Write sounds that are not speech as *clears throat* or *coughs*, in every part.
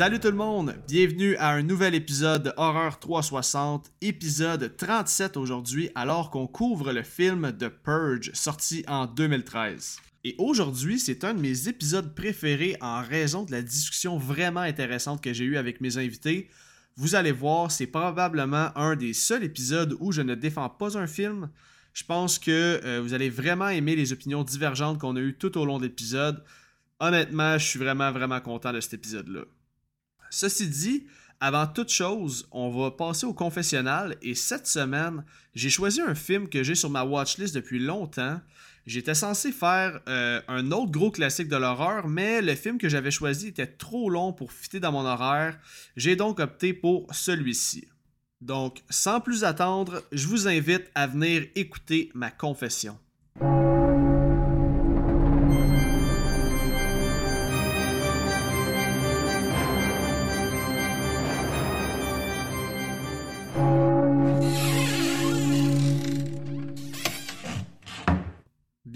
Salut tout le monde, bienvenue à un nouvel épisode de Horreur 360, épisode 37 aujourd'hui alors qu'on couvre le film The Purge sorti en 2013. Et aujourd'hui, c'est un de mes épisodes préférés en raison de la discussion vraiment intéressante que j'ai eue avec mes invités. Vous allez voir, c'est probablement un des seuls épisodes où je ne défends pas un film. Je pense que euh, vous allez vraiment aimer les opinions divergentes qu'on a eues tout au long de l'épisode. Honnêtement, je suis vraiment, vraiment content de cet épisode-là. Ceci dit, avant toute chose, on va passer au confessionnal et cette semaine, j'ai choisi un film que j'ai sur ma watchlist depuis longtemps. J'étais censé faire euh, un autre gros classique de l'horreur, mais le film que j'avais choisi était trop long pour fitter dans mon horaire. J'ai donc opté pour celui-ci. Donc, sans plus attendre, je vous invite à venir écouter ma confession.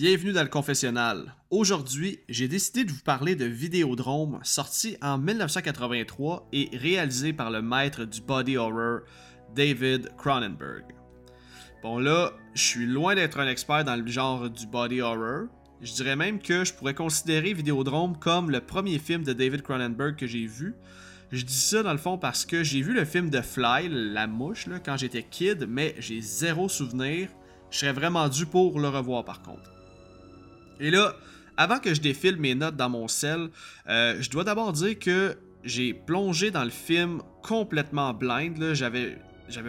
Bienvenue dans le confessionnal. Aujourd'hui, j'ai décidé de vous parler de Vidéodrome, sorti en 1983 et réalisé par le maître du body horror, David Cronenberg. Bon là, je suis loin d'être un expert dans le genre du body horror. Je dirais même que je pourrais considérer Vidéodrome comme le premier film de David Cronenberg que j'ai vu. Je dis ça dans le fond parce que j'ai vu le film de Fly, la mouche, quand j'étais kid, mais j'ai zéro souvenir. Je serais vraiment dû pour le revoir par contre. Et là, avant que je défile mes notes dans mon sel, euh, je dois d'abord dire que j'ai plongé dans le film complètement blind. J'avais,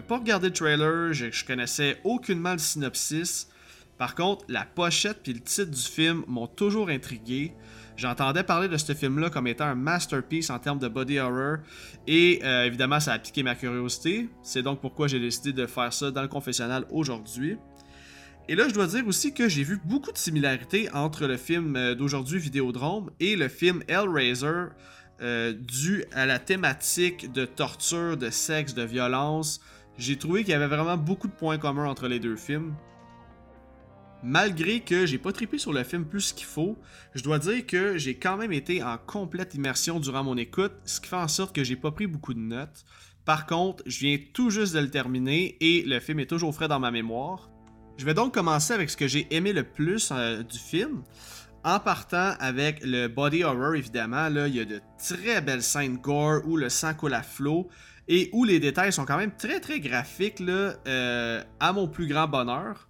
pas regardé le trailer, je, je, connaissais aucunement le synopsis. Par contre, la pochette puis le titre du film m'ont toujours intrigué. J'entendais parler de ce film-là comme étant un masterpiece en termes de body horror et euh, évidemment ça a piqué ma curiosité. C'est donc pourquoi j'ai décidé de faire ça dans le confessionnal aujourd'hui. Et là, je dois dire aussi que j'ai vu beaucoup de similarités entre le film euh, d'aujourd'hui Vidéodrome et le film Hellraiser, euh, dû à la thématique de torture, de sexe, de violence. J'ai trouvé qu'il y avait vraiment beaucoup de points communs entre les deux films. Malgré que j'ai pas trippé sur le film plus qu'il faut, je dois dire que j'ai quand même été en complète immersion durant mon écoute, ce qui fait en sorte que j'ai pas pris beaucoup de notes. Par contre, je viens tout juste de le terminer et le film est toujours frais dans ma mémoire. Je vais donc commencer avec ce que j'ai aimé le plus euh, du film. En partant avec le body horror, évidemment, là, il y a de très belles scènes gore où le sang coule à flot et où les détails sont quand même très très graphiques, euh, à mon plus grand bonheur.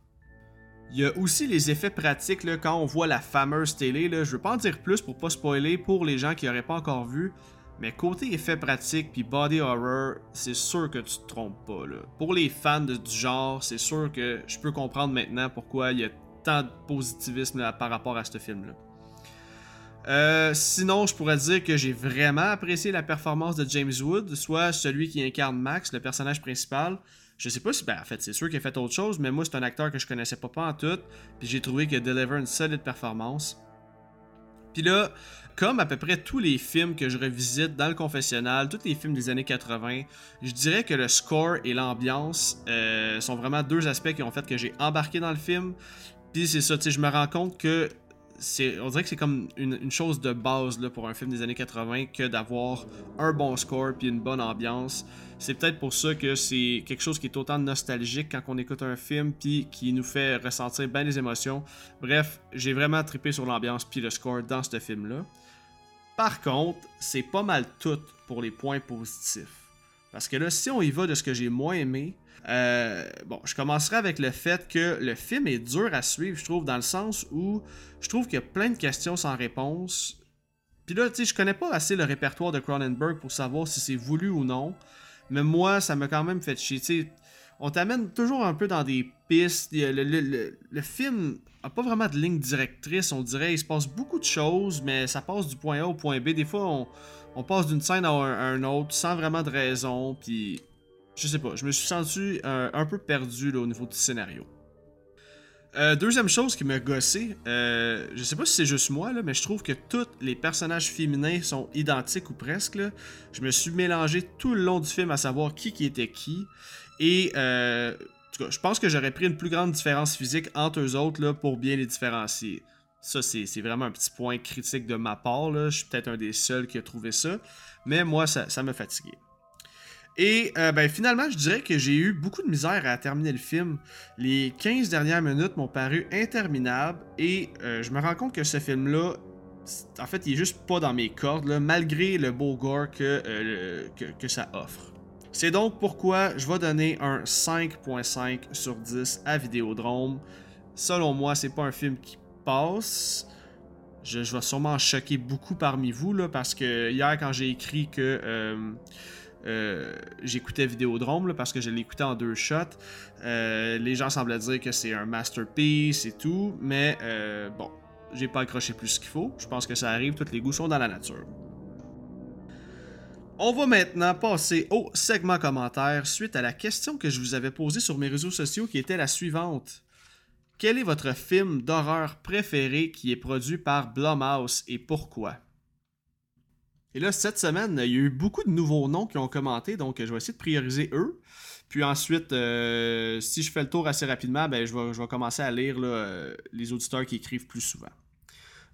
Il y a aussi les effets pratiques là, quand on voit la fameuse télé. Là, je veux pas en dire plus pour pas spoiler pour les gens qui n'auraient pas encore vu. Mais côté effets pratiques puis body horror, c'est sûr que tu te trompes pas. Là. Pour les fans du genre, c'est sûr que je peux comprendre maintenant pourquoi il y a tant de positivisme par rapport à ce film-là. Euh, sinon, je pourrais dire que j'ai vraiment apprécié la performance de James Wood, soit celui qui incarne Max, le personnage principal. Je sais pas si, ben, en fait, c'est sûr qu'il a fait autre chose, mais moi, c'est un acteur que je connaissais pas, pas en tout, puis j'ai trouvé qu'il a délivré une solide performance. Puis là, comme à peu près tous les films que je revisite dans le confessionnal, tous les films des années 80, je dirais que le score et l'ambiance euh, sont vraiment deux aspects qui ont fait que j'ai embarqué dans le film. Puis c'est ça, tu sais, je me rends compte que on dirait que c'est comme une, chose de base là, pour un film des années 80 que d'avoir un bon score puis une bonne ambiance. C'est peut-être pour ça que c'est quelque chose qui est autant nostalgique quand on écoute un film puis qui nous fait ressentir bien les émotions. Bref, j'ai vraiment trippé sur l'ambiance puis le score dans ce film-là. Par contre, c'est pas mal tout pour les points positifs. Parce que là, si on y va de ce que j'ai moins aimé, euh, bon, je commencerai avec le fait que le film est dur à suivre, je trouve, dans le sens où je trouve qu'il y a plein de questions sans réponse. Puis là, tu sais, je connais pas assez le répertoire de Cronenberg pour savoir si c'est voulu ou non. Mais moi, ça m'a quand même fait chier. Tu sais, on t'amène toujours un peu dans des pistes. Le, film a pas vraiment de ligne directrice, on dirait. Il se passe beaucoup de choses, mais ça passe du point A au point B. Des fois, on, passe d'une scène à un, autre sans vraiment de raison. Puis, je sais pas, je me suis senti euh, un peu perdu au niveau du scénario. Euh, deuxième chose qui m'a gossé, euh, je sais pas si c'est juste moi, mais je trouve que tous les personnages féminins sont identiques ou presque. Je me suis mélangé tout le long du film à savoir qui qui était qui. Et euh, je pense que j'aurais pris une plus grande différence physique entre eux autres pour bien les différencier. Ça, c'est vraiment un petit point critique de ma part. Je suis peut-être un des seuls qui a trouvé ça. Mais moi, ça m'a fatigué. Et euh, ben, finalement, je dirais que j'ai eu beaucoup de misère à terminer le film. Les 15 dernières minutes m'ont paru interminables et euh, je me rends compte que ce film-là, en fait, il est juste pas dans mes cordes, malgré le beau gore euh, que, que, ça offre. C'est donc pourquoi je vais donner un 5.5 sur 10 à Vidéodrome. Selon moi, c'est pas un film qui passe. Je, vais sûrement choquer beaucoup parmi vous, là, parce que hier, quand j'ai écrit que euh, j'écoutais Vidéodrome parce que je l'écoutais en deux shots. Euh, les gens semblaient dire que c'est un masterpiece et tout, mais euh, bon, j'ai pas accroché plus qu'il faut. Je pense que ça arrive, tous les goûts sont dans la nature. On va maintenant passer au segment commentaire suite à la question que je vous avais posée sur mes réseaux sociaux qui était la suivante. Quel est votre film d'horreur préféré qui est produit par Blumhouse et pourquoi? Et là, cette semaine, il y a eu beaucoup de nouveaux noms qui ont commenté, donc je vais essayer de prioriser eux. Puis ensuite, euh, si je fais le tour assez rapidement, ben, je, vais, commencer à lire euh, les auditeurs qui écrivent plus souvent.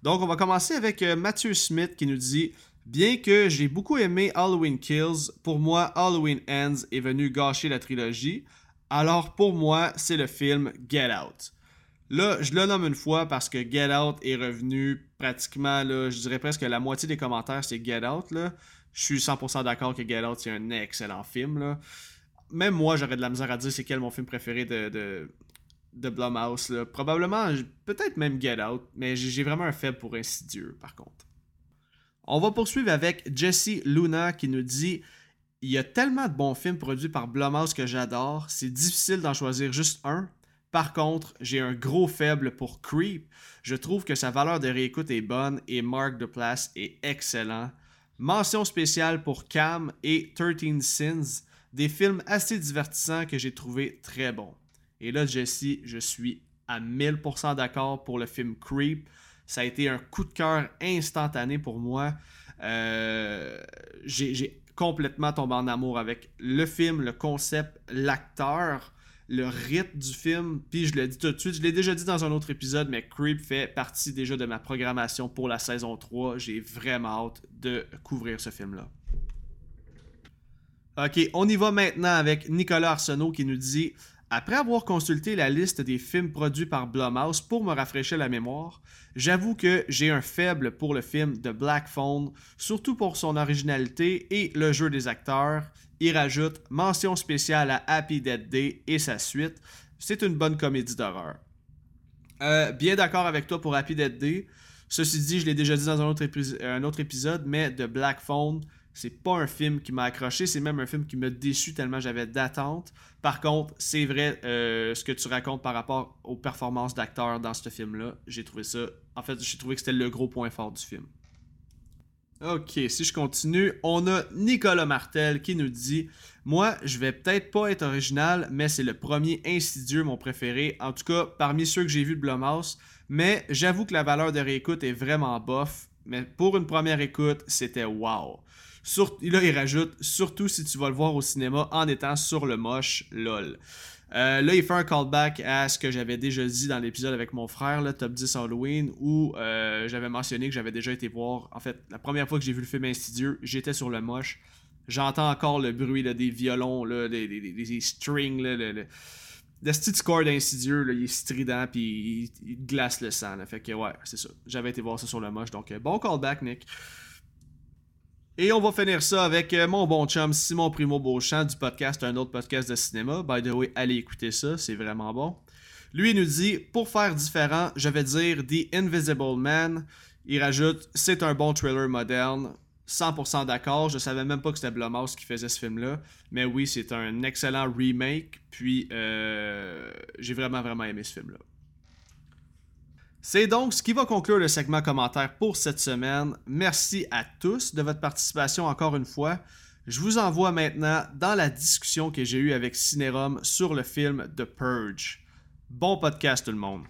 Donc, on va commencer avec euh, Mathieu Smith qui nous dit Bien que j'ai beaucoup aimé Halloween Kills, pour moi, Halloween Ends est venu gâcher la trilogie. Alors, pour moi, c'est le film Get Out. Là, je le nomme une fois parce que Get Out est revenu pratiquement, je dirais presque la moitié des commentaires, c'est Get Out. Je suis 100% d'accord que Get Out, c'est un excellent film. Même moi, j'aurais de la misère à dire c'est quel mon film préféré de, de, de Blumhouse. Probablement, peut-être même Get Out, mais j'ai vraiment un faible pour Insidieux, par contre. On va poursuivre avec Jesse Luna qui nous dit Il y a tellement de bons films produits par Blumhouse que j'adore, c'est difficile d'en choisir juste un, par contre, j'ai un gros faible pour Creep. Je trouve que sa valeur de réécoute est bonne et Mark Duplass est excellent. Mention spéciale pour Cam et 13 Sins, des films assez divertissants que j'ai trouvé très bons. Et là, Jesse, je suis à 1000% d'accord pour le film Creep. Ça a été un coup de cœur instantané pour moi. Euh, j'ai complètement tombé en amour avec le film, le concept, l'acteur le rythme du film. Puis je le dis tout de suite, je l'ai déjà dit dans un autre épisode, mais Creep fait partie déjà de ma programmation pour la saison 3. J'ai vraiment hâte de couvrir ce film-là. Ok, on y va maintenant avec Nicolas Arsenault qui nous dit Après avoir consulté la liste des films produits par Blumhouse pour me rafraîchir la mémoire, j'avoue que j'ai un faible pour le film The Black Phone, surtout pour son originalité et le jeu des acteurs il rajoute mention spéciale à Happy Dead Day et sa suite. C'est une bonne comédie d'horreur. Euh, bien d'accord avec toi pour Happy Dead Day. Ceci dit, je l'ai déjà dit dans un autre, épisode, mais The Black Phone, c'est pas un film qui m'a accroché, c'est même un film qui m'a déçu tellement j'avais d'attentes. Par contre, c'est vrai euh, ce que tu racontes par rapport aux performances d'acteurs dans ce film-là. J'ai trouvé ça. En fait, j'ai trouvé que c'était le gros point fort du film. Ok, si je continue, on a Nicolas Martel qui nous dit Moi, je vais peut-être pas être original, mais c'est le premier insidieux, mon préféré. En tout cas, parmi ceux que j'ai vus de Blumhouse. Mais j'avoue que la valeur de réécoute est vraiment bof. Mais pour une première écoute, c'était wow. là, il rajoute Surtout si tu vas le voir au cinéma en étant sur le moche, lol. Euh, là, il fait un callback à ce que j'avais déjà dit dans l'épisode avec mon frère, le Top 10 Halloween, où euh, j'avais mentionné que j'avais déjà été voir. En fait, la première fois que j'ai vu le film Insidieux, j'étais sur le moche. J'entends encore le bruit des violons, là, des, des, strings, là, le, le, score d'insidieux, il est strident puis il, glace le sang. Fait que ouais, c'est ça. J'avais été voir ça sur le moche. Donc euh, bon callback, Nick. Et on va finir ça avec euh, mon bon chum Simon Primo Beauchamp du podcast Un autre podcast de cinéma. By the way, allez écouter ça, c'est vraiment bon. Lui, il nous dit Pour faire différent, je vais dire The Invisible Man. Il rajoute C'est un bon thriller moderne. 100% d'accord. Je savais même pas que c'était Blumhouse qui faisait ce film-là. Mais oui, c'est un excellent remake. Puis, euh, j'ai vraiment, vraiment aimé ce film-là. C'est donc ce qui va conclure le segment commentaire pour cette semaine. Merci à tous de votre participation encore une fois. Je vous envoie maintenant dans la discussion que j'ai eue avec Cinérum sur le film The Purge. Bon podcast tout le monde.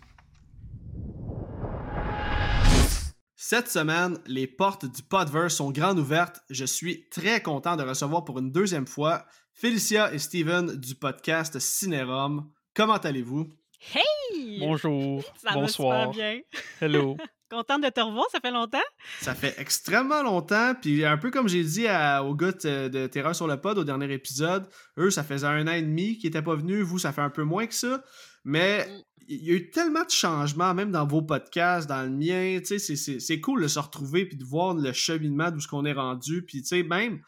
Cette semaine, les portes du Podverse sont grandes ouvertes. Je suis très content de recevoir pour une deuxième fois Félicia et Steven du podcast Cinérum. Comment allez-vous? Hey! Bonjour. *laughs* Ça va Bonsoir. super bien. Hello. *laughs* Contente de te revoir, ça fait longtemps? Ça fait extrêmement longtemps, puis un peu comme j'ai dit à- aux gars de, de Terreur sur le pod au dernier épisode, eux, ça faisait un an et demi qu'ils n'étaient pas venus, vous, ça fait un peu moins que ça, mais Mm. il y a eu tellement de changements, même dans vos podcasts, dans le mien, tu sais, c'est- c'est c'est cool de se retrouver puis de voir le cheminement d'où ce qu'on est rendu, puis tu sais, même,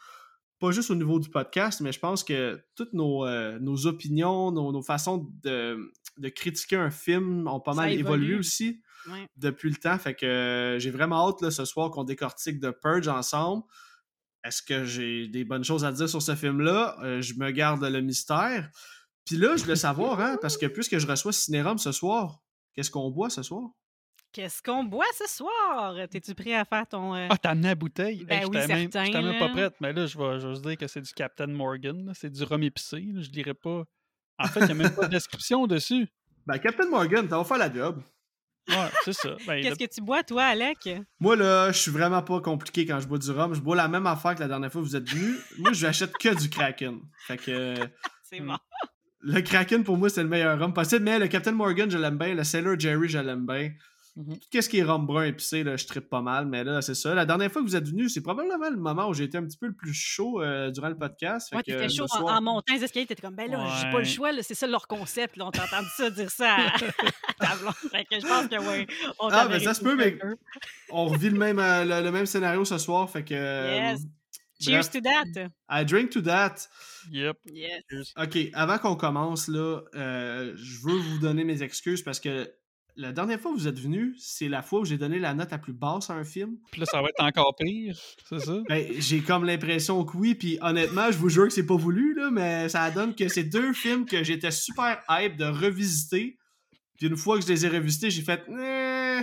pas juste au niveau du podcast, mais je pense que toutes nos, euh, nos opinions, nos, nos façons de, de critiquer un film ont pas Ça mal évolué aussi Ouais. depuis le temps. Fait que euh, j'ai vraiment hâte là, ce soir qu'on décortique The Purge ensemble. Est-ce que j'ai des bonnes choses à dire sur ce film-là? Euh, je me garde le mystère. Puis là, je voulais savoir, hein, parce que puisque je reçois Cinérum ce soir, qu'est-ce qu'on boit ce soir? Qu'est-ce qu'on boit ce soir? T'es-tu prêt à faire ton. euh, Ah, t'as amené la bouteille? Ben Hey, oui, certain, j'étais même pas là. prête, mais là, je vais, je vais se dire que c'est du Captain Morgan. C'est du rhum épicé. là. Je dirais pas. En fait, il n'y a même pas de description dessus. Ben, Captain Morgan, t'as faire la job. Ouais, c'est ça. Ben, Qu'est-ce le- que tu bois, toi, Alec? Moi, là, je suis vraiment pas compliqué quand je bois du rhum. Je bois la même affaire que la dernière fois que vous êtes venu. Moi, je n'achète que du Kraken. Fait que *laughs* C'est Mm. bon. le Kraken, pour moi, c'est le meilleur rhum possible. Mais le Captain Morgan, je l'aime bien. Le Sailor Jerry, je l'aime bien. Mhm. Qu'est-ce qui est rhum brun épicé, là, je trippe pas mal, mais là, c'est ça. La dernière fois que vous êtes venu, c'est probablement le moment où j'ai été un petit peu le plus chaud euh, durant le podcast. Fait Ouais, t'étais chaud en, montant les escaliers, t'étais comme, ben là, j'ai pas le choix, là, c'est ça leur concept, là, on t'a entendu ça dire ça à, à *laughs* ta blonde. Fait que je pense que oui. On Ah, ben, ça se peut, mais-. On revit le même, euh, le, le même scénario ce soir, fait que... euh, Yes. Cheers bref, to that. I drink to that. Yep. Yes. OK, avant qu'on commence, là, euh, je veux vous donner mes excuses parce que la dernière fois que vous êtes venu, c'est la fois où j'ai donné la note la plus basse à un film. Puis là, ça va être encore pire. C'est ça? Ben, j'ai comme l'impression que oui, puis honnêtement, je vous jure que c'est pas voulu, là, mais ça donne que c'est deux films que j'étais super hype de revisiter. Puis une fois que je les ai revisités, j'ai fait Eh,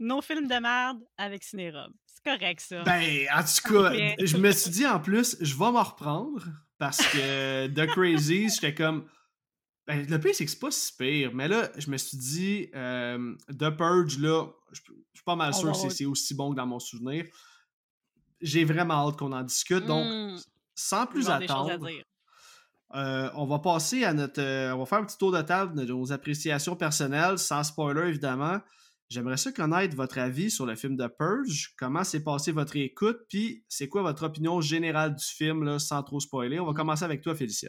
Nos films de merde avec Cinérum. C'est correct, ça. Ben, en tout cas, je me suis dit en plus, je vais m'en reprendre parce que The *laughs* Crazies, j'étais comme. Ben, le pire, c'est que c'est pas si pire, mais là, je me suis dit, euh, The Purge, là, je je suis pas mal On sûr que c'est- aussi bon que dans mon souvenir. J'ai vraiment hâte qu'on en discute. Donc, Hmm, sans plus attendre, euh, on va passer à notre. euh, on va faire un petit tour de table de nos appréciations personnelles, sans spoiler évidemment. J'aimerais ça connaître votre avis sur le film de Purge. Comment s'est passé votre écoute, puis c'est quoi votre opinion générale du film, là, sans trop spoiler. On va Mm. commencer avec toi, Félicia.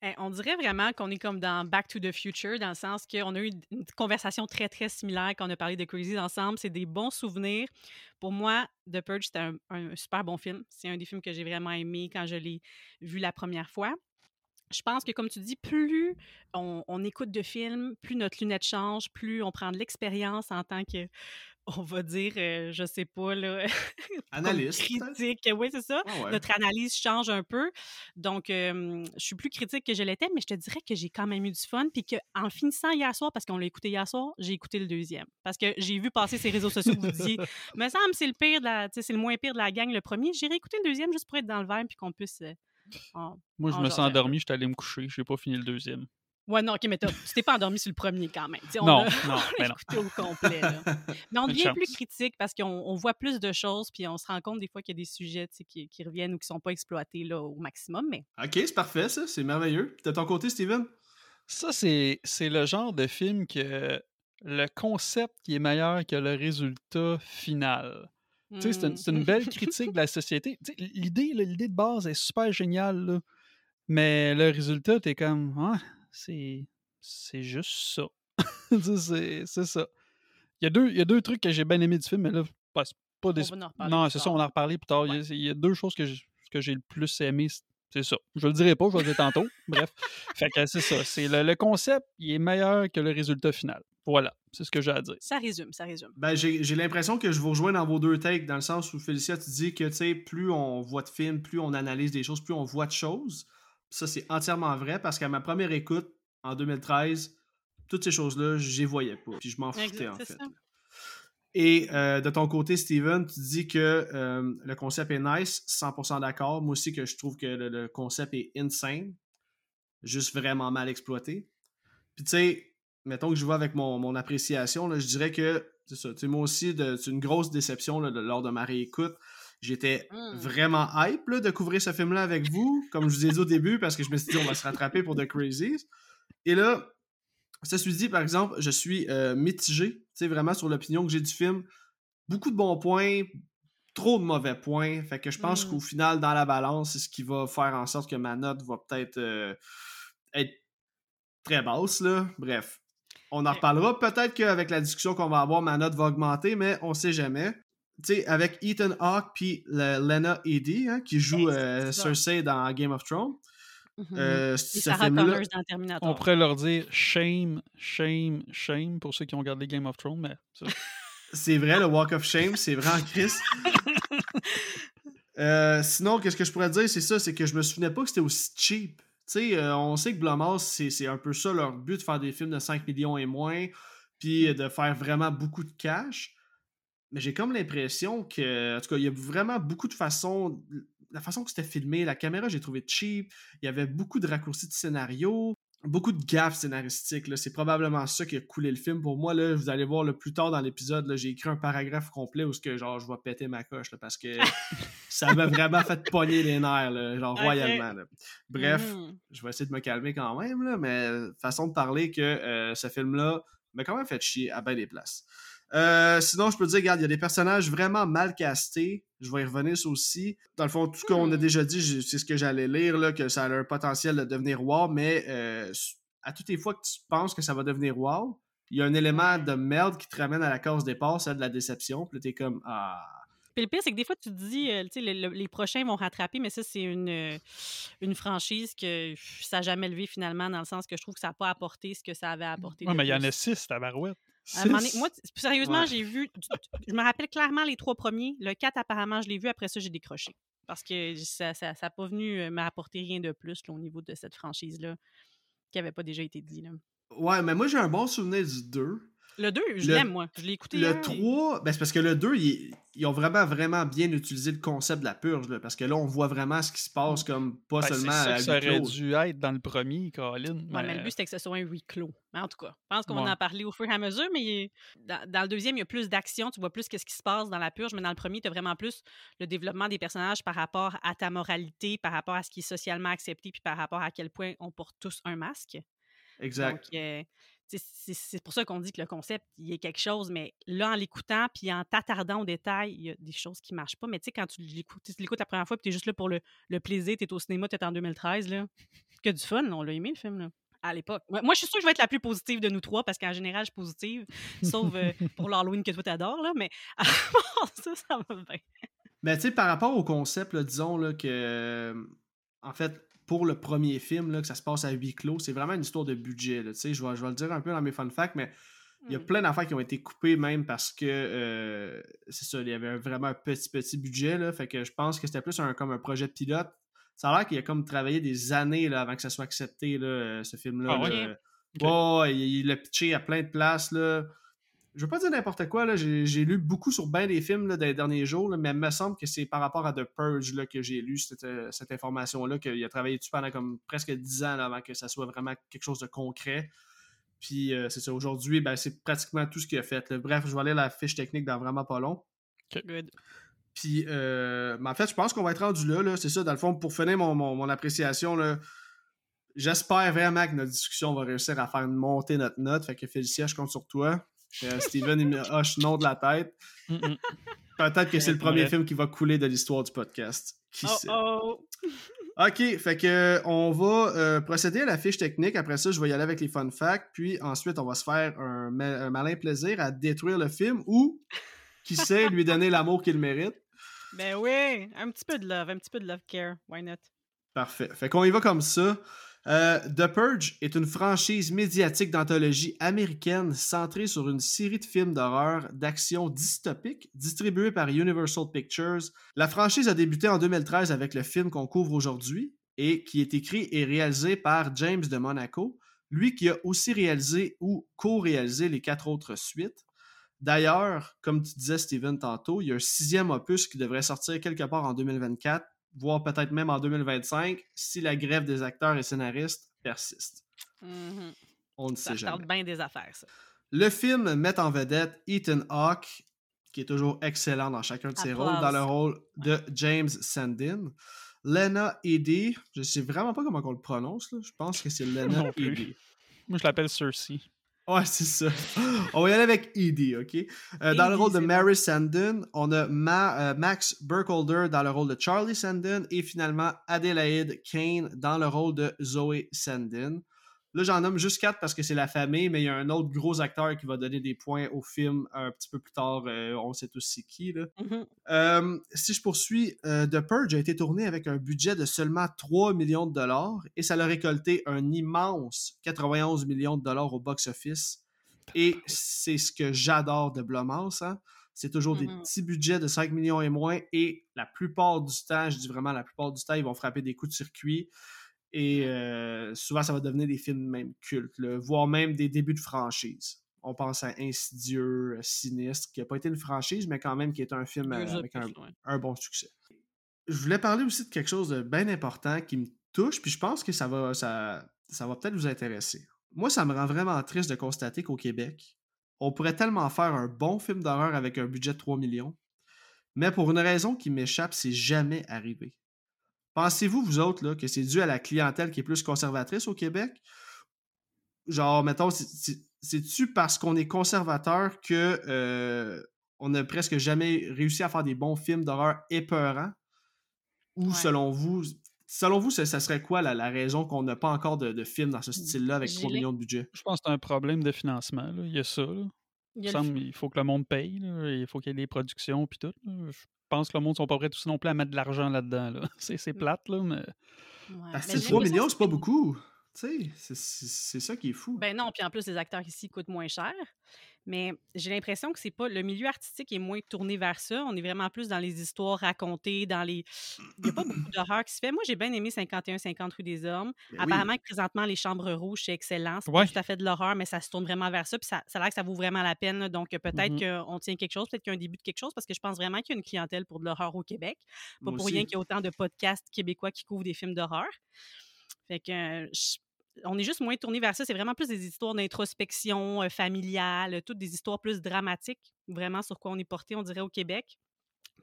Eh, on dirait vraiment qu'on est comme dans Back to the Future, dans le sens qu'on a eu une conversation très, très similaire quand on a parlé de Crazy ensemble. C'est des bons souvenirs. Pour moi, The Purge, c'était un, super bon film. C'est un des films que j'ai vraiment aimé quand je l'ai vu la première fois. Je pense que, comme tu dis, plus on écoute de films, plus notre lunette change, plus on prend de l'expérience en tant que, on va dire, euh, je sais pas, là, *laughs* Analyste. peut-être? critique. Oui, c'est ça Ah ouais. notre analyse change un peu. Donc, euh, je suis plus critique que je l'étais, mais je te dirais que j'ai quand même eu du fun. Puis qu'en finissant hier soir, parce qu'on l'a écouté hier soir, j'ai écouté le deuxième. Parce que j'ai vu passer ces réseaux sociaux que vous disiez, *laughs* me semble c'est le pire de la, c'est le moins pire de la gang, le premier. J'ai réécouté le deuxième juste pour être dans le verre puis qu'on puisse. euh, en- Moi, je en me suis peu. endormi, j'étais allé me coucher. J'ai pas fini le deuxième. Ouais, non, ok, mais t'as- tu t'es pas endormi sur le premier quand même. Tu sais, on Non, l'a- non, *laughs* on l'a ben non. écouté au complet. là. *laughs* Mais on devient plus critique parce qu'on on voit plus de choses, puis on se rend compte des fois qu'il y a des sujets qui, qui reviennent ou qui sont pas exploités là, au maximum. Mais Ok, c'est parfait, ça. C'est merveilleux. De ton côté, Steven? Ça, c'est c'est le genre de film que le concept qui est meilleur que le résultat final. Tu sais, c'est une, hmm. belle critique de la *laughs* société. L'idée, là, l'idée de base est super géniale, là. mais le résultat, t'es comme, ah, c'est c'est juste ça. *laughs* C'est c'est ça. Il y, a deux, il y a deux trucs que j'ai bien aimé du film, mais là, pas, c'est pas des. On va en reparler Non, c'est ça, on en a reparlé plus tard. Il y a- Il y, a deux choses que j'ai que j'ai le plus aimé. c'est- C'est ça. Je le dirai pas, je vais le dire tantôt. Bref. Fait que c'est ça. C'est le, le concept, il est meilleur que le résultat final. Voilà. C'est ce que j'ai à dire. Ça résume, ça résume. Ben, j'ai j'ai l'impression que je vous rejoins dans vos deux takes, dans le sens où Félicia, tu dis que, tu sais, plus on voit de films, plus on analyse des choses, plus on voit de choses. Ça, c'est entièrement vrai parce qu'à ma première écoute, en 2013, toutes ces choses-là, je les voyais pas. Puis je m'en foutais, en fait. ça. Et euh, de ton côté, Steven, tu dis que euh, le concept est nice, 100% d'accord. Moi aussi, que je trouve que le, le concept est insane, juste vraiment mal exploité. Puis tu sais, mettons que je vois avec mon, mon appréciation, là, je dirais que c'est ça. Moi aussi, c'est une grosse déception là, de- lors de ma réécoute. J'étais Mm. vraiment hype là, de couvrir ce film-là avec vous, comme je vous ai dit au début, parce que je me suis dit on va se rattraper pour The Crazies. Et là, Ça dit, par exemple, je suis euh, mitigé, tu sais, vraiment sur l'opinion que j'ai du film. Beaucoup de bons points, trop de mauvais points. Fait que je pense Mm. qu'au final, dans la balance, c'est ce qui va faire en sorte que ma note va peut-être euh, être très basse, là. Bref. On en Ok. reparlera. Peut-être qu'avec la discussion qu'on va avoir, ma note va augmenter, mais on sait jamais. Tu sais, avec Ethan Hawke puis le- Lena Headey, hein, qui joue euh. Cersei dans Game of Thrones. Mhm. Euh, Et ce Sarah film-là, Connors dans Terminator. On pourrait leur dire shame, shame, shame pour ceux qui ont regardé Game of Thrones, mais *laughs* c'est vrai, le Walk of Shame, c'est vrai en Chris. *laughs* Euh, sinon, qu'est-ce que je pourrais dire, c'est ça, c'est que je me souvenais pas que c'était aussi cheap. Tu sais, euh, on sait que Blumhouse, c'est c'est un peu ça leur but, de faire des films de 5 millions et moins, puis euh, de faire vraiment beaucoup de cash. Mais j'ai comme l'impression que, en tout cas, il y a vraiment beaucoup de façons, la façon que c'était filmé, la caméra, j'ai trouvé cheap, il y avait beaucoup de raccourcis de scénario, beaucoup de gaffes scénaristiques. C'est probablement ça qui a coulé le film. Pour moi, là, vous allez voir le plus tard dans l'épisode, j'ai écrit un paragraphe complet où ce que genre je vais péter ma coche là, parce que *laughs* ça m'a vraiment fait pogner les nerfs, là, genre royalement. là. Bref, Mhm. je vais essayer de me calmer quand même, là, mais façon de parler que euh, ce film-là m'a quand même fait chier à bien des places. Euh, sinon, je peux te dire, regarde, il y a des personnages vraiment mal castés. Je vais y revenir ça aussi. Dans le fond, tout ce qu'on a Hmm. déjà dit, c'est ce que j'allais lire, là, que ça a un potentiel de devenir wow, mais euh, à toutes les fois que tu penses que ça va devenir wow, il y a un élément de merde qui te ramène à la case départ, celle de la déception. Puis là, t'es comme, ah. Puis le pire, c'est que des fois, tu te dis, euh, tu sais, le- le- les prochains vont rattraper, mais ça, c'est une, une franchise que ça n'a jamais levé finalement, dans le sens que je trouve que ça n'a pas apporté ce que ça avait apporté. Ouais, de mais il y en a six, tabarouette. Donné- moi, sérieusement, Ouais. j'ai vu. Je me rappelle clairement les trois premiers. Le 4, apparemment, je l'ai vu. Après ça, j'ai décroché. Parce que ça n'a ça, pas venu euh, m'apporter rien de plus là, au niveau de cette franchise-là qui n'avait pas déjà été dit. Là. Ouais, mais moi, j'ai un bon souvenir du 2. Le 2, je l'aime, moi. Je l'ai écouté. Le hier, et- 3, ben c'est parce que le 2, ils, ils ont vraiment, vraiment bien utilisé le concept de la purge. là, parce que là, on voit vraiment ce qui se passe comme pas Ben, c'est seulement ça à ça aurait dû être dans le premier, Colin. Ouais, mais le but, c'était que ce soit un huis clos. Mais en tout cas, je pense qu'on va Ouais. en parler au fur et à mesure, mais dans, dans le deuxième, il y a plus d'action, tu vois plus qu'est-ce qui se passe dans la purge, mais dans le premier, tu as vraiment plus le développement des personnages par rapport à ta moralité, par rapport à ce qui est socialement accepté, puis par rapport à quel point on porte tous un masque. Exact. Donc, euh, c'est c'est pour ça qu'on dit que le concept, il y a quelque chose, mais là, en l'écoutant, puis en t'attardant aux détails, il y a des choses qui marchent pas. Mais tu sais, quand tu l'écoutes tu l'écoutes la première fois, puis tu es juste là pour le, le plaisir, tu es au cinéma, tu es en 2013, là. Que du fun, on l'a aimé, le film, là. À l'époque. Moi, moi, je suis sûre que je vais être la plus positive de nous trois parce qu'en général, je suis positive, sauf euh, pour l'Halloween que toi t'adores, là. Mais à *laughs* part ça, ça va bien. Mais tu sais, par rapport au concept, là, disons là, que. euh, En fait, pour le premier film, là, que ça se passe à huis clos, c'est vraiment une histoire de budget. là, tu sais, Je vais, je vais le dire un peu dans mes fun facts, mais il y a Mm. plein d'affaires qui ont été coupées même parce que euh, c'est ça, il y avait vraiment un petit petit budget. Là, fait que je pense que c'était plus un, comme un projet de pilote. Ça a l'air qu'il a comme travaillé des années là, avant que ça soit accepté, là, euh, ce film-là. Ah ouais? Ouais, il l'a pitché à plein de places. Là. Je veux pas dire n'importe quoi, là. J'ai, j'ai lu beaucoup sur bien des films là, dans les derniers jours, là, mais il me semble que c'est par rapport à The Purge là, que j'ai lu cette, euh, cette information-là, qu'il a travaillé dessus pendant comme presque 10 ans là, avant que ça soit vraiment quelque chose de concret. Puis euh, c'est ça, aujourd'hui, ben, c'est pratiquement tout ce qu'il a fait. là. Bref, je vais aller la fiche technique dans vraiment pas long. Good. Puis, euh, mais en fait, je pense qu'on va être rendu là. là. C'est ça, dans le fond, pour finir mon, mon, mon appréciation, là, j'espère vraiment que notre discussion va réussir à faire monter notre note. Fait que Félicia, je compte sur toi. Euh, Steven, il me hoche non de la tête. Peut-être que c'est le premier Ouais. film qui va couler de l'histoire du podcast. Qui Oh sait? oh! Ok, fait que on va euh, procéder à la fiche technique. Après ça, je vais y aller avec les fun facts. Puis ensuite, on va se faire un, ma- un malin plaisir à détruire le film ou, qui sait, lui donner *laughs* l'amour qu'il mérite. Ben oui! Un petit peu de love, un petit peu de love care. Why not? Parfait. Fait qu'on y va comme ça. Euh, The Purge est une franchise médiatique d'anthologie américaine centrée sur une série de films d'horreur d'action dystopique distribuée par Universal Pictures. La franchise a débuté en 2013 avec le film qu'on couvre aujourd'hui et qui est écrit et réalisé par James de Monaco, lui qui a aussi réalisé ou co-réalisé les quatre autres suites. D'ailleurs, comme tu disais Steven tantôt, il y a un sixième opus qui devrait sortir quelque part en 2024 voire peut-être même en 2025, si la grève des acteurs et scénaristes persiste. Mhm. On ne Ça sait jamais. tarde bien des affaires, ça. Le film met en vedette Ethan Hawke, qui est toujours excellent dans chacun de ses Applause. rôles, dans le rôle de James Sandin. Lena Headey, je sais vraiment pas comment on le prononce, là. je pense que c'est *laughs* Lena. Headey. Moi, je l'appelle Cersei. Ouais, c'est ça. On va y aller avec Edie, OK? Euh, dans le rôle de Mary Sandon, on a euh, Max Burkholder dans le rôle de Charlie Sandon et finalement Adelaide Kane dans le rôle de Zoe Sandon. Là, j'en nomme juste quatre parce que c'est la famille, mais il y a un autre gros acteur qui va donner des points au film un petit peu plus tard. Euh, on sait tous c'est qui. Là. Mhm. Euh, si je poursuis, euh, The Purge a été tourné avec un budget de seulement 3 millions de dollars et ça a récolté un immense 91 millions de dollars au box-office. Et c'est ce que j'adore de Blumhouse. Hein. C'est toujours des Mhm. petits budgets de 5 millions et moins et la plupart du temps, je dis vraiment la plupart du temps, ils vont frapper des coups de circuit. Et euh, souvent, ça va devenir des films même cultes, là, voire même des débuts de franchise. On pense à Insidieux, euh, Sinistre, qui n'a pas été une franchise, mais quand même qui est un film euh, avec un, bon succès. Je voulais parler aussi de quelque chose de bien important qui me touche, puis je pense que ça va, ça, ça va peut-être vous intéresser. Moi, ça me rend vraiment triste de constater qu'au Québec, on pourrait tellement faire un bon film d'horreur avec un budget de 3 millions, mais pour une raison qui m'échappe, c'est jamais arrivé. Pensez-vous, vous autres, là, que c'est dû à la clientèle qui est plus conservatrice au Québec? Genre, mettons, c'est- c'est- c'est-tu parce qu'on est conservateur que euh, on n'a presque jamais réussi à faire des bons films d'horreur épeurants? Ou Ouais. selon vous, selon vous, ça, ça serait quoi la, la raison qu'on n'a pas encore de, de films dans ce style-là avec 3 J'irais- millions de budget? Je pense que c'est un problème de financement. là. Il y a ça. Là. Il Il, y a me le semble, il faut que le monde paye. là, Il faut qu'il y ait des productions puis tout. là. Je pense que le monde ne sont pas prêts tous non plus à mettre de l'argent là-dedans. Là. *laughs* C'est, c'est Mm. plate, là, mais Ouais. Parce Mais que j'ai 3 l'impression millions, c'est pas beaucoup. Tu sais, c'est- c'est c'est ça qui est fou. Ben non, puis en plus, les acteurs ici coûtent moins cher. Mais j'ai l'impression que c'est pas. Le milieu artistique est moins tourné vers ça. On est vraiment plus dans les histoires racontées, dans les. Il n'y a pas beaucoup d'horreur qui se fait. Moi, j'ai bien aimé 51-50 rue des Hommes. Ben. Apparemment, présentement, les Chambres Rouges, c'est excellent. C'est Ouais. pas tout à fait de l'horreur, mais ça se tourne vraiment vers ça. Puis ça, ça a l'air que ça vaut vraiment la peine. là. Donc, euh, peut-être Mhm. qu'on tient quelque chose, peut-être qu'il y a un début de quelque chose, parce que je pense vraiment qu'il y a une clientèle pour de l'horreur au Québec. Pas Moi pour aussi. rien qu'il y a autant de podcasts québécois qui couvrent des films d'horreur. Fait que euh, je- on est juste moins tourné vers ça. C'est vraiment plus des histoires d'introspection euh, familiale, euh, toutes des histoires plus dramatiques, vraiment sur quoi on est porté, on dirait, au Québec.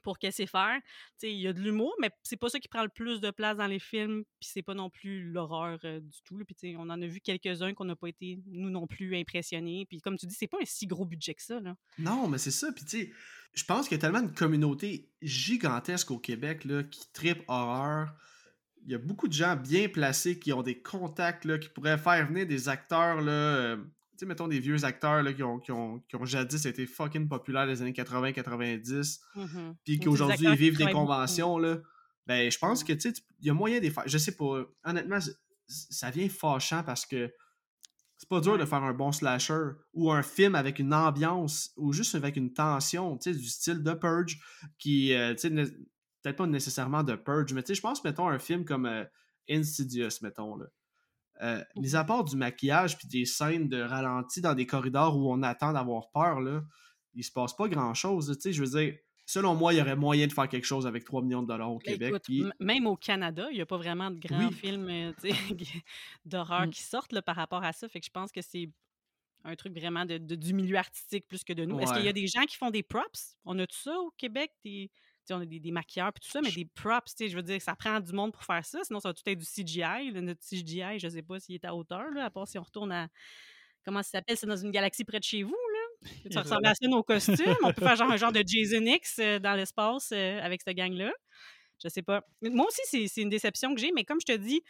Pour qu'est-ce faire. Tu sais, Il y a de l'humour, mais c'est pas ça qui prend le plus de place dans les films, puis c'est pas non plus l'horreur euh, du tout. on en a vu quelques-uns qu'on n'a pas été, nous non plus, impressionnés. Puis comme tu dis, c'est pas un si gros budget que ça. Là. Non, mais c'est ça. Puis, tu je pense qu'il y a tellement de communautés gigantesques au Québec là, qui tripent horreur. Il y a beaucoup de gens bien placés qui ont des contacts là, qui pourraient faire venir des acteurs, là, euh, tu sais, mettons des vieux acteurs là, qui, ont, qui, ont, qui ont jadis été fucking populaires les années 80-90, Mhm. puis Ou des qu'aujourd'hui ils vivent des beaucoup. conventions. Là. Ben, je pense que, tu sais, il y a moyen de faire. Je sais pas. Honnêtement, ça vient fâchant parce que c'est pas dur de faire un bon slasher ou un film avec une ambiance ou juste avec une tension, tu sais, du style de Purge qui, euh, tu sais, peut-être pas nécessairement de Purge, mais tu sais, je pense, mettons, un film comme euh, Insidious, mettons, là. Euh, mis à part du maquillage puis des scènes de ralenti dans des corridors où on attend d'avoir peur, là, il se passe pas grand-chose, tu sais, je veux dire, selon moi, il y aurait moyen de faire quelque chose avec 3 millions de dollars au Ben, Québec. écoute, puis- m- même au Canada, il n'y a pas vraiment de grands Oui. films euh, *laughs* d'horreur Mm. qui sortent là, par rapport à ça. Fait que je pense que c'est un truc vraiment de, de- du milieu artistique plus que de nous. Est-ce qu'il y a des gens qui font des props? On a tout ça au Québec? Des, on a des, des maquilleurs et tout ça, mais des props, tu sais, je veux dire, ça prend du monde pour faire ça. Sinon, ça va tout être du CGI. là. notre CGI, je ne sais pas s'il est à hauteur, là, à part si on retourne à. Comment ça s'appelle? C'est dans une galaxie près de chez vous, là? Ça ressemble à ça, nos costumes. On peut faire genre un genre de Jason X euh, dans l'espace euh, avec cette gang-là. Je sais pas. Moi aussi, c'est une déception que j'ai, mais comme je te dis,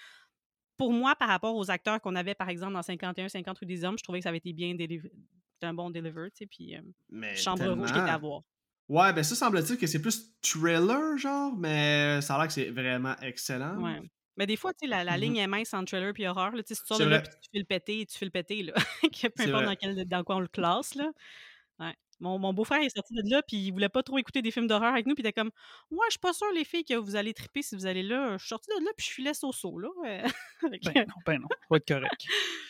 pour moi, par rapport aux acteurs qu'on avait, par exemple, dans 51-50 rue des Hommes, je trouvais que ça avait été bien délivré. C'était un bon deliver, tu sais, puis euh, Chambre Rouge qui était à voir. Ouais, ben ça semble-t-il que c'est plus thriller, genre, mais ça a l'air que c'est vraiment excellent. Ouais. Mais des fois, tu sais, la, la Mhm. ligne est mince entre trailer puis horreur. Là, tu sais, si tu sors de là puis tu fais le péter, tu fais le péter, là. *laughs* Peu importe dans, quel, dans quoi on le classe, là. Ouais. Mon, mon beau-frère est sorti de là, puis il voulait pas trop écouter des films d'horreur avec nous, puis il était comme Ouais, je suis pas sûre, les filles, que vous allez triper si vous allez là. Je suis sorti de là, puis je filais so-so, là. *laughs* Fait que- ben non, ben non. Ça va être correct.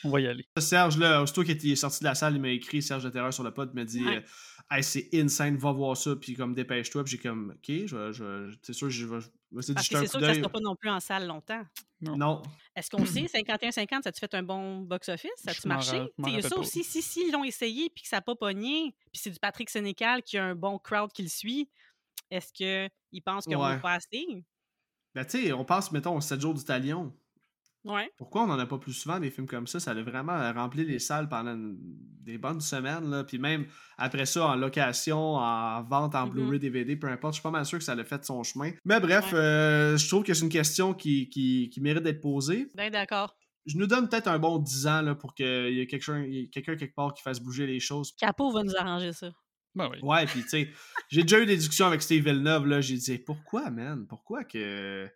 On va y aller. Serge, là, aussitôt qu'il est sorti de la salle, il m'a écrit, Serge de Terreur sur le pod, il m'a dit Ouais. Hey, c'est insane, va voir ça, puis comme dépêche-toi, puis j'ai comme Ok, je, je, c'est sûr, je vais. c'est sûr que ça d'œil. sera pas non plus en salle longtemps. Non. Est-ce qu'on sait, 51-50, ça a-tu fait un bon box-office? Ça a-tu marché? Il y a ça pas. aussi, si, si ils l'ont essayé puis que ça n'a pas pogné, puis c'est du Patrick Sénécal qui a un bon crowd qui le suit, est-ce qu'ils pensent qu'on Ouais. pas assez? Ben, tu sais, on passe, mettons, aux 7 jours du talion. Ouais. Pourquoi on n'en a pas plus souvent des films comme ça? Ça a vraiment rempli les salles pendant une- des bonnes semaines. Là. Puis même après ça, en location, en vente, en Mhm. Blu-ray, DVD, peu importe, je suis pas mal sûr que ça a fait son chemin. Mais bref, Ouais. euh, je trouve que c'est une question qui, qui, qui mérite d'être posée. Ben d'accord. Je nous donne peut-être un bon 10 ans là, pour qu'il y ait quelqu'un quelque part qui fasse bouger les choses. Capot va nous arranger ça. Ben oui. Ouais, puis tu sais, j'ai déjà eu des discussions avec Steve Villeneuve, là, j'ai dit, pourquoi, man? Pourquoi que...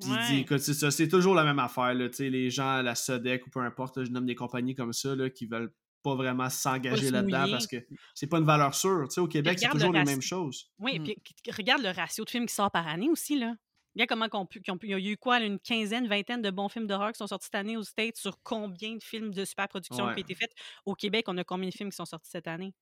Puis il dit, écoute, c'est ça, c'est toujours la même affaire, là, tu sais, les gens à la Sodec ou peu importe, là, je nomme des compagnies comme ça, là, qui veulent pas vraiment s'engager se là-dedans parce que c'est pas une valeur sûre, tu sais, au Québec, c'est toujours le les mêmes choses. Oui, Mm. puis regarde le ratio de films qui sort par année aussi, là. Regarde comment qu'on pu, pu- il y a eu quoi, une quinzaine, vingtaine de bons films d'horreur qui sont sortis cette année aux States sur combien de films de super production Ouais. qui ont été faits? Au Québec, on a combien de films qui sont sortis cette année?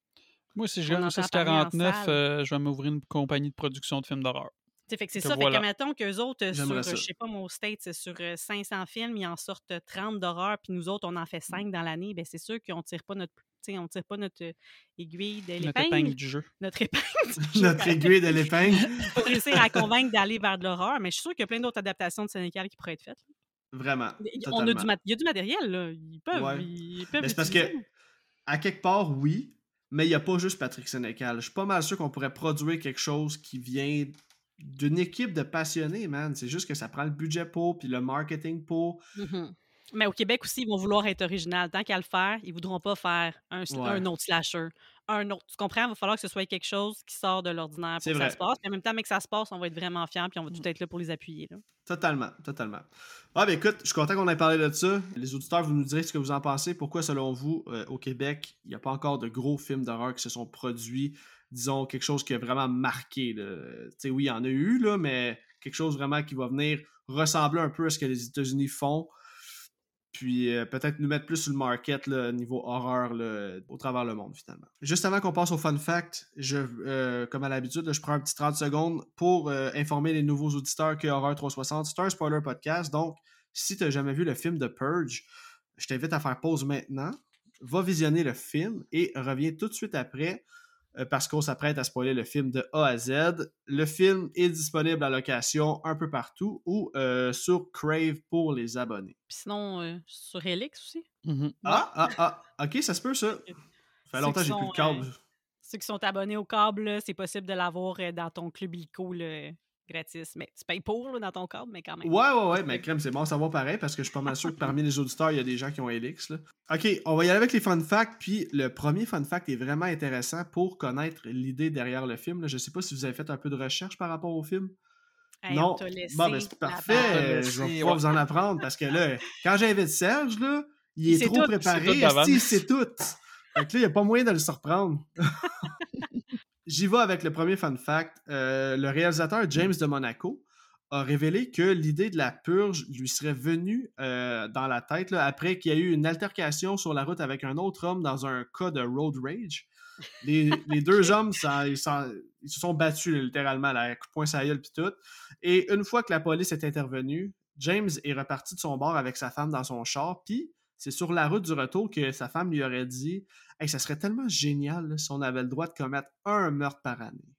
Moi, si je gagne au entend parler en 649, salle. euh, je vais m'ouvrir une compagnie de production de films d'horreur. Fait que c'est ça, voilà. fait que mettons qu'eux autres, euh, sur, euh, je sais pas, mon States, c'est sur euh, 500 films, ils en sortent euh, 30 d'horreur, puis nous autres, on en fait 5 dans l'année, ben c'est sûr qu'on tire pas notre, on tire pas notre euh, aiguille de Notre l'épingle, épingle du jeu. notre épingle. du *laughs* jeu. Notre aiguille de l'épingle. *laughs* faut réussir à convaincre d'aller vers de l'horreur, mais je suis sûre qu'il y a plein d'autres adaptations de Sénégal qui pourraient être faites. Vraiment. Il- On a du il y a du matériel, là. Ils peuvent. Ouais. Ils peuvent Mais c'est parce que, à quelque part, oui, mais il n'y a pas juste Patrick Sénécal. Je suis pas mal sûr qu'on pourrait produire quelque chose qui vient d'une équipe de passionnés, man. C'est juste que ça prend le budget pour, puis le marketing pour. Mhm. Mais au Québec aussi, ils vont vouloir être original. Tant qu'à le faire, ils voudront pas faire un, Ouais. un autre slasher. Un autre. Tu comprends? Il va falloir que ce soit quelque chose qui sort de l'ordinaire pour que vrai. ça se passe. Puis en même temps, mais que ça se passe, on va être vraiment fiers puis on va tout être là pour les appuyer. Là. Totalement, totalement. Ah, ben écoute, je suis content qu'on ait parlé de ça. Les auditeurs, vous nous direz ce que vous en pensez. Pourquoi, selon vous, euh, au Québec, il n'y a pas encore de gros films d'horreur qui se sont produits, disons, quelque chose qui a vraiment marqué. sais, oui, il y en a eu, là, mais quelque chose vraiment qui va venir ressembler un peu à ce que les États-Unis font. Puis euh, peut-être nous mettre plus sur le market, là, niveau horreur, au travers le monde, finalement. Juste avant qu'on passe au fun fact, je, euh, comme à l'habitude, je prends un petit 30 secondes pour euh, informer les nouveaux auditeurs que Horreur 360, c'est un spoiler podcast. Donc, si tu n'as jamais vu le film de Purge, je t'invite à faire pause maintenant. Va visionner le film et reviens tout de suite après parce qu'on s'apprête à spoiler le film de A à Z. Le film est disponible à location un peu partout ou euh, sur Crave pour les abonnés. Puis sinon, euh, sur Helix aussi. Mhm. Ah, ah, ah, ok, ça se peut ça. Ça fait longtemps que j'ai plus de câble. euh, Ceux qui sont abonnés au câble, c'est possible de l'avoir euh, dans ton club illico là, gratis. Mais tu payes pour là, dans ton câble, mais quand même. Ouais, ouais, ouais, mais crème, c'est bon à savoir pareil parce que je suis pas mal sûr que parmi les auditeurs, il y a des gens qui ont Helix. Là. Ok, on va y aller avec les fun facts. Puis le premier fun fact est vraiment intéressant pour connaître l'idée derrière le film. là. Je sais pas si vous avez fait un peu de recherche par rapport au film. Hey, non. Bon, ben c'est parfait. laissé, je vais ouais. pouvoir vous en apprendre parce que là, quand j'invite Serge, là, il est sait trop tout. Il préparé. c'est tout. Que là, il n'y a pas moyen de le surprendre. *laughs* J'y vais avec le premier fun fact. Euh, le réalisateur James de Monaco a révélé que l'idée de la purge lui serait venue euh, dans la tête là, après qu'il y a eu une altercation sur la route avec un autre homme dans un cas de road rage. Les, *laughs* les deux hommes, ça- ils, s'en- ils se sont battus littéralement, là, à coup de poing sa gueule puis tout. Et une fois que la police est intervenue, James est reparti de son bord avec sa femme dans son char, puis c'est sur la route du retour que sa femme lui aurait dit Hey, ça serait tellement génial là, si on avait le droit de commettre un meurtre par année.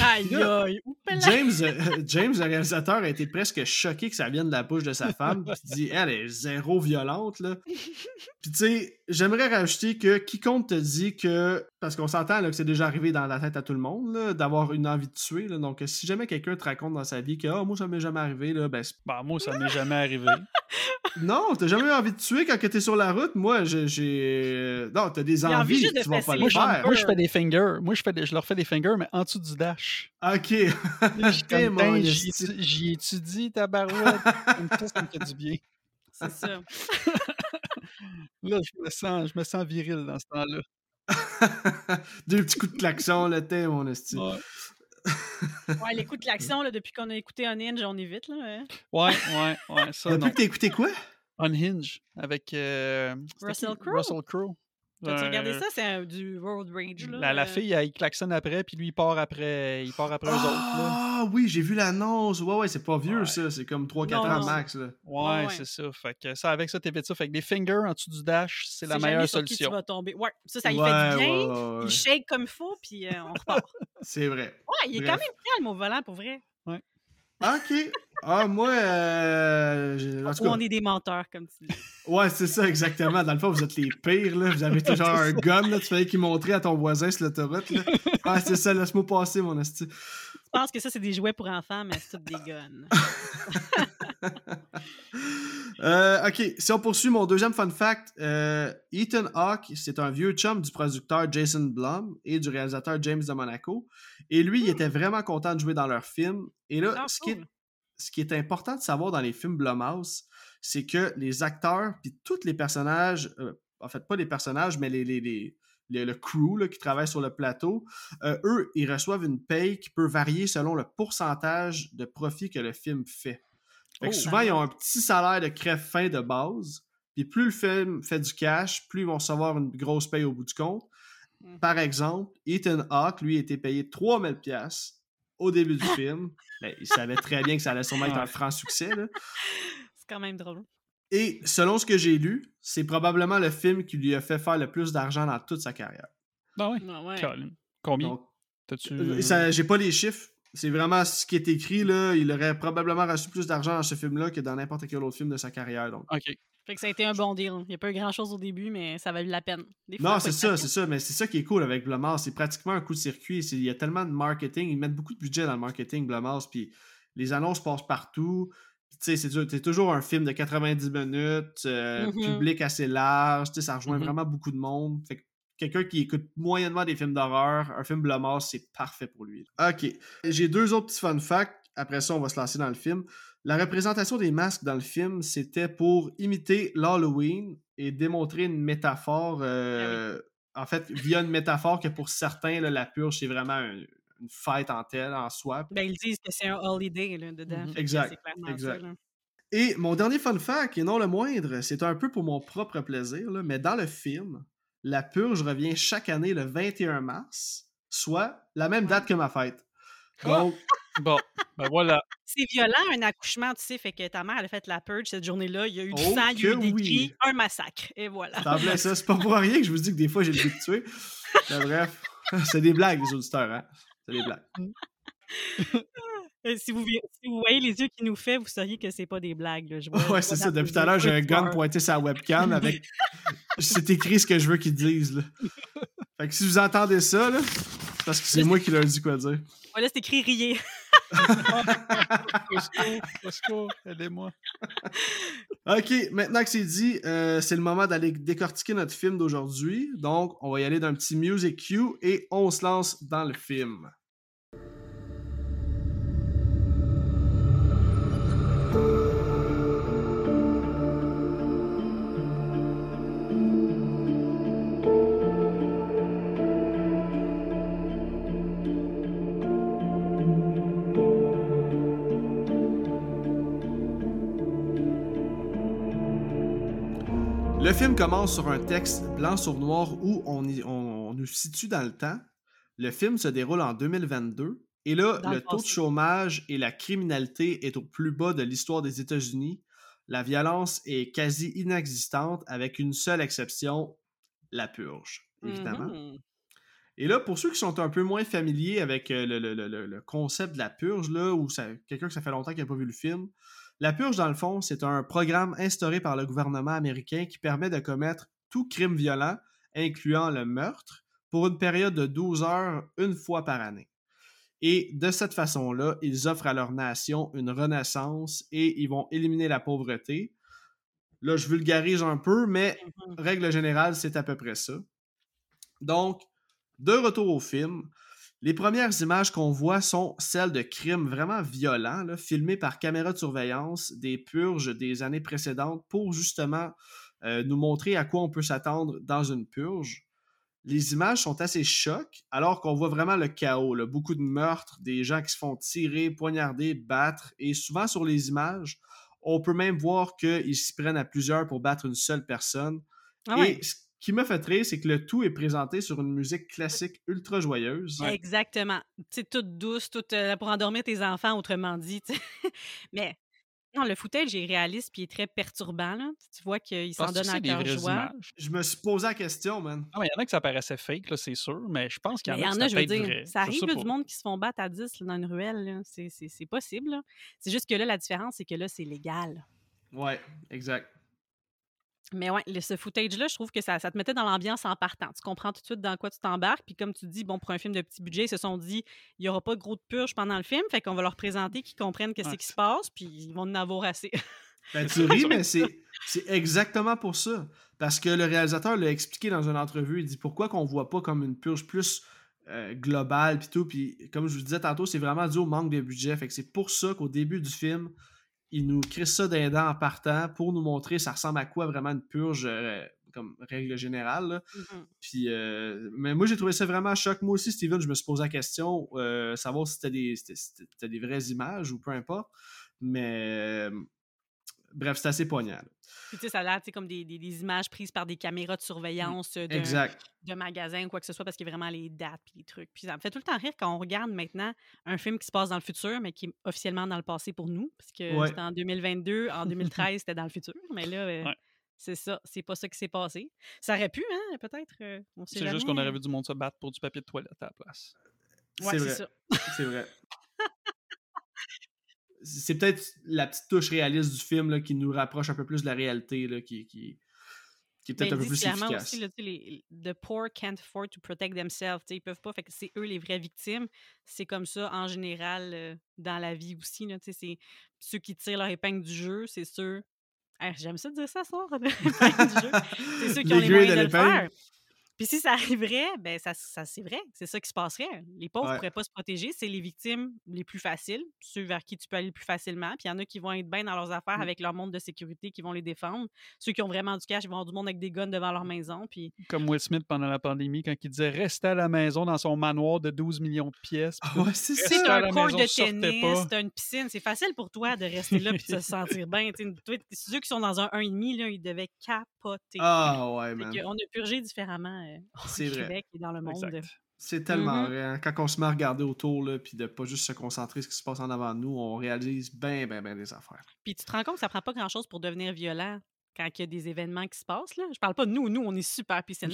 Aïe, Là, aïe. James, euh, *laughs* *laughs* James, le réalisateur, a été presque choqué que ça vienne de la bouche de sa femme. Puis il dit, elle est zéro violente, là. Puis tu sais, j'aimerais rajouter que quiconque te dit que, parce qu'on s'entend là, que c'est déjà arrivé dans la tête à tout le monde, là, d'avoir une envie de tuer. là. donc si jamais quelqu'un te raconte dans sa vie que, oh, moi, ça m'est jamais arrivé, là, ben, c'est- Ben, moi, ça m'est jamais arrivé. *laughs* non, t'as jamais eu envie de tuer quand t'es sur la route? Moi, j'ai- j'ai. Non, t'as des envie envies, tu vas pas les je, faire. moi, je fais des fingers. Moi, je, fais des- je leur fais des fingers, mais en dessous du dash. Ok. *laughs* Tain, j'y étudie ta barouette. *laughs* Comme ça, ça me fait du bien. C'est ça. Là, je me sens, je me sens viril dans ce temps-là. *laughs* Deux petits coups de klaxon, là, t'es mon esti. Ouais, Ouais, les coups de klaxon, là, depuis qu'on a écouté Unhinged, on est vite, là. hein. ouais, ouais. ouais, ça, Depuis non. que t'as écouté quoi? Unhinge avec euh, Russell? Crowe? Russell Crowe. T'as-tu regardé ça? C'est du Road Rage, là. La, la euh. fille, elle, il klaxonne après, puis lui, il part après, il part après eux autres. Là. Ah oui, j'ai vu l'annonce. Ouais, ouais, c'est pas vieux Ouais. ça. C'est comme 3-4 Non, ans non. max. Là. Ouais, ouais. c'est ça. Fait que ça, avec ça, t'évites ça. Fait que des fingers en dessous du dash, c'est la meilleure sur qui tu solution. vas tomber. Ouais, ça, ça y Ouais, fait du bien. ouais, ouais, ouais. Il shake comme il faut, puis euh, on repart. *laughs* C'est vrai. Ouais, il est quand même calme au volant, pour vrai. OK. Ah, moi, euh, en tout Ou cas, on est des menteurs, comme tu dis. ouais, c'est ça, exactement. Dans le fond, vous êtes les pires, là. Vous avez toujours *laughs* un gun, là. Tu fallait qu'il montrait à ton voisin sur l'autoroute, là. Ah, c'est ça, laisse-moi passer, mon esti. Je pense que ça, c'est des jouets pour enfants, mais c'est tous des guns. *laughs* Euh, ok, si on poursuit mon deuxième fun fact, euh, Ethan Hawke, c'est un vieux chum du producteur Jason Blum et du réalisateur James de Monaco. Et lui, il était vraiment content de jouer dans leur film. Et là, ce, qui est, cool. ce qui est important de savoir dans les films Blumhouse, c'est que les acteurs, puis tous les personnages, euh, en fait, pas les personnages, mais les, les, les- les- le crew là, qui travaille sur le plateau, euh, eux, ils reçoivent une paye qui peut varier selon le pourcentage de profit que le film fait. Fait que Oh. souvent, ils ont un petit salaire de crève-fin de base. Puis plus le film fait du cash, plus ils vont recevoir une grosse paye au bout du compte. Mhm. Par exemple, Ethan Hawke, lui, a été payé 3000 pièces au début du *laughs* film. Ben, il savait très bien que ça allait sûrement être un franc succès. *laughs* C'est quand même drôle. Et selon ce que j'ai lu, c'est probablement le film qui lui a fait faire le plus d'argent dans toute sa carrière. Ouais. Ah ouais. Colin. Combien? Euh, ça- j'ai pas les chiffres. C'est vraiment ce qui est écrit. Là. Il aurait probablement reçu plus d'argent dans ce film-là que dans n'importe quel autre film de sa carrière. Donc. Ok. Fait que ça a été un bon deal. Il n'y a pas eu grand-chose au début, mais ça a valu la peine. Des fois, Non, c'est ça, c'est ça. Mais c'est ça qui est cool avec Blumhouse. C'est pratiquement un coup de circuit. Il y a tellement de marketing. Ils mettent beaucoup de budget dans le marketing, Blumhouse. Puis les annonces passent partout. Puis, Tu sais, c'est toujours un film de 90 minutes, euh, Mhm. public assez large. Tu sais, ça rejoint Mhm. vraiment beaucoup de monde. Fait que quelqu'un qui écoute moyennement des films d'horreur, un film Blumhouse, c'est parfait pour lui. Ok. J'ai deux autres petits fun facts. Après ça, on va se lancer dans le film. La représentation des masques dans le film, c'était pour imiter l'Halloween et démontrer une métaphore. euh, En fait, via une métaphore que pour certains, là, la purge, c'est vraiment un- une fête en telle, en soi. Ben, ils disent que c'est un holiday là, dedans. Fait que Exact, c'est clairement exact. ça. Et mon dernier fun fact, et non le moindre, c'est un peu pour mon propre plaisir, là, mais dans le film, la purge revient chaque année le 21 mars, soit la même date que ma fête. Donc, *laughs* Bon, ben voilà. C'est violent, un accouchement, tu sais, fait que ta mère, elle a fait la purge cette journée-là. Il y a eu du Oh sang, il y a eu que des oui. cris, un massacre. Et voilà. ça plaît, ça. C'est pas pour rien que je vous dis que des fois j'ai le goût de tuer. Mais bref, *laughs* c'est des blagues, les auditeurs, hein? C'est des blagues. *laughs* Euh, Si vous, vi- si vous voyez les yeux qu'il nous fait, vous sauriez que c'est pas des blagues. là. Je vois- je Ouais, c'est ça. Depuis tout à l'heure, j'ai un gun pointé sur la webcam avec. *laughs* C'est écrit ce que je veux qu'ils disent, là. *laughs* Fait que si vous entendez ça, là, c'est parce que c'est moi qui leur dis quoi dire. Voilà, c'est écrit secours, aidez-moi. *laughs* Ok, maintenant que c'est dit, euh, c'est le moment d'aller décortiquer notre film d'aujourd'hui. Donc, on va y aller d'un petit music cue et on se lance dans le film. Film commence sur un texte blanc sur noir où on, y- on- on nous situe dans le temps. Le film se déroule en 2022 et là, Dans le taux de chômage et la criminalité est au plus bas de l'histoire des États-Unis. La violence est quasi inexistante avec une seule exception, la purge, évidemment. Mhm. Et là, pour ceux qui sont un peu moins familiers avec euh, le, le- le- le- le concept de la purge, là, ou quelqu'un que ça fait longtemps qui n'a pas vu le film, la purge, dans le fond, c'est un programme instauré par le gouvernement américain qui permet de commettre tout crime violent, incluant le meurtre, pour une période de 12 heures une fois par année. Et de cette façon-là, ils offrent à leur nation une renaissance et ils vont éliminer la pauvreté. Là, je vulgarise un peu, mais Mhm. règle générale, c'est à peu près ça. Donc, de retour au film, les premières images qu'on voit sont celles de crimes vraiment violents, là, filmés par caméra de surveillance des purges des années précédentes pour justement euh, nous montrer à quoi on peut s'attendre dans une purge. Les images sont assez chocs, alors qu'on voit vraiment le chaos, là, beaucoup de meurtres, des gens qui se font tirer, poignarder, battre, et souvent sur les images, on peut même voir qu'ils s'y prennent à plusieurs pour battre une seule personne. Ah ouais, Et ce qui m'a fait rire, c'est que le tout est présenté sur une musique classique ultra joyeuse. Ouais. Exactement. Sais, toute douce, toute euh, pour endormir tes enfants, autrement dit. *laughs* Mais Non, le footage est réaliste puis il est très perturbant. Là. Tu vois qu'il s'en Penses-tu que donne à c'est des cœur vraies joie. images? Je me suis posé la question, man. Ah, il y en a que ça paraissait fake, là, c'est sûr, mais je pense qu'il y il en y a en que a, je veux dire, vrai. ça arrive là, du monde qui se font battre à 10 là, dans une ruelle. là. C'est c'est- c'est possible. là. C'est juste que là, la différence, c'est que là, c'est légal. Ouais, exact. Mais ouais, ce footage-là, je trouve que ça, ça te mettait dans l'ambiance en partant. Tu comprends tout de suite dans quoi tu t'embarques. Puis comme tu dis, bon, pour un film de petit budget, ils se sont dit, il n'y aura pas de gros de purge pendant le film. Fait qu'on va leur présenter qu'ils comprennent qu'est-ce Ouais. qui se passe. Puis ils vont en avoir assez. Ben, *laughs* tu ris, mais c'est *laughs* c'est exactement pour ça. Parce que le réalisateur l'a expliqué dans une entrevue. Il dit pourquoi qu'on voit pas comme une purge plus euh, globale puis tout. Puis comme je vous disais tantôt, c'est vraiment dû au manque de budget. Fait que c'est pour ça qu'au début du film, il nous crisse ça d'un dent en partant pour nous montrer ça ressemble à quoi vraiment une purge euh, comme règle générale. là. Mhm. Puis, euh, mais moi, j'ai trouvé ça vraiment choc. Moi aussi, Steven, je me suis posé la question, euh, savoir si c'était des, c'était des vraies images ou peu importe. Mais, bref, c'est assez poignant. là. Puis tu sais, ça a l'air tu sais, comme des, des- des images prises par des caméras de surveillance euh, de magasin ou quoi que ce soit parce qu'il y a vraiment les dates puis les trucs. Puis ça me fait tout le temps rire quand on regarde maintenant un film qui se passe dans le futur, mais qui est officiellement dans le passé pour nous. Parce que Ouais. c'était en 2022, en 2013, c'était dans le futur. Mais là, euh, Ouais. c'est ça. C'est pas ça qui s'est passé. Ça aurait pu, hein, peut-être. euh, C'est juste qu'on aurait vu du monde se battre pour du papier de toilette à la place. Ouais, c'est vrai. ça. C'est vrai. C'est peut-être la petite touche réaliste du film là, qui nous rapproche un peu plus de la réalité, là, qui, qui, qui est peut-être un ils peu plus clairement efficace. aussi, là, les, the poor can't afford to protect themselves. Ils peuvent pas, fait que c'est eux les vraies victimes. C'est comme ça en général euh, dans la vie aussi. là, C'est ceux qui tirent leur épingle du jeu, c'est ceux. J'aime ça dire ça, soir, *laughs* l'épingle du jeu. C'est ceux qui ont les moyens de de le l'épingle. faire. Puis si ça arriverait, ben ça, ça c'est vrai, c'est ça qui se passerait. Les pauvres ne Ouais. pourraient pas se protéger, c'est les victimes les plus faciles, ceux vers qui tu peux aller le plus facilement. Puis il y en a qui vont être bien dans leurs affaires Mm. avec leur monde de sécurité, qui vont les défendre. Ceux qui ont vraiment du cash, ils vont avoir du monde avec des guns devant leur maison. Puis Comme Will Smith pendant la pandémie, quand il disait rester à la maison dans son manoir de 12 millions de pièces. puis Ah ouais, c'est un court maison, de tennis, c'est une piscine. C'est facile pour toi de rester là et de se *laughs* sentir bien. Ceux qui sont dans un 1,5, là, ils devaient capoter. Ah ouais, man. on a purgé différemment au C'est vrai. Québec et dans le monde. Exact. C'est tellement Mhm. vrai. hein. Quand on se met à regarder autour, là, puis de pas juste se concentrer sur ce qui se passe en avant de nous, on réalise bien, bien, bien des affaires. Puis tu te rends compte que ça prend pas grand-chose pour devenir violent quand il y a des événements qui se passent. Là. Je parle pas de nous, nous, on est super piscine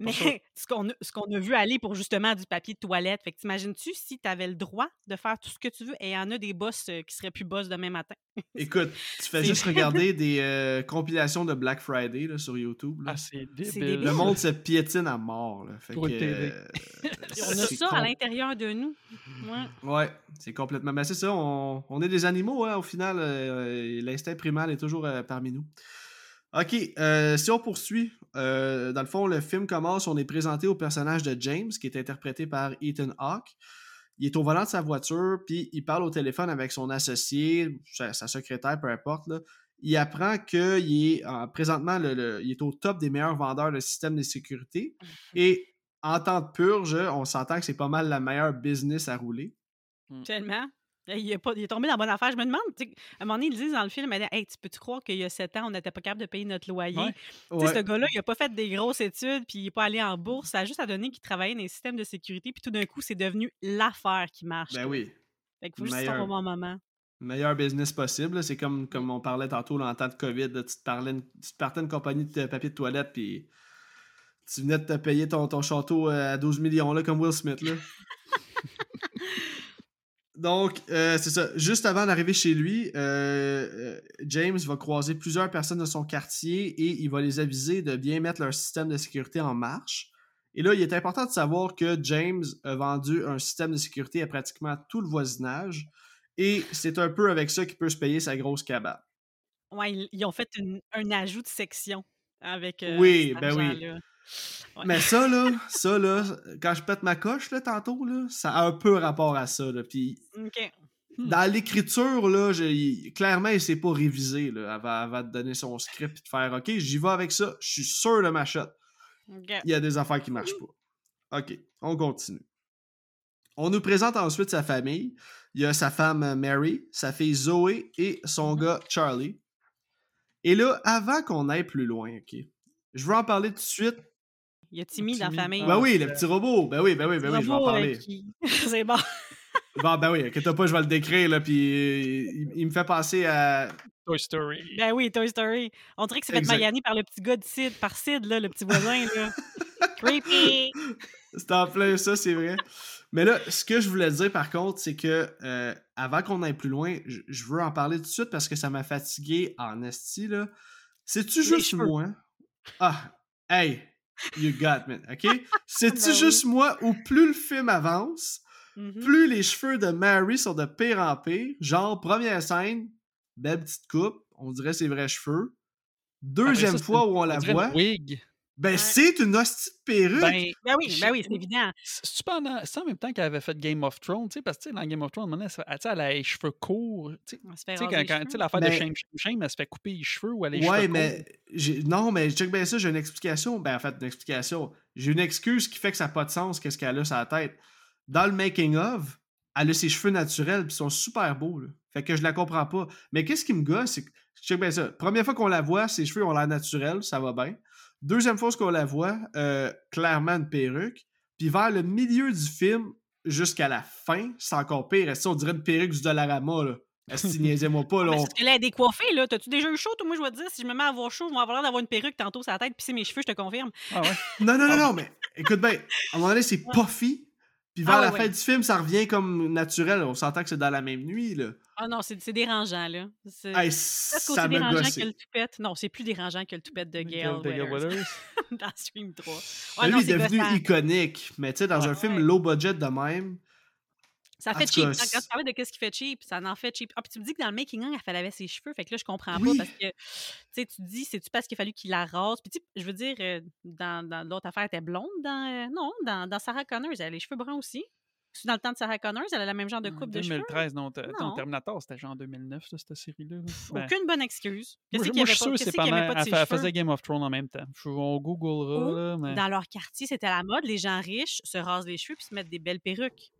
Mais *laughs* ce qu'on a, ce qu'on a vu aller pour justement du papier de toilette. Fait que t'imagines-tu si tu avais le droit de faire tout ce que tu veux et il y en a des boss euh, qui seraient plus boss demain matin? *laughs* Écoute, tu fais juste regarder *laughs* des euh, compilations de Black Friday là, sur YouTube. là. Ah, c'est C'est débile. débile. Le monde se piétine à mort. Là. Fait que, euh, on a ça à l'intérieur de nous. Ouais. Ouais, c'est complètement. Mais c'est ça, on, on est des animaux, hein, au final. euh, L'instinct primal est toujours euh, parmi nous. Ok, euh, si on poursuit, euh, dans le fond, le film commence, on est présenté au personnage de James, qui est interprété par Ethan Hawke. Il est au volant de sa voiture, puis il parle au téléphone avec son associé, sa, sa secrétaire, peu importe. Là. Il apprend qu'il est euh, présentement le- le- il est au top des meilleurs vendeurs de systèmes de sécurité. *laughs* Et en temps de purge, on s'entend que c'est pas mal la meilleure business à rouler. Tellement. Il est, pas, il est tombé dans la bonne affaire. Je me demande, tu sais, à un moment donné, ils disent dans le film, hey, tu peux-tu croire qu'il y a sept ans, on n'était pas capable de payer notre loyer? Ouais. Tu sais, Ouais. ce gars-là, il a pas fait des grosses études, puis il n'est pas allé en bourse. Ça a juste à donner qu'il travaillait dans les systèmes de sécurité, puis tout d'un coup, c'est devenu l'affaire qui marche. Ben oui. Fait qu'il faut juste meilleur. au bon moment. meilleur business possible. C'est comme, comme on parlait tantôt là, en temps de COVID. là, tu, te parlais une- tu te partais une compagnie de papier de toilette, puis tu venais de te payer ton, ton château euh, à 12 millions, là, comme Will Smith. Là. *laughs* Donc, euh, c'est ça. Juste avant d'arriver chez lui, euh, euh, James va croiser plusieurs personnes de son quartier et il va les aviser de bien mettre leur système de sécurité en marche. Et là, il est important de savoir que James a vendu un système de sécurité à pratiquement tout le voisinage. Et c'est un peu avec ça qu'il peut se payer sa grosse cabane. Ouais, ils, ont fait une- un ajout de section avec euh, Oui, ben oui. Ouais. Mais ça, là, *laughs* ça, là, quand je pète ma coche, là, tantôt, là, ça a un peu rapport à ça, là. Puis. Hmm. dans l'écriture, là, il- clairement, il s'est pas révisé, là, avant, avant de donner son script et de faire « OK, j'y vais avec ça, je suis sûr de ma shot. ». Il y a des affaires qui marchent pas. OK, on continue. On nous présente ensuite sa famille. Il y a sa femme euh, Mary, sa fille Zoé et son Mhm. gars Charlie. Et là, avant qu'on aille plus loin, OK, je veux en parler tout de suite. Il y a Timmy dans la famille. Ben oui, le petit robot. Ben oui, ben oui, ben oui, je vais en euh, parler. qui- *laughs* c'est bon. Bon, ben oui, inquiète pas, je vais le décrire, là, puis il, il me fait penser à... Toy Story. Ben oui, Toy Story. On dirait que c'est fait maganer par le petit gars de Sid, par Sid, là, le petit voisin, là. Creepy! C'est en plein ça, c'est vrai. Mais là, ce que je voulais dire par contre, c'est que euh, avant qu'on aille plus loin, je, je veux en parler tout de suite parce que ça m'a fatigué en esti, là. C'est-tu juste cheveux. moi? Ah, hey, you got me, ok? *laughs* C'est-tu Ben oui. juste moi ou plus le film avance, Mhm. plus les cheveux de Mary sont de pire en pire? Genre, première scène, belle petite coupe, on dirait ses vrais cheveux. Deuxième Après ça, c'est fois où on la voit, une wig. Ben Ouais. c'est une hostie de perruque! Ben, Ben oui, ben oui, c'est évident. c'est pendant. C'est en même temps qu'elle avait fait Game of Thrones, tu sais, parce que dans Game of Thrones, elle, elle, a les cheveux courts. Tu sais, quand, quand- cheveux. tu sais, l'affaire Mais- de shame, shame, shame, elle se fait couper les cheveux ou elle a les Ouais, cheveux mais courts. non, mais check bien ça, j'ai une explication. Ben, en fait, une explication. J'ai une excuse qui fait que ça n'a pas de sens, qu'est-ce qu'elle a sur la tête. Dans le making-of, elle a ses cheveux naturels, puis ils sont super beaux, là. Fait que je la comprends pas. Mais qu'est-ce qui me gosse, c'est que, check bien ça. Première fois qu'on la voit, ses cheveux ont l'air naturels, ça va bien. Deuxième fois qu'on la voit, euh, clairement une perruque. Puis vers le milieu du film, jusqu'à la fin, c'est encore pire. Est-ce que on dirait une perruque du Dollarama, là? Est-ce que niaisez-moi pas, là? Mais on- parce qu'elle est décoiffée, là. T'as-tu déjà eu chaud? Toi, moi, je vais te dire, si je me mets à avoir chaud, je vais avoir l'air d'avoir une perruque tantôt sur la tête, puis c'est mes cheveux, je te confirme. Ah ouais? Non, non, non, non, mais écoute bien, à un moment donné, c'est puffy. Puis vers Ah, la ouais, fin du film, ça revient comme naturel. On s'entend que c'est dans la même nuit, là. Ah non, c'est c'est dérangeant, là. C'est Hey, ça dérangeant que le toupette. Non, c'est plus dérangeant que le toupette de Gail De Gail Weathers *laughs* dans Stream 3. Mais Ouais, non, lui, il c'est est devenu gossant. iconique. Mais tu sais, dans Ouais. un film low budget de même, Ça fait cheap. cas, Quand, tu parlais de qu'est-ce qui fait cheap, ça en fait cheap. Ah, puis tu me dis que dans le making-of, elle avait ses cheveux. Fait que là, je comprends Oui. pas parce que, tu sais, tu te dis, c'est-tu parce qu'il a fallu qu'il la rase? Puis, je veux dire, euh, dans, dans l'autre affaire, elle était blonde. Dans, euh, non, dans, dans Sarah Connors, elle a les cheveux bruns aussi. Dans le temps de Sarah Connors, elle a le même genre de En coupe de cheveux? 2013, non. Non. Terminator, c'était genre 2009, ça, cette série-là. là. Ben, Aucune bonne excuse. Qu'est-ce je- qu'il y moi, avait je suis pas, sûr c'est pas de Elle, faisait Game of Thrones en même temps. Je- on googlera, Ou là, mais. Dans leur quartier, c'était la mode. Les gens riches se rasent les cheveux puis se mettent des belles perruques.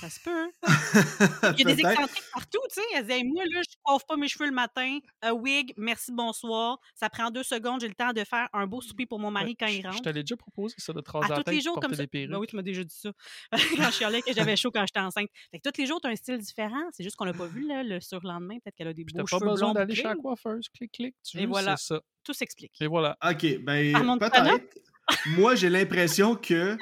Ça se peut. *laughs* Il y a des excentriques partout, tu sais. Elle disait, moi, là, je coiffe pas mes cheveux le matin. Un wig, merci, bonsoir. Ça prend deux secondes, j'ai le temps de faire un beau souper pour mon mari quand il je- Je rentre. t'avais déjà proposé ça de te raser À la tous tête les jours comme ça. Ben oui, tu m'as déjà dit ça. *laughs* quand je chialais que j'avais chaud quand j'étais enceinte. Fait que tous les jours, tu as un style différent. C'est juste qu'on l'a pas vu là, le surlendemain. Peut-être qu'elle a des Puis beaux t'as pas cheveux besoin d'aller chez la coiffeuse. Clic, clic. Tu Et veux, voilà. c'est ça. Tout s'explique. Et voilà. Ok, ben peut-être. Moi, j'ai l'impression que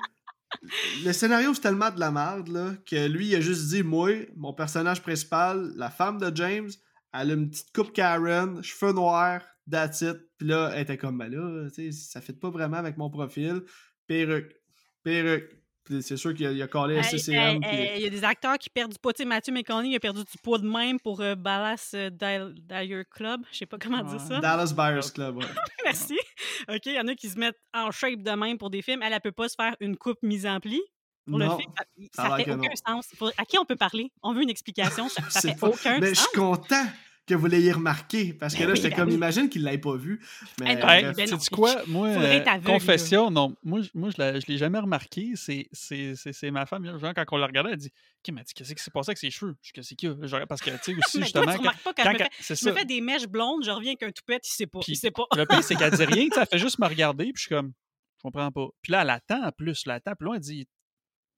le scénario, c'est tellement de la merde, que lui, il a juste dit, moi, mon personnage principal, la femme de James, elle a une petite coupe Karen, cheveux noirs, that's it. Puis là, elle était comme, ben là, ça fit pas vraiment avec mon profil. Perruque, perruque. C'est sûr qu'il a, il a collé puis- hey, Il y a des acteurs qui perdent du poids. Tu sais, Mathieu McConaughey il a perdu du poids de même pour euh, Dallas euh, Dyer Club. Je sais pas comment dire ça. Dallas Buyers Club, ouais. *laughs* Merci. OK, il y en a qui se mettent en shape de même pour des films. Elle, elle peut pas se faire une coupe mise en pli pour Non. le film. Ça, ça fait aucun non. sens. Faut- à qui on peut parler? On veut une explication. Ça, ça *laughs* fait pas. aucun Mais je sens. suis content que vous l'ayez remarqué. Parce que Ben là, oui, j'étais ben comme, oui. imagine qu'il l'ait pas vu. Mais Hey, ben quoi? Moi, euh, là. confession, non. Moi, je- moi je ne l'ai jamais remarqué. C'est- C'est c'est- c'est ma femme, genre, quand on la regardait, elle dit OK, mais dit, qu'est-ce qui s'est passé avec ses cheveux Je dis Qu'est-ce qu'il y a Parce que, tu sais, aussi, *laughs* Mais toi, justement. tu quand- remarques pas quand, quand- je me fais, C'est je me ça. fais des mèches blondes, je reviens avec un toupette, il sait pas. Puis il sait pas. Le pire, c'est qu'elle dit rien, elle fait *laughs* juste me regarder, puis je suis comme, je comprends pas. Puis là, elle attend en plus, elle attend, puis là, elle dit,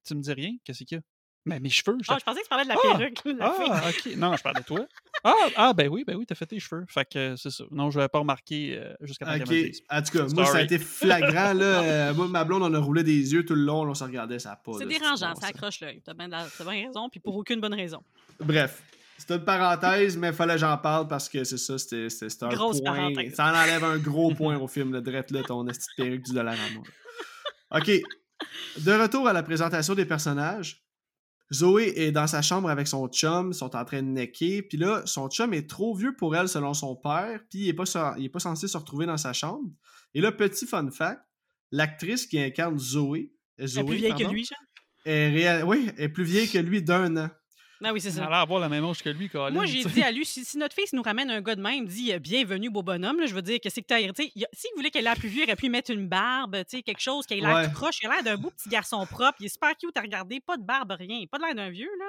tu me dis rien, qu'est-ce qu'il y a? Mais mes cheveux, je Ah, je pensais que tu parlais de la Ah! perruque. la fille. Ah, ok. Non, je parle de toi. *laughs* Ah, ah, ben oui, ben oui, t'as fait tes cheveux. Fait que c'est ça. Non, je l'avais pas remarqué euh, jusqu'à temps Ok, en tout cas, moi, ça a été flagrant, là. *laughs* Euh, moi, ma blonde, on a roulé des yeux tout le long, là, on se regardait, ça a pas. C'est dérangeant, ça accroche l'œil. T'as bien, raison, puis pour aucune bonne raison. Bref, c'était une parenthèse, mais fallait que j'en parle parce que c'est ça, c'était un Grosse point. parenthèse. Ça en enlève un gros *laughs* point au film, le drette là, ton petite perruque du Dollarama. Ok, de retour à la présentation des personnages. Zoé est dans sa chambre avec son chum, ils sont en train de necker, puis là, son chum est trop vieux pour elle selon son père, puis il est pas, il est pas censé se retrouver dans sa chambre. Et là, petit fun fact, l'actrice qui incarne Zoé, Elle est Zoé, plus vieille que lui, genre? est réa- oui, est plus vieille que lui d'un an. Ah oui, c'est Elle a ça. l'air d'avoir la même âge que lui, Colin. Moi, j'ai dit à lui, si, si notre fils nous ramène un gars de même, dit euh, bienvenue, beau bonhomme, là, je veux dire, qu'est-ce que t'as S'il voulait qu'elle ait l'air plus vieux, il aurait pu mettre une barbe, tu sais, quelque chose, qu'il ait l'air Ouais. tout croche. Il a l'air d'un beau petit garçon propre. Il est super cute à regarder, pas de barbe, rien. Pas de l'air d'un vieux, là.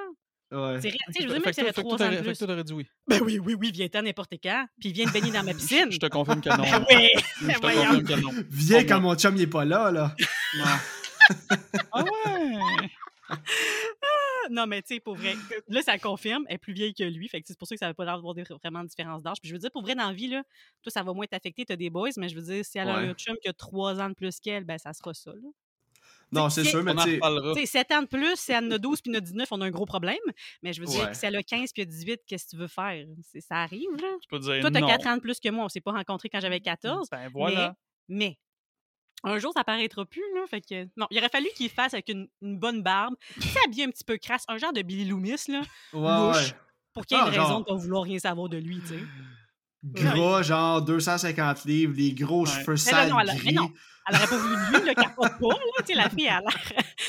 Ouais. C'est ré- tu sais, je veux dire, même avait ans de fait que t'aurais dit oui. Ben oui, oui, oui, viens-ten n'importe quand. Puis il vient de baigner dans ma *laughs* piscine. Je te confirme que non. *laughs* Ben oui, Je te confirme que non. Viens quand mon chum il est pas là, là. *laughs* Ah ouais! Non, mais tu sais, pour vrai, là, ça confirme, elle est plus vieille que lui. Fait que c'est pour ça que ça veut pas avoir des- vraiment de différence d'âge. Puis je veux dire, pour vrai, dans la vie, là, toi, ça va moins t'affecter, t'as des boys, mais je veux dire, si elle a Ouais. un chum qui a 3 ans de plus qu'elle, ben ça sera ça, là. Non, c'est sûr, mais tu sais. reparlera. Tu sais, 7 ans de plus, si elle en a 12 puis en a 19, on a un gros problème. Mais je veux dire, Ouais. si elle a 15 puis elle a 18, qu'est-ce que tu veux faire? C'est- Ça arrive, là. Tu peux dire Toi, t'as non. 4 ans de plus que moi. On s'est pas rencontrés quand j'avais 14. Ben voilà. Mais, un jour, ça paraîtra plus, là. Fait que, non, il aurait fallu qu'il fasse avec une, une bonne barbe, s'habiller un petit peu crasse, un genre de Billy Loomis, là, Ouais, louche, ouais. pour qu'il y ait Ah, une genre- raison de pas vouloir rien savoir de lui, tu sais. Gras, genre 250 livres, les gros cheveux sales non, elle gris. non. Elle aurait pas voulu lui, le capote pas, là. Tu sais, la fille, elle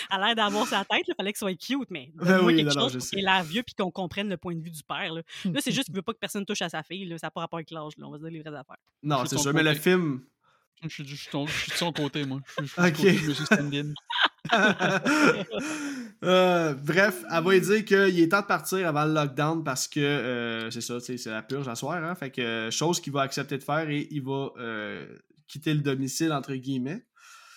a l'air- *laughs* d'avoir sa tête, il fallait qu'elle soit cute, mais Ben donne-moi oui, quelque non, chose pour qu'elle vieux puis qu'on comprenne le point de vue du père, là. Là, c'est juste qu'il veut pas que personne touche à sa fille, là. Ça n'a pas rapport avec l'âge, là. On va se dire les vraies affaires. Non, c'est sûr, mais le film. Je suis, du- je suis ton- je suis de son côté, moi. Je suis, je suis côté Stand-in. *laughs* Euh, bref, elle va lui dire qu'il est temps de partir avant le lockdown parce que euh, c'est ça, tu sais, c'est la purge à soir, hein, fait que euh, chose qu'il va accepter de faire et il va euh, quitter le domicile entre guillemets.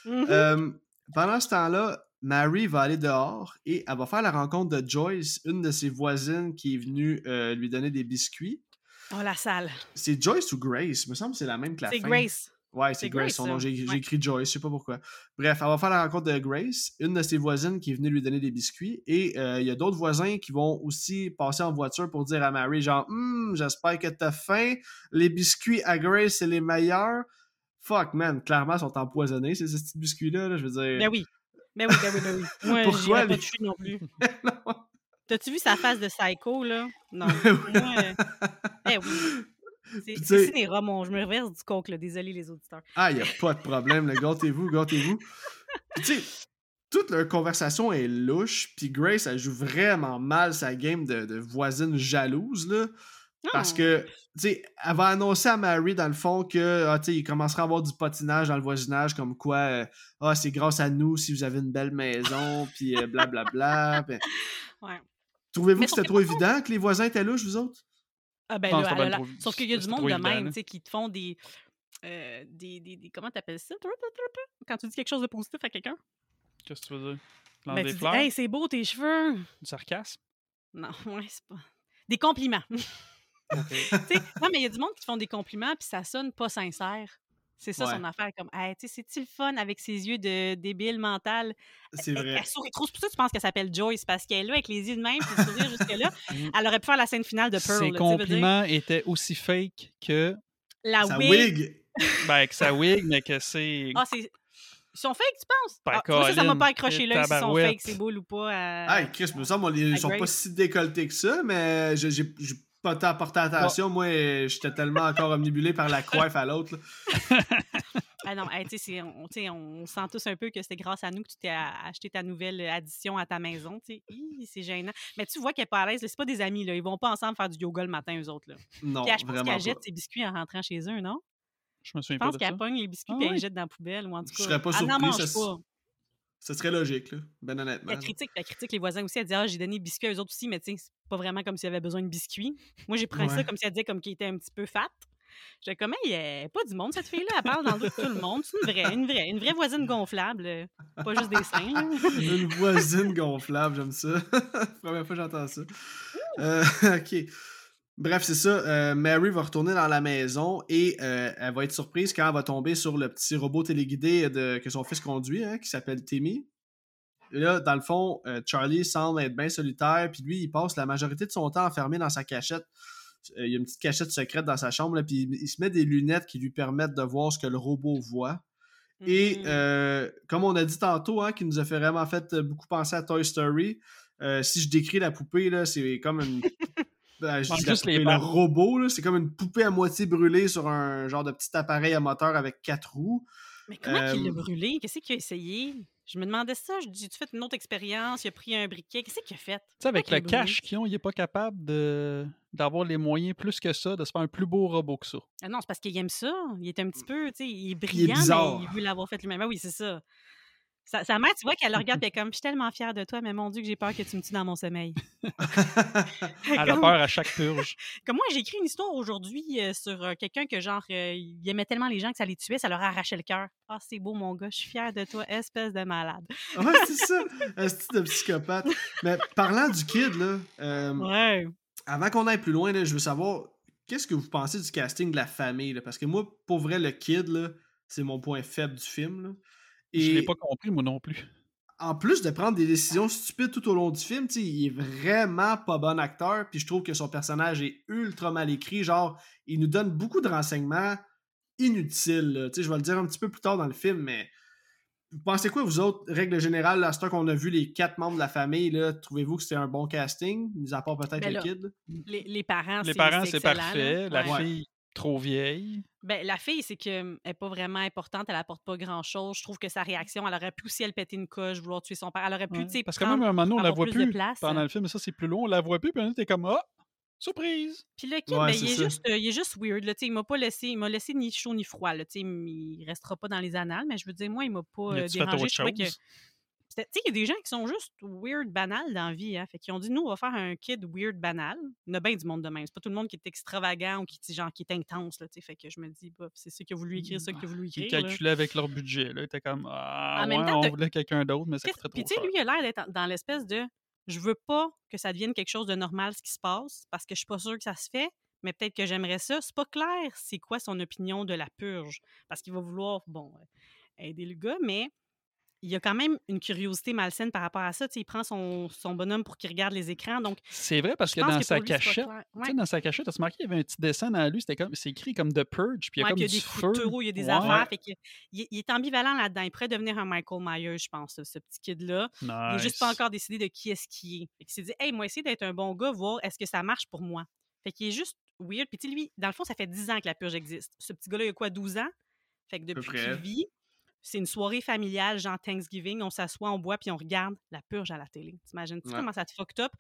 Mhm. Euh, pendant ce temps-là, Mary va aller dehors et elle va faire la rencontre de Joyce, une de ses voisines qui est venue euh, lui donner des biscuits. Oh, la salle. C'est Joyce ou Grace? Il me semble que c'est la même que la C'est. Grace. Ouais, c'est Grace, Grace, son nom. J'ai Ouais. écrit Joyce, je sais pas pourquoi. Bref, elle va faire la rencontre de Grace, une de ses voisines qui est venue lui donner des biscuits. Et euh, il y a d'autres voisins qui vont aussi passer en voiture pour dire à Mary, genre, Hum, j'espère que t'as faim. Les biscuits à Grace, c'est les meilleurs. Fuck, man, clairement, ils sont empoisonnés, ces petits biscuits-là. là, je veux dire. Ben oui. Ben oui, ben oui, ben oui. *laughs* Moi, Pourquoi j'irais pas les- toucher non plus. *laughs* Non. T'as-tu vu sa face de psycho, là? Non. *laughs* Moi, euh, eh oui. C'est cinéra, mon. Je me reverse du coke, là. Désolé, les auditeurs. Ah, il n'y a pas de problème, là. Gâtez-vous. Puis, tu sais, toute leur conversation est louche, puis Grace, elle joue vraiment mal sa game de, de voisine jalouse, là. Parce que, tu sais, elle va annoncer à Mary, dans le fond, que, ah, tu sais, il commencera à avoir du patinage dans le voisinage, comme quoi, euh, ah, c'est grâce à nous si vous avez une belle maison, puis euh, blablabla. Ouais. Trouvez-vous que c'était trop évident que les voisins étaient louches, vous autres? Ah ben Non, là, la- trop- sauf qu'il y a du monde de évident, même, là. tu sais, qui te font des, euh, des, des, des- comment t'appelles ça? Quand tu dis quelque chose de positif à quelqu'un? Qu'est-ce que tu veux dire? Ben, tu dis, hey, c'est beau tes cheveux. Du sarcasme? Non, *laughs* ouais, c'est pas. Des compliments. *laughs* Non, mais il y a du monde qui te font des compliments, puis ça sonne pas sincère. C'est ça Ouais. son affaire, comme, hey, tu sais, c'est-tu le fun avec ses yeux de débile mental? C'est Elle, vrai. elle sourit trop. C'est pour ça que tu penses qu'elle s'appelle Joyce, parce qu'elle est là avec les yeux de même, puis le sourire jusque-là. *laughs* Mm. Elle aurait pu faire la scène finale de Pearl. Ses là, dire, compliments étaient aussi fake que, La Sa wig. wig! *laughs* ben, que sa wig, mais que c'est. Ah, c'est. Ils sont fake, tu penses? Ben, Ah, tu vois, ça, ça m'a Colin, pas accroché là, s'ils sont fake, c'est beau ou pas. euh, Ah, Chris, me semble, ils sont pas si décolletés que ça, mais j'ai pas tant porté attention. Moi, j'étais tellement encore omnibulé par la coiffe à l'autre. là. *laughs* Ah non, hey, tu sais, c'est- on, on sent tous un peu que c'est grâce à nous que tu t'es acheté ta nouvelle addition à ta maison. C'est gênant. Mais tu vois qu'elle est pas à l'aise. C'est pas des amis. Là. Ils vont pas ensemble faire du yoga le matin, eux autres. Là. Non, Puis elle, je pense qu'elle jette ses biscuits en rentrant chez eux, non? Je me souviens Je pas pense qu'elle pogne les biscuits Ah et elle ouais? les jette dans la poubelle. Ou en tout Je cas, serais pas elle n'en surpris, mange ça se- pas. Ce serait logique, là. Ben honnêtement. Elle critique, elle critique les voisins aussi. Elle dit Ah, j'ai donné des biscuits à eux autres aussi, mais tu sais, c'est pas vraiment comme s'il avait besoin de biscuits. Moi, j'ai pris ça comme si elle disait comme qu'il était un petit peu fat. J'étais comme, hey, elle est pas du monde, cette fille-là. Elle parle dans le dos de tout le monde. C'est une vraie, une vraie, une vraie voisine gonflable. euh, Pas juste des seins. là. Une voisine gonflable, j'aime ça. *laughs* Première fois que j'entends ça. Euh, *laughs* ok. Bref, c'est ça. euh, Mary va retourner dans la maison et euh, elle va être surprise quand elle va tomber sur le petit robot téléguidé de, que son fils conduit, hein, qui s'appelle Timmy. Et là, dans le fond, euh, Charlie semble être bien solitaire, puis lui, il passe la majorité de son temps enfermé dans sa cachette. Il y a une petite cachette secrète dans sa chambre, puis il, il se met des lunettes qui lui permettent de voir ce que le robot voit. Et euh, comme on a dit tantôt, hein, qui nous a fait vraiment fait beaucoup penser à Toy Story, si je décris la poupée, c'est comme une. *laughs* Je Manque dis la juste les le robot, là, c'est comme une poupée à moitié brûlée sur un genre de petit appareil à moteur avec quatre roues. Mais comment il l'a euh, brûlé? Qu'est-ce qu'il a essayé? Je me demandais ça. Je dis, tu fait une autre expérience? Il a pris un briquet. Qu'est-ce qu'il a fait? Tu sais, avec le cash qu'ils ont, il est pas capable de d'avoir les moyens plus que ça, de se faire un plus beau robot que ça. Ah non, c'est parce qu'il aime ça. Il est un petit peu, tu sais, il est brillant, bizarre. mais il veut l'avoir fait lui-même. Ah oui, c'est ça. Sa, sa mère, tu vois qu'elle le regarde *laughs* et elle est comme Je suis tellement fière de toi, mais mon Dieu, que j'ai peur que tu me tues dans mon sommeil. *laughs* Elle a peur à chaque purge. *laughs* Comme moi, j'ai écrit une histoire aujourd'hui euh, sur euh, quelqu'un que, genre, euh, il aimait tellement les gens que ça les tuait, ça leur arrachait le cœur. Ah, c'est beau, mon gars, je suis fière de toi, espèce de malade. ouais, c'est ça. Un style de psychopathe. Mais parlant du kid, là, Ouais. avant qu'on aille plus loin, là, je veux savoir, qu'est-ce que vous pensez du casting de la famille? là? Parce que moi, pour vrai, le kid, là, c'est mon point faible du film. là. Je l'ai Et pas compris, moi non plus. en plus de prendre des décisions stupides tout au long du film, il est vraiment pas bon acteur. Puis je trouve que son personnage est ultra mal écrit. Genre, il nous donne beaucoup de renseignements inutiles. je vais le dire un petit peu plus tard dans le film, mais vous pensez quoi, vous autres, règle générale, à ce temps qu'on a vu les quatre membres de la famille, là, trouvez-vous que c'était un bon casting, mis à part peut-être Ben le kid? Les, les parents, Les c'est parents, c'est là. parfait. La Ouais. fille, trop vieille. Ben, la fille, c'est qu'elle n'est pas vraiment importante, elle apporte pas grand-chose. Je trouve que sa réaction, elle aurait pu aussi elle péter une coche, vouloir tuer son père. Elle aurait pu, Ouais. tu sais, Parce que même à un moment donné, on la voit plus de plus place. pendant le film, mais ça, c'est plus long. On la voit plus, puis on était comme Ah, surprise! Puis le kid, Ouais, ben, il, est juste, euh, il est juste weird. Là, il m'a pas laissé, il m'a laissé ni chaud ni froid. Là, il restera pas dans les annales, mais je veux dire, moi, il m'a pas euh, dérangé. Je trouvais que. Tu sais, il y a des gens qui sont juste weird, banal dans la vie. Hein. Fait qu'ils ont dit, nous, on va faire un kid weird, banal. Il y en a bien du monde de même. C'est pas tout le monde qui est extravagant ou qui, genre, qui est intense. Là, fait que je me dis, bah, c'est ça qu'il a voulu écrire, ça qu'il a voulu Ils écrire. là. calculaient avec leur budget. Là. Ils étaient comme Ah, En même ouais, temps, on voulait quelqu'un d'autre, mais ça coûterait Puis trop tu sais, lui, il a l'air d'être dans l'espèce de je veux pas que ça devienne quelque chose de normal ce qui se passe parce que je suis pas sûre que ça se fait, mais peut-être que j'aimerais ça. C'est pas clair c'est quoi son opinion de la purge parce qu'il va vouloir, bon, euh, aider le gars, mais il y a quand même une curiosité malsaine par rapport à ça. Tu il prend son, son bonhomme pour qu'il regarde les écrans. Donc, C'est vrai parce que dans que sa lui, cachette, tu Ouais. dans sa cachette, t'as remarqué, il y avait un petit dessin dans lui, c'était comme, c'est écrit comme The Purge, puis il y a Ouais, comme puis il y a des coups feu. de taureau, il y a des Ouais. affaires. Fait que, il, il est ambivalent là-dedans. Il pourrait devenir un Michael Myers, je pense, ce, ce petit kid-là. Il n'est juste pas encore décidé de qui est-ce qui est. Fait qu'il s'est dit, hey, moi, essayer d'être un bon gars, voir est-ce que ça marche pour moi. Fait qu'il est juste weird. Puis, tu sais, lui, dans le fond, ça fait 10 ans que la purge existe. Ce petit gars-là, il a quoi, 12 ans? Fait que depuis qu'il vit, c'est une soirée familiale, genre Thanksgiving, on s'assoit, on boit, puis on regarde la purge à la télé. T'imagines-tu Ouais. comment ça te fucked up?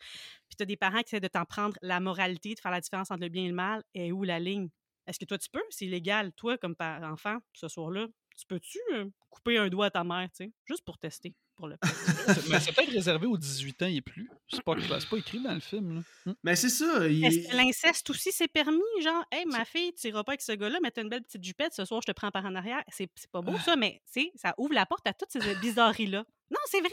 Puis t'as des parents qui essaient de t'en prendre la moralité, de faire la différence entre le bien et le mal. Et où la ligne? Est-ce que toi, tu peux? C'est illégal. Toi, comme enfant, ce soir-là, tu peux-tu euh, couper un doigt à ta mère, tu sais? Juste pour tester, pour le *laughs* C'est- mais c'est peut-être réservé aux 18 ans et plus. C'est pas, c'est pas écrit dans le film. Là. Hum. Mais c'est ça, il Est-ce que l'inceste aussi, c'est permis? Genre, hey, ma fille, tu iras pas avec ce gars-là, mais t'as une belle petite jupette, ce soir, je te prends par en arrière. C'est c'est pas beau, ça, mais tu sais, ça ouvre la porte à toutes ces bizarreries-là. Non, c'est vrai!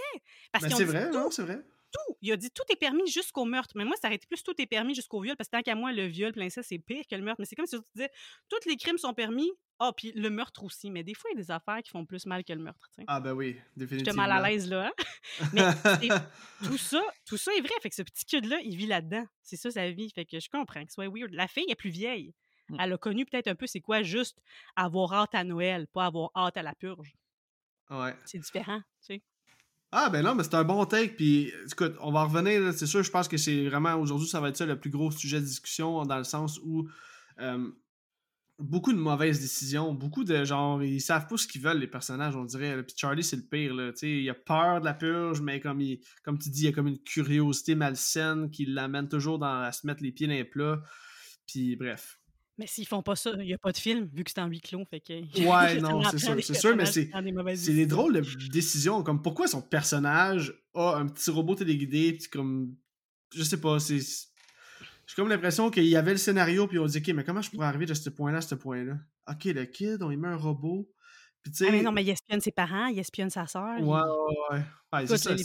Parce Ben, qu'ils ont c'est vrai, tout, non, c'est vrai. tout. Il a dit tout est permis jusqu'au meurtre. Mais moi, ça aurait été plus tout est permis jusqu'au viol, parce que tant qu'à moi, le viol, l'inceste, c'est pire que le meurtre. Mais c'est comme si tu disais, tous les crimes sont permis, ah, puis le meurtre aussi. Mais des fois, il y a des affaires qui font plus mal que le meurtre, tu sais. Ah ben oui, J'étais définitivement. mal à l'aise, là. hein. *laughs* Mais tout ça, tout ça est vrai. Fait que ce petit kid-là, il vit là-dedans. C'est ça sa vie. Fait que je comprends que ce soit weird. La fille est plus vieille. Mm. Elle a connu peut-être un peu c'est quoi juste avoir hâte à Noël, pas avoir hâte à la purge. Ouais. C'est différent, tu sais. Ah ben non, mais c'est un bon take. Puis écoute, on va revenir. là, C'est sûr, je pense que c'est vraiment aujourd'hui, ça va être ça le plus gros sujet de discussion dans le sens où euh, beaucoup de mauvaises décisions, beaucoup de genre, ils savent pas ce qu'ils veulent les personnages, on dirait. là. Puis Charlie, c'est le pire. Là, tu sais, il a peur de la purge, mais comme il, comme tu dis, il y a comme une curiosité malsaine qui l'amène toujours dans, à se mettre les pieds dans les plats. Puis bref. Mais s'ils font pas ça, il n'y a pas de film, vu que c'est en huis clos. Fait que, Ouais, *laughs* non, c'est sûr, c'est sûr, mais c'est- des des drôles de décisions, comme pourquoi son personnage a un petit robot téléguidé, puis comme, je sais pas, c'est... J'ai comme l'impression qu'il y avait le scénario, puis on dit, ok, mais comment je pourrais arriver de ce point-là à ce point-là? Ok, le kid, on y met un robot, puis tu sais... Ah, mais non, mais il espionne ses parents, il espionne sa sœur. Ouais, ouais, ouais. Ouais, c'est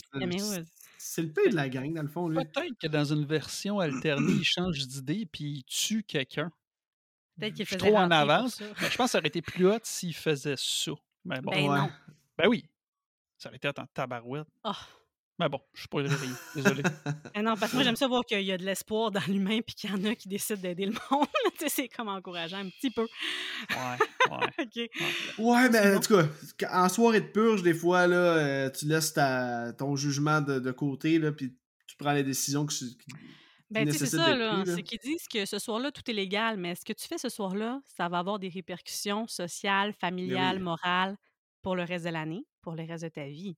c'est le pire de la gang, dans le fond. Peut-être que dans une version alternée, il change d'idée puis il tue quelqu'un. Peut-être qu'il Je suis faisait trop en avance. Mais je pense que ça aurait été plus hot s'il faisait ça. Mais bon, Ben Ouais. non. ben oui. Ça aurait été hot en tabarouette. Ah. Mais bon, je suis pas rien. Désolé. *laughs* Ah non, parce que moi, j'aime ça voir qu'il y a de l'espoir dans l'humain puis qu'il y en a qui décident d'aider le monde. *laughs* Tu sais, c'est comme encourageant un petit peu. Ouais, ouais. *laughs* OK. Ouais, mais Sinon- en tout cas, en soirée de purge, des fois, là, euh, tu laisses ta, ton jugement de, de côté, là, puis tu prends les décisions que, qui- Ben, tu sais, c'est ça, là. C'est qu'ils disent que ce soir-là, tout est légal, mais ce que tu fais ce soir-là, ça va avoir des répercussions sociales, familiales, oui. morales pour le reste de l'année, pour le reste de ta vie.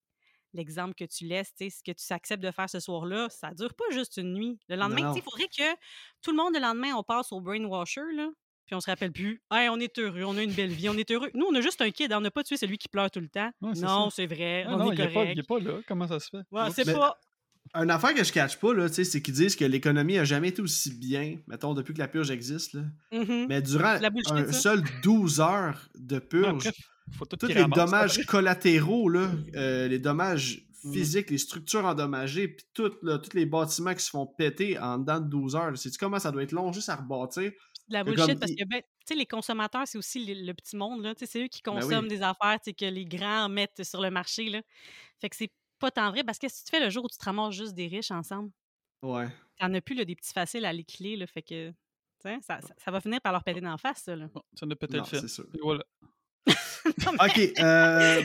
L'exemple que tu laisses, ce que tu acceptes de faire ce soir-là, ça dure pas juste une nuit. Le lendemain, il faudrait que tout le monde, le lendemain, on passe au brainwasher, là. puis on se rappelle plus. Hey, on est heureux, on a une belle vie, on est heureux. Nous, on a juste un kid, on n'a pas tué celui qui pleure tout le temps. Ouais, non, ça. c'est vrai, Ah on non, est il est pas, correct. il est pas là. Comment ça se fait? Ouais, c'est Mais- pas. Une affaire que je catch pas, là, tu sais, c'est qu'ils disent que l'économie a jamais été aussi bien, mettons, depuis que la purge existe. Là. Mhm. Mais durant un seul 12 heures de purge, faut tout tous qu'il les ramasse dommages *laughs* collatéraux, là, euh, les dommages physiques, les structures endommagées, puis tout, là, tous les bâtiments qui se font péter en dedans de 12 heures. Sais-tu comment ça doit être long juste à rebâtir? de la bullshit comme parce que ben, tu sais les consommateurs c'est aussi le, le petit monde là, tu sais, c'est eux qui Ben oui. consomment des affaires que les grands mettent sur le marché là. Fait que c'est pas tant vrai parce que si tu fais le jour où tu te ramasses juste des riches ensemble, Ouais. t'en as plus là, des petits faciles à liquider là, fait que ça, ça, ça va finir par leur péter d'en face ça là. Bon, ça ne peut Non, être fait. voilà. *laughs* Ok, euh,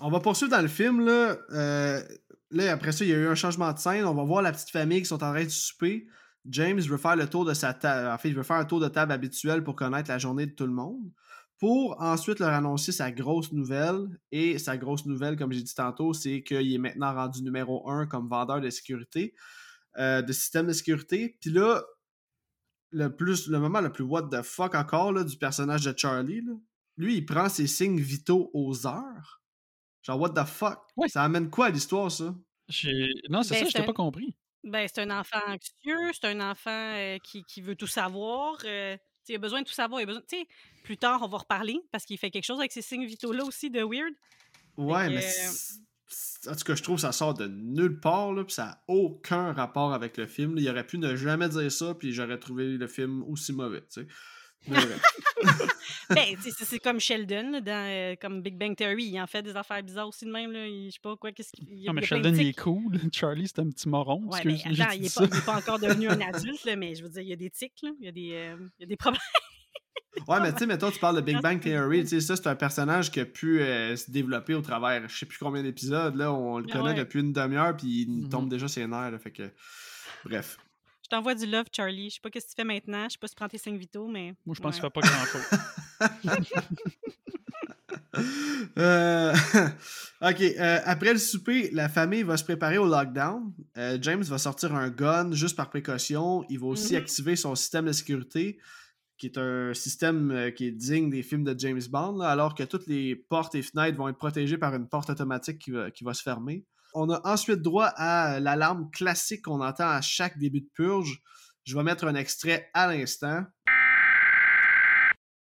on va poursuivre dans le film. Là. Euh, là, après ça, il y a eu un changement de scène. On va voir la petite famille qui sont en train de souper. James veut faire le tour de sa table. En fait, il veut faire un tour de table habituel pour connaître la journée de tout le monde. Pour ensuite leur annoncer sa grosse nouvelle. Et sa grosse nouvelle, comme j'ai dit tantôt, c'est qu'il est maintenant rendu numéro un comme vendeur de sécurité, euh, de système de sécurité. Puis là, le, plus, le moment le plus what the fuck encore du personnage de Charlie, là, lui, il prend ses signes vitaux aux heures. Genre, what the fuck? Ouais. Ça amène quoi à l'histoire, ça? Non, c'est Ben, ça, je t'ai un- pas compris. Ben, c'est un enfant anxieux, c'est un enfant euh, qui, qui veut tout savoir. euh, il a besoin de tout savoir. Il a besoin, tu sais, plus tard, on va reparler parce qu'il fait quelque chose avec ces signes vitaux-là aussi de weird. Ouais, mais. euh, En tout cas, je trouve que ça sort de nulle part, là, pis ça n'a aucun rapport avec le film. là. Il aurait pu ne jamais dire ça, puis j'aurais trouvé le film aussi mauvais, tu sais. Mais bref. *laughs* Ben, tu sais, c'est- comme Sheldon, là, dans, euh, comme Big Bang Theory. Il en fait des affaires bizarres aussi de même. Là. Il- Je sais pas quoi, qu'est-ce qu'il il y a- Non, mais Sheldon, il est cool. *laughs* Charlie, c'est un petit moron. Ouais, j'ai attends, il n'est pas, il est pas encore devenu un *laughs* adulte, là, mais je veux dire, il y a des tics, là. il y a des, euh, il y a des problèmes. Ouais, mais tu sais, mettons, tu parles de Big Bang Theory, tu sais, ça, c'est un personnage qui a pu euh, se développer au travers, je sais plus combien d'épisodes, là, on le Ah connaît ouais. depuis une demi-heure, puis il Mhm. tombe déjà ses nerfs, là, fait que... Bref. Je t'envoie du love, Charlie. Je sais pas qu'est-ce que tu fais maintenant. Je sais pas si tu prends tes signes vitaux, mais. Moi, je pense qu'il ouais. fait pas grand-chose. *laughs* Euh, *laughs* ok, euh, après le souper, la famille va se préparer au lockdown. Euh, James va sortir un gun juste par précaution. Il va aussi Mhm. activer son système de sécurité, qui est un système euh, qui est digne des films de James Bond, là, alors que toutes les portes et fenêtres vont être protégées par une porte automatique qui va, qui va se fermer. On a ensuite droit à l'alarme classique qu'on entend à chaque début de purge. Je vais mettre un extrait à l'instant.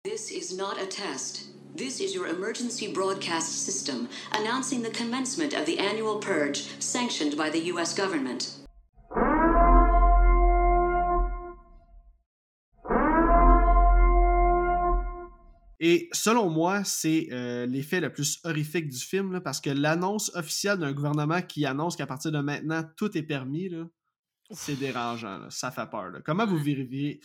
This is not a test. This is your emergency broadcast system announcing the commencement of the annual purge sanctioned by the U.S. government. Et selon moi, c'est euh, l'effet le plus horrifique du film, là, parce que l'annonce officielle d'un gouvernement qui annonce qu'à partir de maintenant, tout est permis, c'est dérangeant, là, ça fait peur. là. Comment vous vivriez...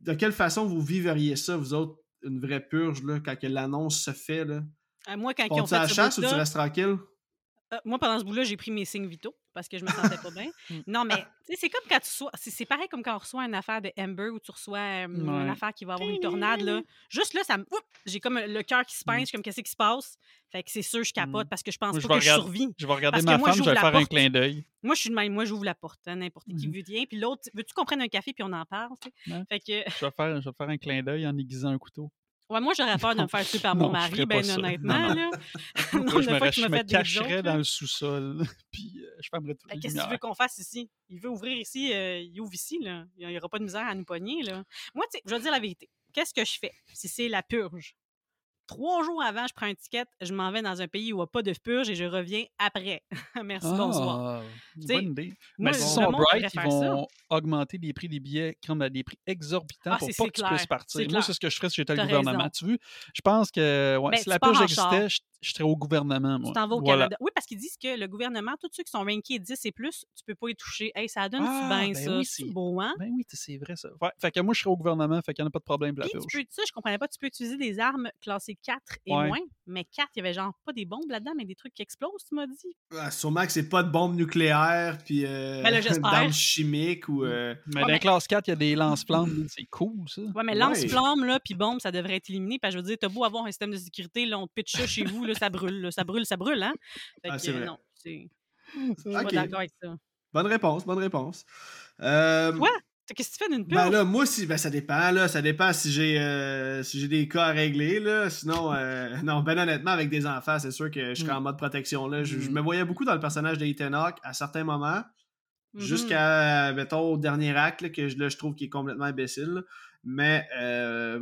De quelle façon vous vivriez ça, vous autres, une vraie purge, là, quand l'annonce se fait? Là? Euh, moi, quand ils ont fait la chasse ou tu restes tranquille? euh, moi, pendant ce bout-là, j'ai pris mes signes vitaux parce que je me sentais pas bien. *laughs* Mm. Non, mais c'est comme quand tu reçois. C'est pareil comme quand on reçoit une affaire de Amber où tu reçois euh, une affaire qui va avoir une tornade. Là. Juste là, ça me. J'ai comme le cœur qui se pince, je suis comme qu'est-ce qui se passe? Fait que c'est sûr, je capote Mm. parce que je pense Moi, pas que je survis. Je vais regarder ma moi, femme, je vais faire un clin d'œil. Moi, je suis de même. Moi, j'ouvre la porte à n'importe qui veut bien. Puis l'autre, veux-tu qu'on prenne un café puis on en parle? Ouais. Fait que. Je vais faire, je vais faire un clin d'œil en aiguisant un couteau. Ouais, moi, j'aurais peur de me faire tuer par mon mari, ben honnêtement. Non, non. Là. Moi, *laughs* je me, rach- je me cacherais jokes, dans là. le sous-sol, *laughs* puis euh, je fermerais les Qu'est-ce que tu veux qu'on fasse ici? Il veut ouvrir ici, euh, il ouvre ici, là. Il n'y aura pas de misère à nous pogner, là. Moi, tu sais, je vais te dire la vérité. Qu'est-ce que je fais si c'est la purge? Trois jours avant, je prends un ticket, je m'en vais dans un pays où il n'y a pas de purge et je reviens après. *laughs* Merci, bonsoir. Ah, T'sais, bonne idée. Mais s'ils sont bright, ils faire ça. vont augmenter les prix des billets comme à des prix exorbitants Ah, pour pas que tu clair, puisses partir. Moi, c'est ce que je ferais si j'étais le gouvernement. raison. Tu veux, je pense que ouais, Ben, si tu la purge existait, je, je serais au gouvernement. Moi. Tu t'en vas au Voilà. Canada. Oui, parce qu'ils disent que le gouvernement, tous ceux qui sont rankés 10 et plus, tu peux pas y toucher. Hey, ça donne Ah, bien ben ça. oui, c'est beau, hein? Ben oui, c'est vrai ça. Ouais, fait que moi, je serais au gouvernement, fait qu'il n'y en a pas de problème Puis tu peux, ça, je comprenais pas, tu peux utiliser des armes classées 4 et Ouais. moins, mais 4, il y avait genre pas des bombes là-dedans, mais des trucs qui explosent, tu m'as dit? Ah, sûrement que c'est pas de bombes nucléaires, puis euh, Ben *laughs* d'armes chimiques ou... euh, Mais Ouais, dans mais- classe 4, il y a des lance-flammes. c'est cool, ça. Ouais, mais Ouais. lance-flamme, là, puis bombe, ça devrait être éliminé. Parce que je veux dire, t'as beau avoir un système de sécurité, là, on te pitch ça chez vous, là, ça brûle, là, ça brûle, ça brûle, hein? Fait Ah, que, c'est vrai. non, c'est. Je suis pas Ok. d'accord avec ça. Bonne réponse, bonne réponse. Euh, Quoi? Qu'est-ce que tu fais d'une purge? Ben là, moi, si, ben ça dépend, là. Ça dépend si j'ai euh, si j'ai des cas à régler, là. Sinon, euh, *laughs* non, ben honnêtement, avec des enfants, c'est sûr que je serais Mm. en mode protection, là. Je, je Mm. me voyais beaucoup dans le personnage d'Ethan Hawke à certains moments, Mhm. jusqu'à, mettons, au dernier acte, là, que je, là, je trouve qu'il est complètement imbécile. là. Mais, euh,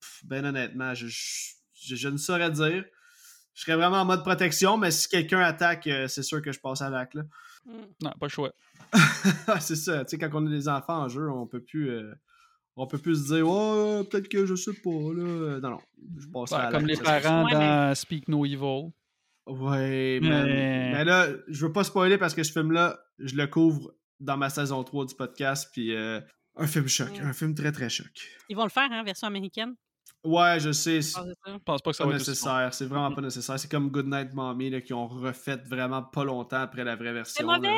pff, ben honnêtement, je, je, je ne saurais dire. Je serais vraiment en mode protection, mais si quelqu'un attaque, euh, c'est sûr que je passe à l'acte. Mm. Non, pas le choix. *laughs* c'est ça, tu sais, quand on a des enfants en jeu, on peut plus. euh, on peut plus se dire, oh, peut-être que je sais pas, là. Non, non, je passe Ouais, à comme les parents Ouais, dans Speak No Evil. Ouais, mais... Mais- mais là, je veux pas spoiler parce que ce film-là, je le couvre dans ma saison 3 du podcast, puis euh, un film choc, Ouais. un film très très choc. Ils vont le faire, hein, version américaine? Ouais, je sais, c'est Ah, c'est. Je pense pas que ça va être nécessaire, c'est vraiment pas nécessaire. C'est comme Goodnight Mommy, là, qui ont refait vraiment pas longtemps après la vraie version. C'est mauvais!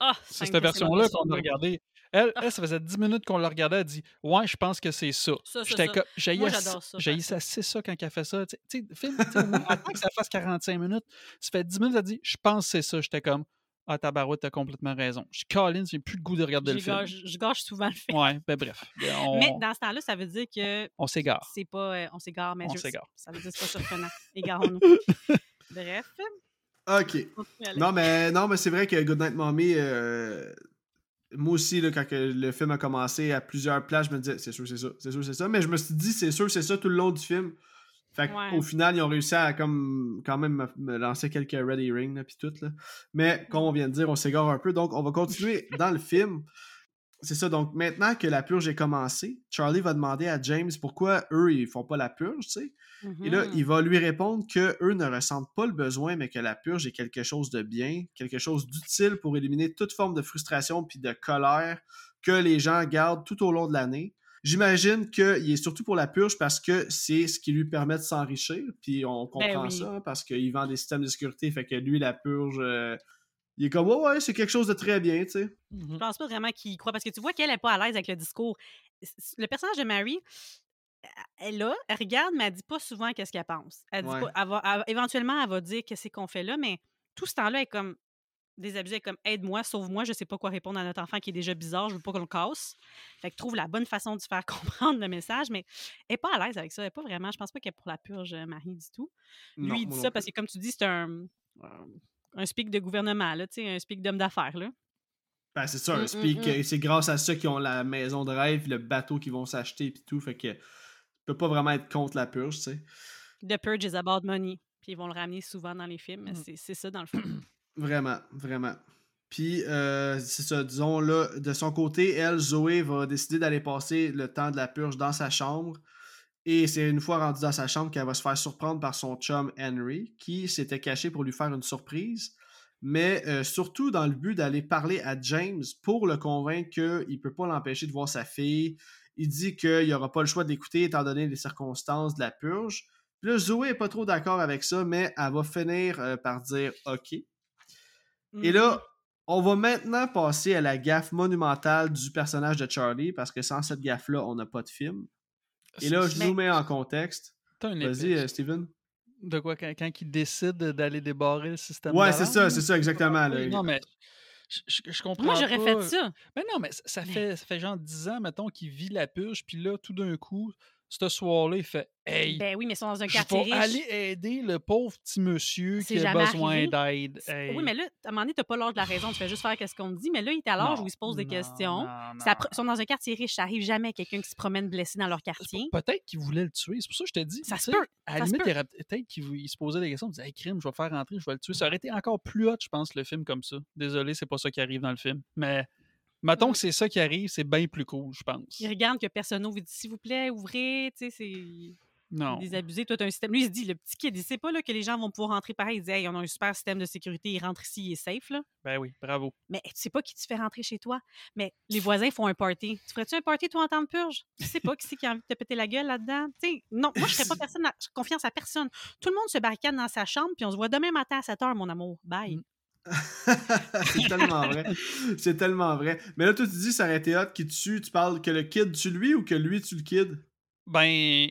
Ah, C'est cette c'est version-là qu'on a regardée. Elle, elle, ça faisait 10 minutes qu'on la regardait. Elle dit Ouais, je pense que c'est ça. Ça, ça, J'étais ça. comme. J'ai ça, assez ça quand elle fait ça. Tu sais, film, attends que ça fasse 45 minutes. Ça fait 10 minutes, elle dit Je pense que c'est ça. J'étais comme Ah, tabarouette, t'as complètement raison. Je Colin, j'ai plus le goût de regarder le film. je gâche souvent le film. Ouais, ben bref. *laughs* On, Mais dans ce temps-là, ça veut dire que on s'égare. c'est pas. euh, on s'égare, mais On je- s'égare. Ça veut dire que c'est pas surprenant. *laughs* Égarons-nous. Bref. Ok. Non, mais, non, mais c'est vrai que Goodnight Mommy, euh, moi aussi, là, quand le film a commencé, à plusieurs places, je me disais, c'est sûr, c'est ça, c'est sûr, c'est ça. Mais je me suis dit, c'est sûr, c'est ça tout le long du film. Fait Ouais. qu'au final, ils ont réussi à comme, quand même me, lancer quelques Ready Ring, puis tout. Là. Mais comme on vient de dire, on s'égare un peu. Donc, on va continuer *laughs* dans le film. C'est ça, donc maintenant que la purge est commencée, Charlie va demander à James pourquoi eux, ils font pas la purge, tu sais. Et là, il va lui répondre que eux ne ressentent pas le besoin, mais que la purge est quelque chose de bien, quelque chose d'utile pour éliminer toute forme de frustration puis de colère que les gens gardent tout au long de l'année. J'imagine qu'il est surtout pour la purge parce que c'est ce qui lui permet de s'enrichir, puis on comprend oui. ça, hein, parce qu'il vend des systèmes de sécurité, fait que lui, la purge, euh, il est comme, ouais, ouais, c'est quelque chose de très bien, tu sais. Mhm. Je pense pas vraiment qu'il y croit parce que tu vois qu'elle est pas à l'aise avec le discours. Le personnage de Mary, elle là, elle regarde, mais elle dit pas souvent qu'est-ce qu'elle pense. Elle dit Ouais. pas, elle va- elle- éventuellement, elle va dire qu'est-ce qu'on fait là, mais tout ce temps-là, elle est comme elle est comme aide-moi, sauve-moi, je sais pas quoi répondre à notre enfant qui est déjà bizarre, je veux pas qu'on le casse. Fait que trouve la bonne façon de faire *laughs* comprendre le message, mais elle est pas à l'aise avec ça. Elle est pas vraiment, je pense pas qu'elle est pour la purge, euh, Marie, du tout. Non, Lui, il dit ça plus. parce que, comme tu dis, c'est un, un speak de gouvernement, là, tu sais, un speak d'homme d'affaires. là. Ben, c'est ça, un mm, speak, mm. euh, c'est grâce à ça qu'ils ont la maison de rêve, le bateau qu'ils vont s'acheter, puis tout, fait que peut pas vraiment être contre la purge, tu sais. The Purge is about money. Puis ils vont le ramener souvent dans les films. Mm. C'est ça, dans le fond. *clears throat* Vraiment, vraiment. Puis, euh, c'est ça, disons, là, de son côté, elle, Zoé, va décider d'aller passer le temps de la purge dans sa chambre. Et c'est une fois rendue dans sa chambre qu'elle va se faire surprendre par son chum Henry, qui s'était caché pour lui faire une surprise. Mais euh, surtout dans le but d'aller parler à James pour le convaincre qu'il ne peut pas l'empêcher de voir sa fille. Il dit qu'il n'aura pas le choix d'écouter étant donné les circonstances de la purge. Puis là, Zoé n'est pas trop d'accord avec ça, mais elle va finir euh, par dire OK. Et là, on va maintenant passer à la gaffe monumentale du personnage de Charlie, parce que sans cette gaffe-là, on n'a pas de film. Et là, je nous mets en contexte. Vas-y, épée. euh, Steven. De quoi, quand, quand il décide d'aller débarrer le système Ouais, c'est ça, c'est ça, exactement. là. Non, mais je, je- je comprends Moi, j'aurais fait ça. Mais non, mais ça, ça Mais- fait, ça fait genre 10 ans, mettons, qu'il vit la purge, puis là, tout d'un coup, ce soir-là, il fait Hey, Ben oui, mais ils sont dans un je quartier vais riche. aller aider le pauvre petit monsieur qui a besoin d'aide. Hey. Oui, mais là, à un moment donné, t'as pas l'âge de la raison. Tu fais juste faire ce qu'on te dit. Mais là, il est à l'âge où il se pose des non, questions. non, non. Ils sont dans un quartier riche. Ça arrive jamais quelqu'un qui se promène blessé dans leur quartier. Peut-être qu'il voulait le tuer. C'est pour ça que je te dis. Ça tu se peut, À la limite, peut-être qu'il se posait des questions. Il disait Hey, crime, je vais le faire rentrer, je vais le tuer. Ça aurait été encore plus hot, je pense, le film comme ça. Désolé, c'est pas ça qui arrive dans le film. Mais mettons Mm. que c'est ça qui arrive, c'est bien plus cool, je pense. Il regarde que personne n'ouvre. Il dit S'il vous plaît, ouvrez. Tu sais, c'est. Non. Désabusé, toi, t'as un système. Lui, il se dit, le petit kid, il sait pas là, que les gens vont pouvoir rentrer pareil. Il dit, hey, on a un super système de sécurité, il rentre ici, il est safe. Là. Ben oui, bravo. Mais tu sais pas qui te fait rentrer chez toi. Mais les voisins font un party. Tu ferais-tu un party, toi, en temps de purge? Tu sais pas qui c'est qui a envie de te péter la gueule là-dedans? Tu non, moi, je ferais pas *coughs* personne à- confiance à personne. Tout le monde se barricade dans sa chambre, puis on se voit demain matin à 7 h, mon amour. Bye. Mm. *laughs* c'est tellement vrai. C'est tellement vrai. Mais là, toi, tu dis, ça aurait été hot qui tue. Tu parles que le kid tue lui ou que lui tue le kid? Ben.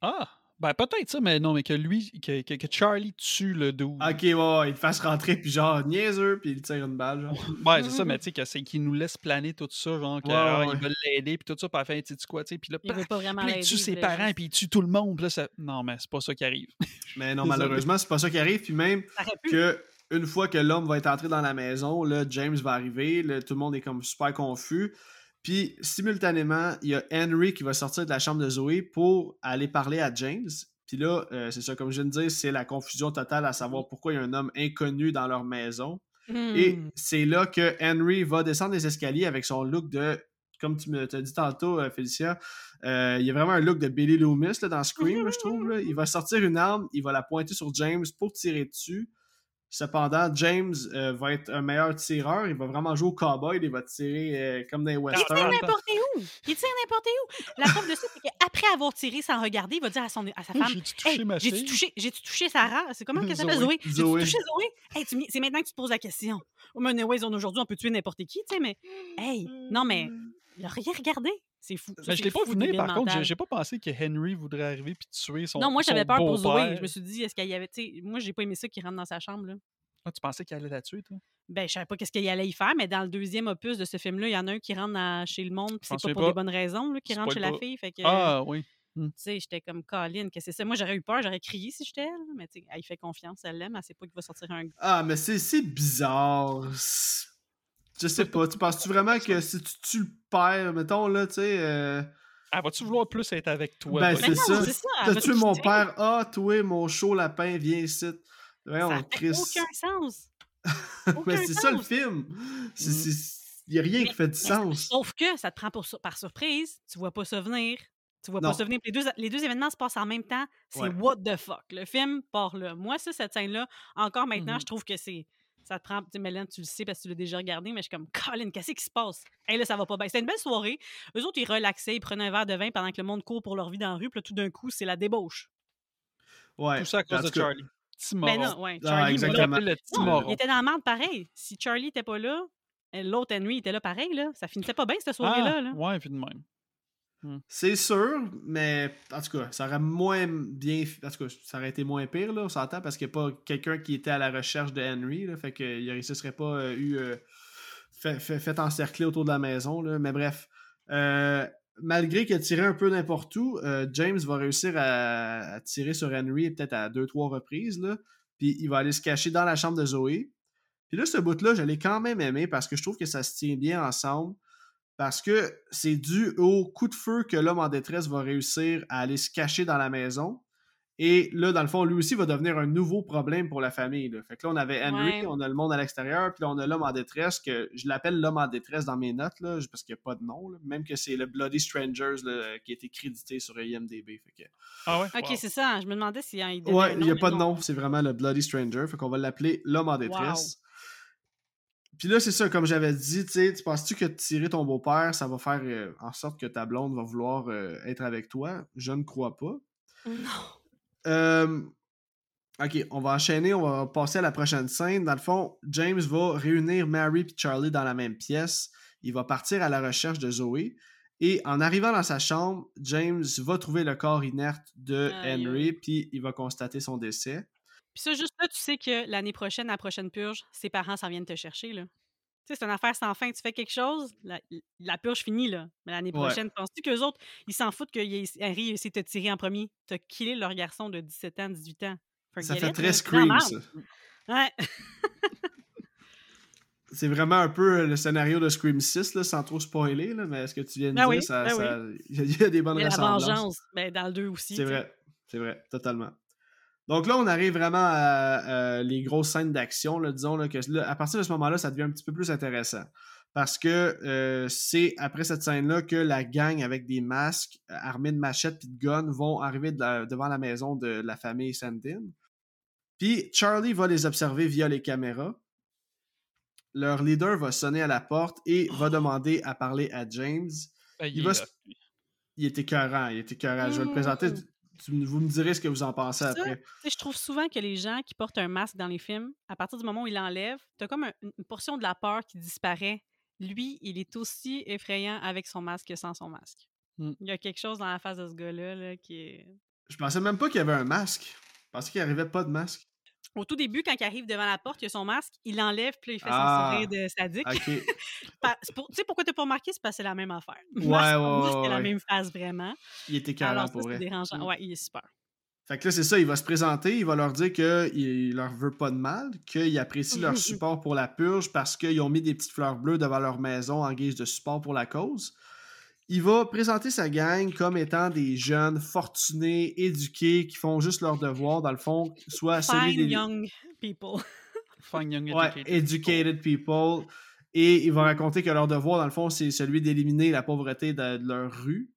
Ah! Ben, peut-être ça, mais non, mais que lui, que, que, que Charlie tue le dude. Ok, ouais, ouais, il te fasse rentrer, puis genre, niaiseux, puis il tire une balle, genre. *laughs* Ouais, c'est ça, mais tu sais, que c'est qu'il nous laisse planer tout ça, genre, que, Ouais, ah, ouais. veulent l'aider, puis tout ça, puis à la fin, tu sais quoi, tu sais, puis là, Il veut paf, pas vraiment puis là, il tue ses parents, juste- puis il tue tout le monde, puis là, ça... Non, mais c'est pas ça qui arrive. *laughs* Mais non, malheureusement, c'est pas ça qui arrive, puis même que une fois que l'homme va être entré dans la maison, là, James va arriver, là, tout le monde est comme super confus. Puis simultanément, il y a Henry qui va sortir de la chambre de Zoé pour aller parler à James. Puis là, euh, c'est ça, comme je viens de dire, c'est la confusion totale à savoir pourquoi il y a un homme inconnu dans leur maison. Et Hmm. c'est là que Henry va descendre les escaliers avec son look de, comme tu me t'as dit tantôt, euh, Félicia, euh, il y a vraiment un look de Billy Loomis là, dans Scream, là, je trouve. là. Il va sortir une arme, il va la pointer sur James pour tirer dessus. Cependant, James euh, va être un meilleur tireur. Il va vraiment jouer au cowboy. Il va tirer euh, comme dans les Il westerns. tire n'importe où! Il tire n'importe où! La preuve de ça, c'est qu'après avoir tiré sans regarder, il va dire à, son, à sa femme J'ai-tu touché Hey, ma j'ai-tu fille? touché, j'ai-tu touché Sarah? C'est comment qu'elle s'appelle? Zoé. Zoé. J'ai-tu Zoé. touché Zoé? Hey, tu c'est maintenant que tu te poses la question. Oh, mais aujourd'hui, on peut tuer n'importe qui, tu sais, mais. Hey, non, mais. Il a rien regardé. C'est fou. Ça, Mais je c'est l'ai pas débile par contre, j'ai- pas pensé que Henry voudrait arriver puis tuer son Non, moi, j'avais peur pour Zoé. Je me suis dit, est-ce qu'il y avait. Tu sais, moi, j'ai pas aimé ça qu'il rentre dans sa chambre, là. Ah, tu pensais qu'il allait la tuer, toi? Ben, je savais pas qu'est-ce qu'il allait y faire, mais dans le deuxième opus de ce film-là, il y en a un qui rentre dans- chez le monde, puis c'est pas pour pas. des bonnes raisons, là, qui rentre chez la fille. Fait que, Ah, oui. tu sais, j'étais comme Colin, que c'est ça? Moi, j'aurais eu peur, j'aurais crié si j'étais elle, là, mais tu sais, elle fait confiance, elle l'aime, elle sait pas qu'il va sortir un. Ah, mais c'est c'est bizarre. Je sais pas. Tu penses-tu vraiment que si tu tues le père, mettons, là, tu sais. euh, Ah, vas-tu vouloir plus être avec toi? Ben, c'est ça. T'as tué mon père. Ah, toi, mon chaud lapin, viens ici. Voyons, Ça fait aucun sens. *laughs* mais c'est ça le film. Mm. Il y a rien Mais- qui fait du sens. Sauf que ça te prend pour par surprise, tu vois pas ça venir. Tu vois Non. pas ça venir. Les deux, les deux événements se passent en même temps. C'est Ouais. what the fuck. Le film part là. Moi, ça, cette scène-là, encore maintenant, Mhm. je trouve que c'est. Ça te prend. Tu sais, Mélène, tu le sais parce que tu l'as déjà regardé, mais je suis comme, Colin, qu'est-ce qui se passe? Hey, là, ça va pas bien. C'était une belle soirée. Eux autres, ils relaxaient, ils prenaient un verre de vin pendant que le monde court pour leur vie dans la rue. Puis là, tout d'un coup, c'est la débauche. Ouais. Tout ça à cause de Charlie. Ben non, ouais. Ah, Charlie, me exactement. Non, il était dans la merde pareil. Si Charlie était pas là, l'autre Henry était là pareil, là. Ça finissait pas bien, cette soirée-là. Ah, là. ouais, puis de même. C'est sûr, mais en tout cas, ça aurait moins bien. En tout cas, ça aurait été moins pire, là, on s'entend, parce qu'il n'y a pas quelqu'un qui était à la recherche de Henry, là, fait qu'il ne se serait pas euh, eu. euh, fait, encercler autour de la maison, mais bref. Euh, malgré qu'il a tiré un peu n'importe où, James va réussir à, tirer sur Henry peut-être à deux, trois reprises, puis il va aller se cacher dans la chambre de Zoé. Puis là, ce bout-là, je l'ai quand même aimé parce que je trouve que ça se tient bien ensemble parce que c'est dû au coup de feu que l'homme en détresse va réussir à aller se cacher dans la maison. Et là, dans le fond, lui aussi va devenir un nouveau problème pour la famille. là. Fait que là, on avait Henry, Ouais. on a le monde à l'extérieur, puis là, on a l'homme en détresse, que je l'appelle l'homme en détresse dans mes notes, là, parce qu'il n'y a pas de nom. là. Même que c'est le Bloody Strangers là, qui a été crédité sur IMDB. Fait que... Ah ouais? Ok, Wow. c'est ça. Je me demandais s'il y a un Ouais, il n'y a pas de nom, c'est vraiment le Bloody Stranger, fait qu'on va l'appeler l'homme en détresse. Puis là, c'est ça, comme j'avais dit, tu sais, tu penses-tu que tirer ton beau-père, ça va faire euh, en sorte que ta blonde va vouloir euh, être avec toi? Je ne crois pas. Non. Euh, ok, on va enchaîner, on va passer à la prochaine scène. Dans le fond, James va réunir Mary et Charlie dans la même pièce. Il va partir à la recherche de Zoé. Et en arrivant dans sa chambre, James va trouver le corps inerte de Henry, puis il va constater son décès. Puis ça, juste là, tu sais que l'année prochaine, la prochaine purge, ses parents s'en viennent te chercher, là. Tu sais, c'est une affaire sans fin. Tu fais quelque chose, la, la purge finit, là. Mais l'année Ouais. prochaine, penses-tu qu'eux autres, ils s'en foutent que Harry essaie de te tirer en premier? T'as killé leur garçon de 17 ans, 18 ans. Ça fait it, très. Scream, ça. Ouais. C'est vraiment un peu le scénario de Scream 6, là, sans trop spoiler, là, mais ce que tu viens de Ben dire, oui, ça, ben ça- il y a des bonnes Mais la ressemblances. vengeance, ben, dans le 2 aussi. C'est vrai, c'est vrai, totalement. Donc là, on arrive vraiment à, euh, les grosses scènes d'action, là, disons là, que là, à partir de ce moment-là, ça devient un petit peu plus intéressant. Parce que euh, c'est après cette scène-là que la gang avec des masques euh, armés de machettes et de guns vont arriver de la- devant la maison de la famille Sandin. Puis Charlie va les observer via les caméras. Leur leader va sonner à la porte et va demander à parler à James. Ben, Il il va est se- hot, lui. Il était écœurant, il était écœurant. Je vais le présenter. Mmh. Vous me direz ce que vous en pensez après. Je trouve souvent que les gens qui portent un masque dans les films, à partir du moment où ils l'enlèvent, t'as comme un- une portion de la peur qui disparaît. Lui, il est aussi effrayant avec son masque que sans son masque. Mm. Il y a quelque chose dans la face de ce gars-là là, qui est. Je pensais même pas qu'il y avait un masque. Je pensais qu'il arrivait pas de masque. Au tout début, quand il arrive devant la porte, il a son masque, il l'enlève, puis là, il fait Ah. son sourire de sadique. Ok. *laughs* Pa- c'est pour- Tu sais pourquoi t'as pas remarqué? C'est parce que c'est la même affaire. *laughs* Ouais, Masque, ouais, ouais, c'est la même phase vraiment. Il était carré Alors ça, pour c'est vrai. dérangeant. Mm. Ouais, il est super. Fait que là, c'est ça, il va se présenter, il va leur dire qu'il leur veut pas de mal, qu'il apprécie leur support pour la purge parce qu'ils ont mis des petites fleurs bleues devant leur maison en guise de support pour la cause. Il va présenter sa gang comme étant des jeunes fortunés, éduqués, qui font juste leur devoir, dans le fond, soit celui Fine des young people. *laughs* Fine Young ouais, Educated. educated people. Et il va raconter que leur devoir, dans le fond, c'est celui d'éliminer la pauvreté de, de leur rue.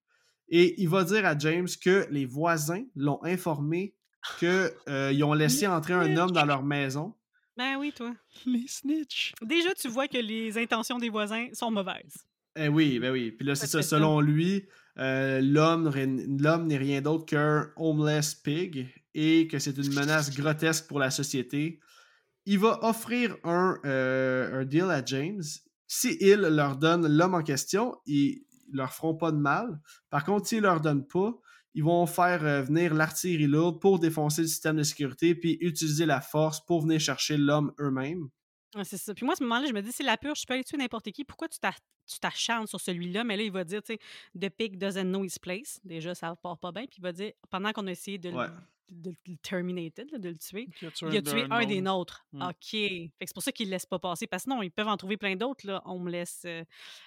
Et il va dire à James que les voisins l'ont informé qu'ils ont laissé entrer un homme dans leur maison. Ben oui, toi. Les snitch. Déjà, tu vois que les intentions des voisins sont mauvaises. Eh oui, ben oui. Puis là, c'est Ça. Selon lui, euh, l'homme n'est rien d'autre qu'un homeless pig et que c'est une menace grotesque pour la société. Il va offrir un, euh, un deal à James. Si il leur donne l'homme en question, ils leur feront pas de mal. Par contre, s'ils leur donnent pas, ils vont faire euh, venir l'artillerie lourde pour défoncer le système de sécurité puis utiliser la force pour venir chercher l'homme eux-mêmes. Ouais, c'est ça. Puis moi, à ce moment-là, je me dis, c'est la purge, je peux aller tuer n'importe qui. Pourquoi tu t'a- tu t'acharnes sur celui-là? Mais là, il va dire, tu sais, The pig doesn't know his place. Déjà, ça part pas bien. Puis il va dire, pendant qu'on a essayé de, le- de le terminer, de le tuer, Qui a tué il a tué un des nôtres. Mm. OK. Fait que c'est pour ça qu'ils ne laissent pas passer. Parce que sinon, ils peuvent en trouver plein d'autres, là. On me laisse euh,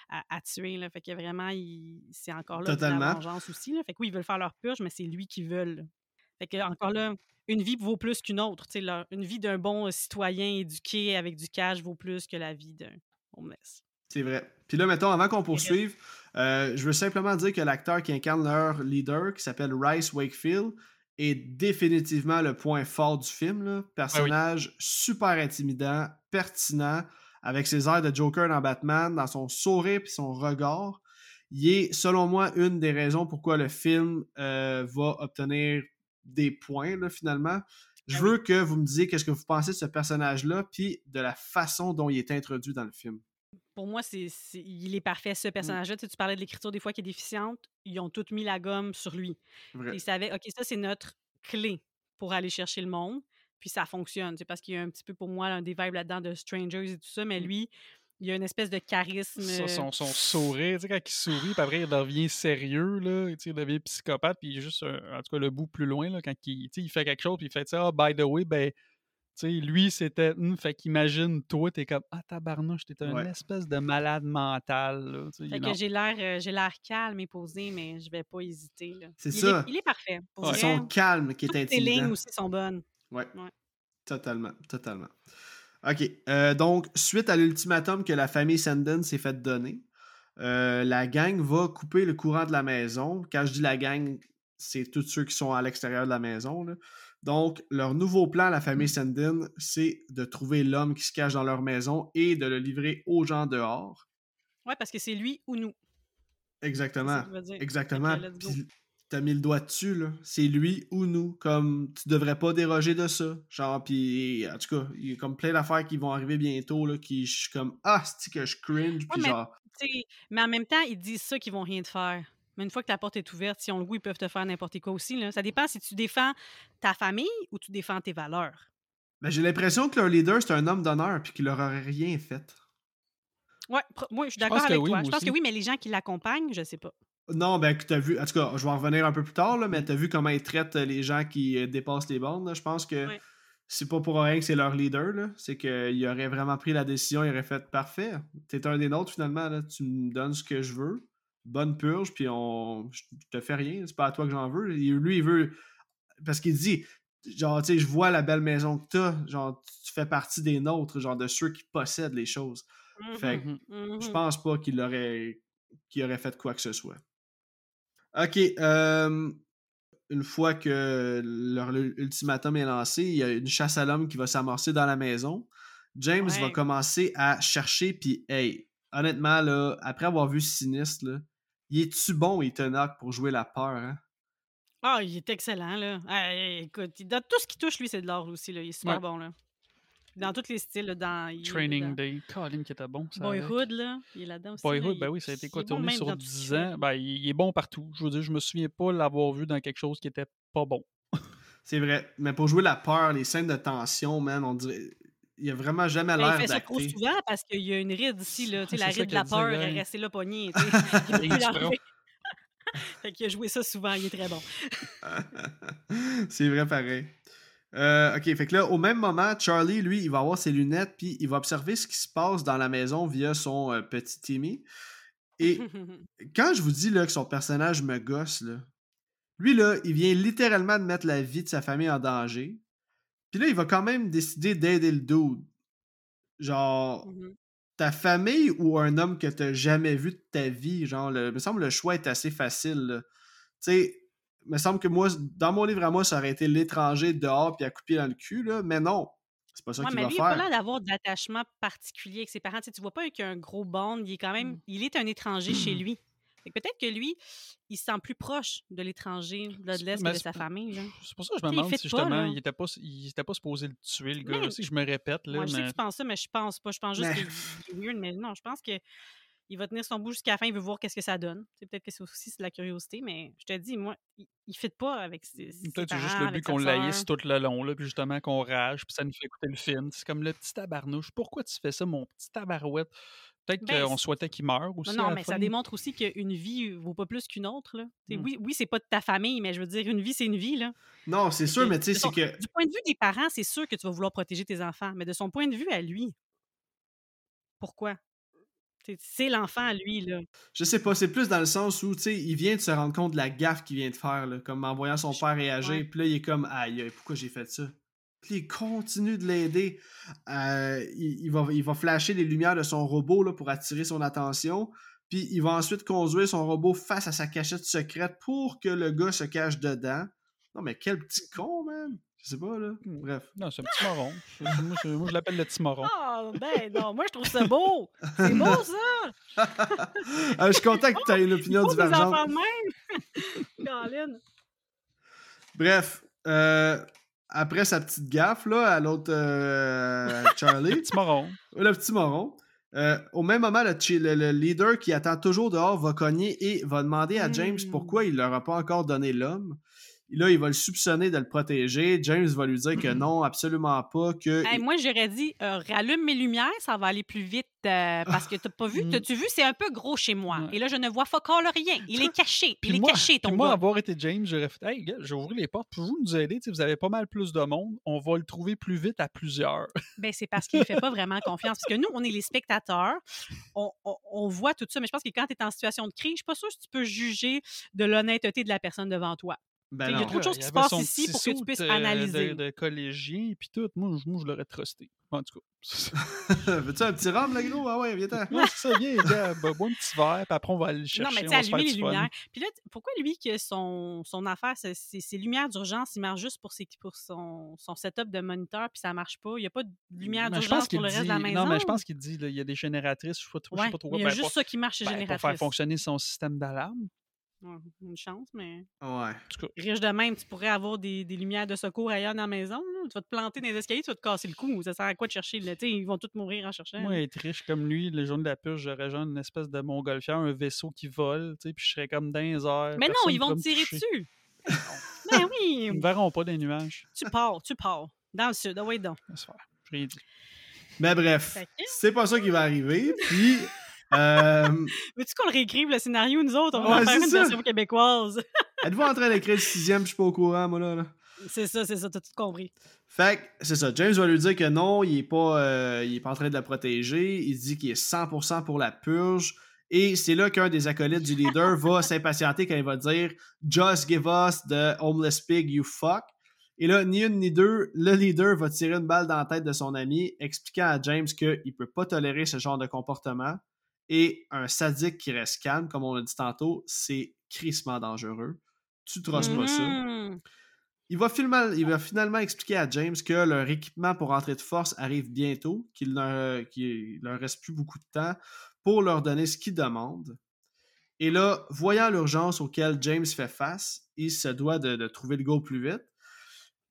à, à tuer, là. Fait que vraiment, il- c'est encore là de la Totalement. vengeance aussi, là. Fait que oui, ils veulent faire leur purge, mais c'est lui qui veut. là. Fait que encore là, une vie vaut plus qu'une autre. Leur- une vie d'un bon euh, citoyen éduqué avec du cash vaut plus que la vie d'un homeless. C'est vrai. Puis là, mettons, avant qu'on poursuive, euh, je veux simplement dire que l'acteur qui incarne leur leader, qui s'appelle Rice Wakefield, est définitivement le point fort du film. là. Personnage super intimidant, pertinent, avec ses airs de Joker dans Batman, dans son sourire et son regard. Il est, selon moi, une des raisons pourquoi le film euh, va obtenir des points, là, finalement. Je Ah veux que vous me disiez qu'est-ce que vous pensez de ce personnage-là, puis de la façon dont il est introduit dans le film. Pour moi, c'est, il est parfait, Mmh. ce personnage-là. Tu, sais, tu parlais de l'écriture des fois qui est déficiente. Ils ont tous mis la gomme sur lui. Ils savaient, OK, ça, c'est notre clé pour aller chercher le monde. Puis ça fonctionne. C'est parce qu'il y a un petit peu, pour moi, un des vibes là-dedans de Strangers et tout ça. Mais Mm. lui, il y a une espèce de charisme. Ça, euh, son, son sourire, tu sais, quand il sourit, puis après, il devient sérieux, là, tu sais, il devient psychopathe, puis il est juste, un- en tout cas, le bout plus loin, là, quand il, tu sais, il fait quelque chose, puis il fait ça, ah, by the way, ben, tu sais, lui, c'était, hum, fait qu'imagine, toi, t'es comme, ah, tabarnouche, t'es une Ouais. espèce de malade mental, là, tu sais, Fait que j'ai l'air, euh, j'ai l'air calme et posé, mais je vais pas hésiter. là. C'est il ça. Est, il est parfait. Pour Ouais. Son calme qui est toutes les lignes intimidant. aussi sont bonnes. Ouais. Ouais. Totalement, totalement. OK. euh, donc, suite à l'ultimatum que la famille Sandon s'est fait donner, euh, la gang va couper le courant de la maison. Quand je dis la gang, c'est tous ceux qui sont à l'extérieur de la maison. là. Donc, leur nouveau plan, la famille Sandin, c'est de trouver l'homme qui se cache dans leur maison et de le livrer aux gens dehors. Ouais, parce que c'est lui ou nous. Exactement. Exactement. T'as mis le doigt dessus, là. C'est lui ou nous. Comme tu devrais pas déroger de ça. Genre, puis en tout cas, il y a comme plein d'affaires qui vont arriver bientôt, là, qui je suis comme Ah, c'est que je cringe, puis mais- genre. Mais en même temps, ils disent ça qu'ils vont rien te faire. Mais une fois que la porte est ouverte, si on le goût, ils peuvent te faire n'importe quoi aussi. Là. Ça dépend si tu défends ta famille ou tu défends tes valeurs. Ben, j'ai l'impression que leur leader, c'est un homme d'honneur, puis qu'il leur aurait rien fait. Ouais, moi, je suis d'accord avec oui, toi. Je pense aussi. que oui, mais les gens qui l'accompagnent, je sais pas. Non, ben, que t'as vu. En tout cas, je vais en revenir un peu plus tard, là, mais t'as vu comment ils traitent euh, les gens qui euh, dépassent les bornes. là. Je pense que c'est pas pour rien que c'est leur leader. C'est qu'il aurait vraiment pris la décision, il aurait fait parfait. T'es un des nôtres finalement. Là. Tu me donnes ce que je veux. Bonne purge, puis on. Je te fais rien. C'est pas à toi que j'en veux. Lui, il veut. Parce qu'il dit. Genre, tu sais, je vois la belle maison que t'as. Genre, tu fais partie des nôtres, genre de ceux qui possèdent les choses. Fait que Mhm. Mhm. je pense pas qu'il aurait, qu'il aurait fait quoi que ce soit. Ok. euh, une fois que leur ultimatum est lancé, il y a une chasse à l'homme qui va s'amorcer dans la maison. James va commencer à chercher, puis hey, honnêtement, là, après avoir vu Sinistre, là, il est-tu bon, Ethan Hawke, pour jouer la peur, hein? Ah, il est excellent, là. Ah, écoute, tout ce qui touche, lui, c'est de l'or aussi, là. Il est super Ouais. bon, là. Dans tous les styles, là, dans. il est Training dedans. Day. Colin qui était bon. Ça avec. Boyhood, là, il est là-dedans aussi. là, Boyhood, il- ben oui, ça a été quoi, il est bon tourné sur dans tout ce 10 qu'il fait. ans. Ben, il, il est bon partout. Je veux dire, je me souviens pas l'avoir vu dans quelque chose qui était pas bon. *laughs* C'est vrai. Mais pour jouer la peur, les scènes de tension, man, on dirait. Il a vraiment jamais Ben, il l'air fait ça trop d'acter. souvent parce qu'il y a une ride ici, là. Tu sais, C'est la ride de la peur est restée là pognée. *laughs* Il Il *laughs* fait qu'il a joué ça souvent, il est très bon. c'est vrai pareil. Euh, ok, fait que là, au même moment, Charlie, lui, il va avoir ses lunettes, puis il va observer ce qui se passe dans la maison via son euh, petit Timmy. Et *laughs* quand je vous dis là, que son personnage me gosse, là, lui, là, il vient littéralement de mettre la vie de sa famille en danger. Puis là, il va quand même décider d'aider le dude. Genre, Mhm. ta famille ou un homme que t'as jamais vu de ta vie, genre, le, il me semble que le choix est assez facile. Tu sais, me semble que moi, dans mon livre à moi, ça aurait été l'étranger dehors puis à couper dans le cul, là, mais non. C'est pas ça Ouais, qu'il mais va lui, il n'a pas faire. l'air d'avoir d'attachement particulier avec ses parents. Tu, sais, tu vois pas qu'il y a un gros bond. Il est quand même. Mm. Il est un étranger chez *clears throat* lui. Fait que Peut-être que lui, il se sent plus proche de l'étranger, de l'Est mais que de sa famille. C'est pour ça que je me demande si justement là. il était pas, il était pas supposé le tuer, le gars. Mais- Je sais que je me répète, là, Moi, je sais que mais tu penses ça, mais je pense pas. Je pense juste Mais- qu'il est weird, mais non, je pense que il va tenir son bout jusqu'à la fin, il veut voir qu'est-ce que ça donne. C'est peut-être que c'est aussi de la curiosité, mais je te dis, moi, il, il fit pas avec ses, ses peut-être c'est juste le but qu'on laïsse tout le long, là, puis justement qu'on rage, puis ça nous fait écouter le film. C'est comme le petit tabarnouche. Pourquoi tu fais ça, mon petit tabarouette? Peut-être Ben, qu'on souhaitait qu'il meure aussi. Non, à la mais ça démontre aussi qu'une vie vaut pas plus qu'une autre. Là. Tu sais, Mm. Oui, oui c'est pas de ta famille, mais je veux dire, une vie, c'est une vie. Là. Non, c'est sûr, mais tu sais, c'est que. Du point de vue des parents, c'est sûr que tu vas vouloir protéger tes enfants, mais de son point de vue à lui, pourquoi? C'est l'enfant à lui, là. Je sais pas, c'est plus dans le sens où, tu sais, il vient de se rendre compte de la gaffe qu'il vient de faire, là, comme en voyant son Je- père réagir, puis là, il est comme, aïe, aïe, pourquoi j'ai fait ça? Puis il continue de l'aider. Euh, il, il va, il va flasher les lumières de son robot là, pour attirer son attention, puis il va ensuite conduire son robot face à sa cachette secrète pour que le gars se cache dedans. Non, mais quel petit con, man! Je sais pas, là. Mm. Bref. Non, c'est un petit moron. moi, je, moi, je l'appelle le petit moron. Ah, ben non, moi, je trouve ça beau. C'est beau, ça. *laughs* Ah, je suis content que tu aies une opinion divergente. enfants même. *laughs* Bref, euh, après sa petite gaffe, là, à l'autre euh, Le Charlie, petit *laughs* moron. le petit moron, euh, au même moment, le, le- le leader qui attend toujours dehors va cogner et va demander à James Mm. pourquoi il leur a pas encore donné l'homme. Là, il va le soupçonner de le protéger. James va lui dire que non, absolument pas, que... Hey, moi, j'aurais dit, euh, rallume mes lumières, ça va aller plus vite. euh, parce que t'as pas vu, *laughs* Mm. t'as-tu vu, c'est un peu gros chez moi. Ouais. Et là, je ne vois fuck all rien. Il est caché. Puis Il est moi, caché, ton puis moi, gars. avoir été James, j'aurais fait Hey, gars, j'ai ouvert les portes, pouvez-vous nous aider? Vous avez pas mal plus de monde, on va le trouver plus vite à plusieurs. Ben, c'est parce qu'il ne fait pas vraiment confiance. Parce que nous, on est les spectateurs, on, on- on voit tout ça, mais je pense que quand tu es en situation de crise, je suis pas sûre que tu peux juger de l'honnêteté de la personne devant toi. Ben il y a trop de choses Il qui se passent ici pour que tu puisses analyser. De, de collégien, puis tout. Moi, je- moi, je l'aurais trusté. En tout cas. *laughs* *laughs* Veux-tu un petit rhum, le gros? Ah ouais, viens-t'en. Ouais, c'est ça, viens, gars, bah, bois un petit verre, puis après, on va aller le chercher. Non, mais tu allumer les lumières. Puis là, pourquoi lui, que son, son affaire, ses lumières d'urgence, il marche juste pour, ses, pour son, son setup de moniteur, puis ça marche pas. Il n'y a pas de lumière d'urgence pour le reste de la maison. Non, mais je pense qu'il dit, là, il y a des génératrices, je sais pas trop, je sais Ouais, pas trop il y a ben, juste pour, ça qui marche chez ben, pour Génératrice. faire fonctionner son système d'alarme. Une chance, mais Ouais. Riche de même, tu pourrais avoir des, des lumières de secours ailleurs dans la maison. là. Tu vas te planter dans les escaliers, tu vas te casser le cou. Ça sert à quoi de chercher? Là? Ils vont tous mourir en cherchant. moi, être riche comme lui, le jour de la purge, j'aurais genre une espèce de montgolfière, un vaisseau qui vole, tu sais, puis je serais comme dans les airs. mais non, ils vont te tirer toucher. dessus. ben Ils oui, me verront pas les nuages. tu pars, tu pars. Dans le sud, ah ouais donc. Mais bref, Fait que- c'est pas ça qui va arriver. Puis, euh, *laughs* Veux-tu qu'on le réécrive, le scénario, nous autres? On va Ouais, en faire une ça. version québécoise. *laughs* êtes-vous en train d'écrire le sixième? Je suis pas au courant, moi, là. là. c'est ça, c'est ça, t'as tout compris. Fait que, c'est ça. James va lui dire que non, il est pas, euh, il est pas en train de la protéger. Il dit qu'il est 100% pour la purge. Et c'est là qu'un des acolytes du leader va *laughs* s'impatienter quand il va dire Just give us the homeless pig, you fuck. Et là, ni une ni deux, le leader va tirer une balle dans la tête de son ami, expliquant à James qu'il peut pas tolérer ce genre de comportement. Et un sadique qui reste calme, comme on l'a dit tantôt, c'est crissement dangereux. Tu trosses pas ça. Mhm. Il va, finalement, il va finalement expliquer à James que leur équipement pour entrer de force arrive bientôt, qu'il ne leur reste plus beaucoup de temps pour leur donner ce qu'ils demandent. Et là, voyant l'urgence auquel James fait face, il se doit de, de trouver le go plus vite.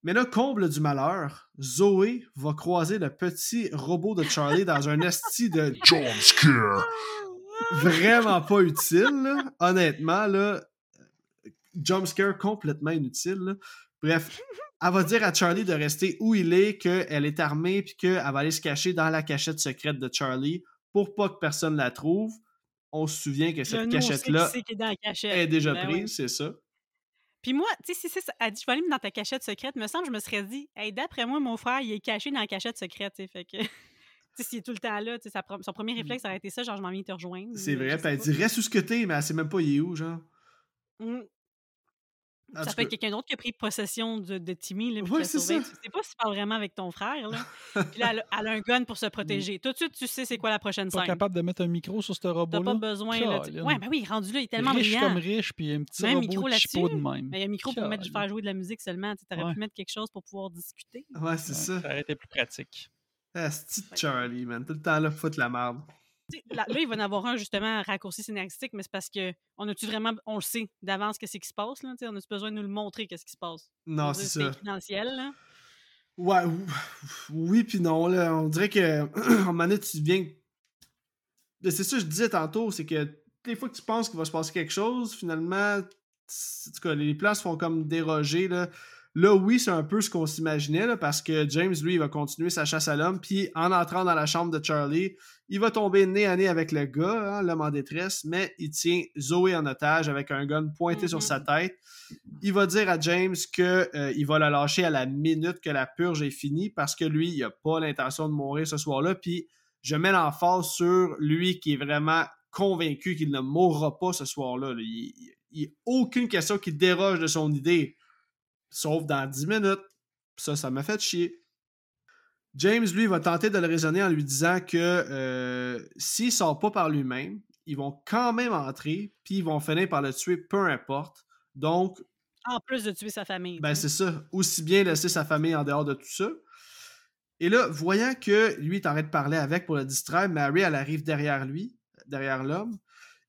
Mais là, comble du malheur, Zoé va croiser le petit robot de Charlie dans un esti de *laughs* Jumpscare! vraiment pas utile, là. honnêtement, là. Jumpscare complètement inutile. là. Bref, elle va dire à Charlie de rester où il est, qu'elle est armée, puis qu'elle va aller se cacher dans la cachette secrète de Charlie pour pas que personne la trouve. On se souvient que cette cachette-là est déjà Ben prise, c'est ça. Puis moi, tu sais, si ça, elle dit, je vais aller dans ta cachette secrète, me semble, je me serais dit, hey, d'après moi, mon frère, il est caché dans la cachette secrète, tu sais, fait que. *laughs* Tu sais, s'il est tout le temps là, tu sais, son premier réflexe, ça aurait été ça, genre, je m'en viens te rejoindre. C'est mais vrai, puis elle dit reste où ce que t'es, mais elle sait même pas il est où, genre. Mm. En Ça peut être quelqu'un d'autre qui a pris possession de, de Timmy, là, puis Ouais, c'est ça. Tu sais pas si tu parles vraiment avec ton frère, là. Puis là, *laughs* elle, a- elle a un gun pour se protéger. Tout de suite, tu sais c'est quoi la prochaine Pas scène. capable de mettre un micro sur ce T'as robot-là? pas besoin, là. tu-. Ouais, ben oui, rendu là, il est tellement riche brillant. comme riche, puis un petit Mets un robot micro de chipeau de là-dessus. même. Mais il y a un micro pour mettre, faire jouer de la musique seulement. Tu aurais Ouais. pu mettre quelque chose pour pouvoir discuter. Ouais, c'est Ouais, ça. Ça aurait été plus pratique. Asti de Charlie, man. Tout le temps là, foutre la merde. Là, là, il va y en avoir un justement raccourci scénaristique, mais c'est parce que on a-tu vraiment, on le sait d'avance qu'est-ce qui se passe, là, on a-tu besoin de nous le montrer qu'est-ce qui se passe? Non, c'est ça. là. Ouais, ou- oui puis non, là. On dirait que, *clears throat* moment donné, tu viens... C'est ça que je disais tantôt, c'est que des fois que tu penses qu'il va se passer quelque chose, finalement, t- en tout cas, les plans se font comme déroger, là. Là, oui, c'est un peu ce qu'on s'imaginait, là, parce que James, lui, il va continuer sa chasse à l'homme, puis en entrant dans la chambre de Charlie, il va tomber nez à nez avec le gars, hein, l'homme en détresse, mais il tient Zoé en otage avec un gun pointé sur sa tête. Il va dire à James que euh, il va la lâcher à la minute que la purge est finie parce que lui, il a pas l'intention de mourir ce soir-là. Puis je mets l'emphase sur lui qui est vraiment convaincu qu'il ne mourra pas ce soir-là. là. Il n'y a aucune question qui déroge de son idée, sauf dans 10 minutes. Ça, ça m'a fait chier. James, lui, va tenter de le raisonner en lui disant que euh, s'il sort pas par lui-même, ils vont quand même entrer, puis ils vont finir par le tuer, peu importe. Donc, En plus de tuer sa famille. ben c'est ça. Aussi bien laisser sa famille en dehors de tout ça. Et là, voyant que lui est en train de parler avec pour le distraire, Mary, elle arrive derrière lui, derrière l'homme.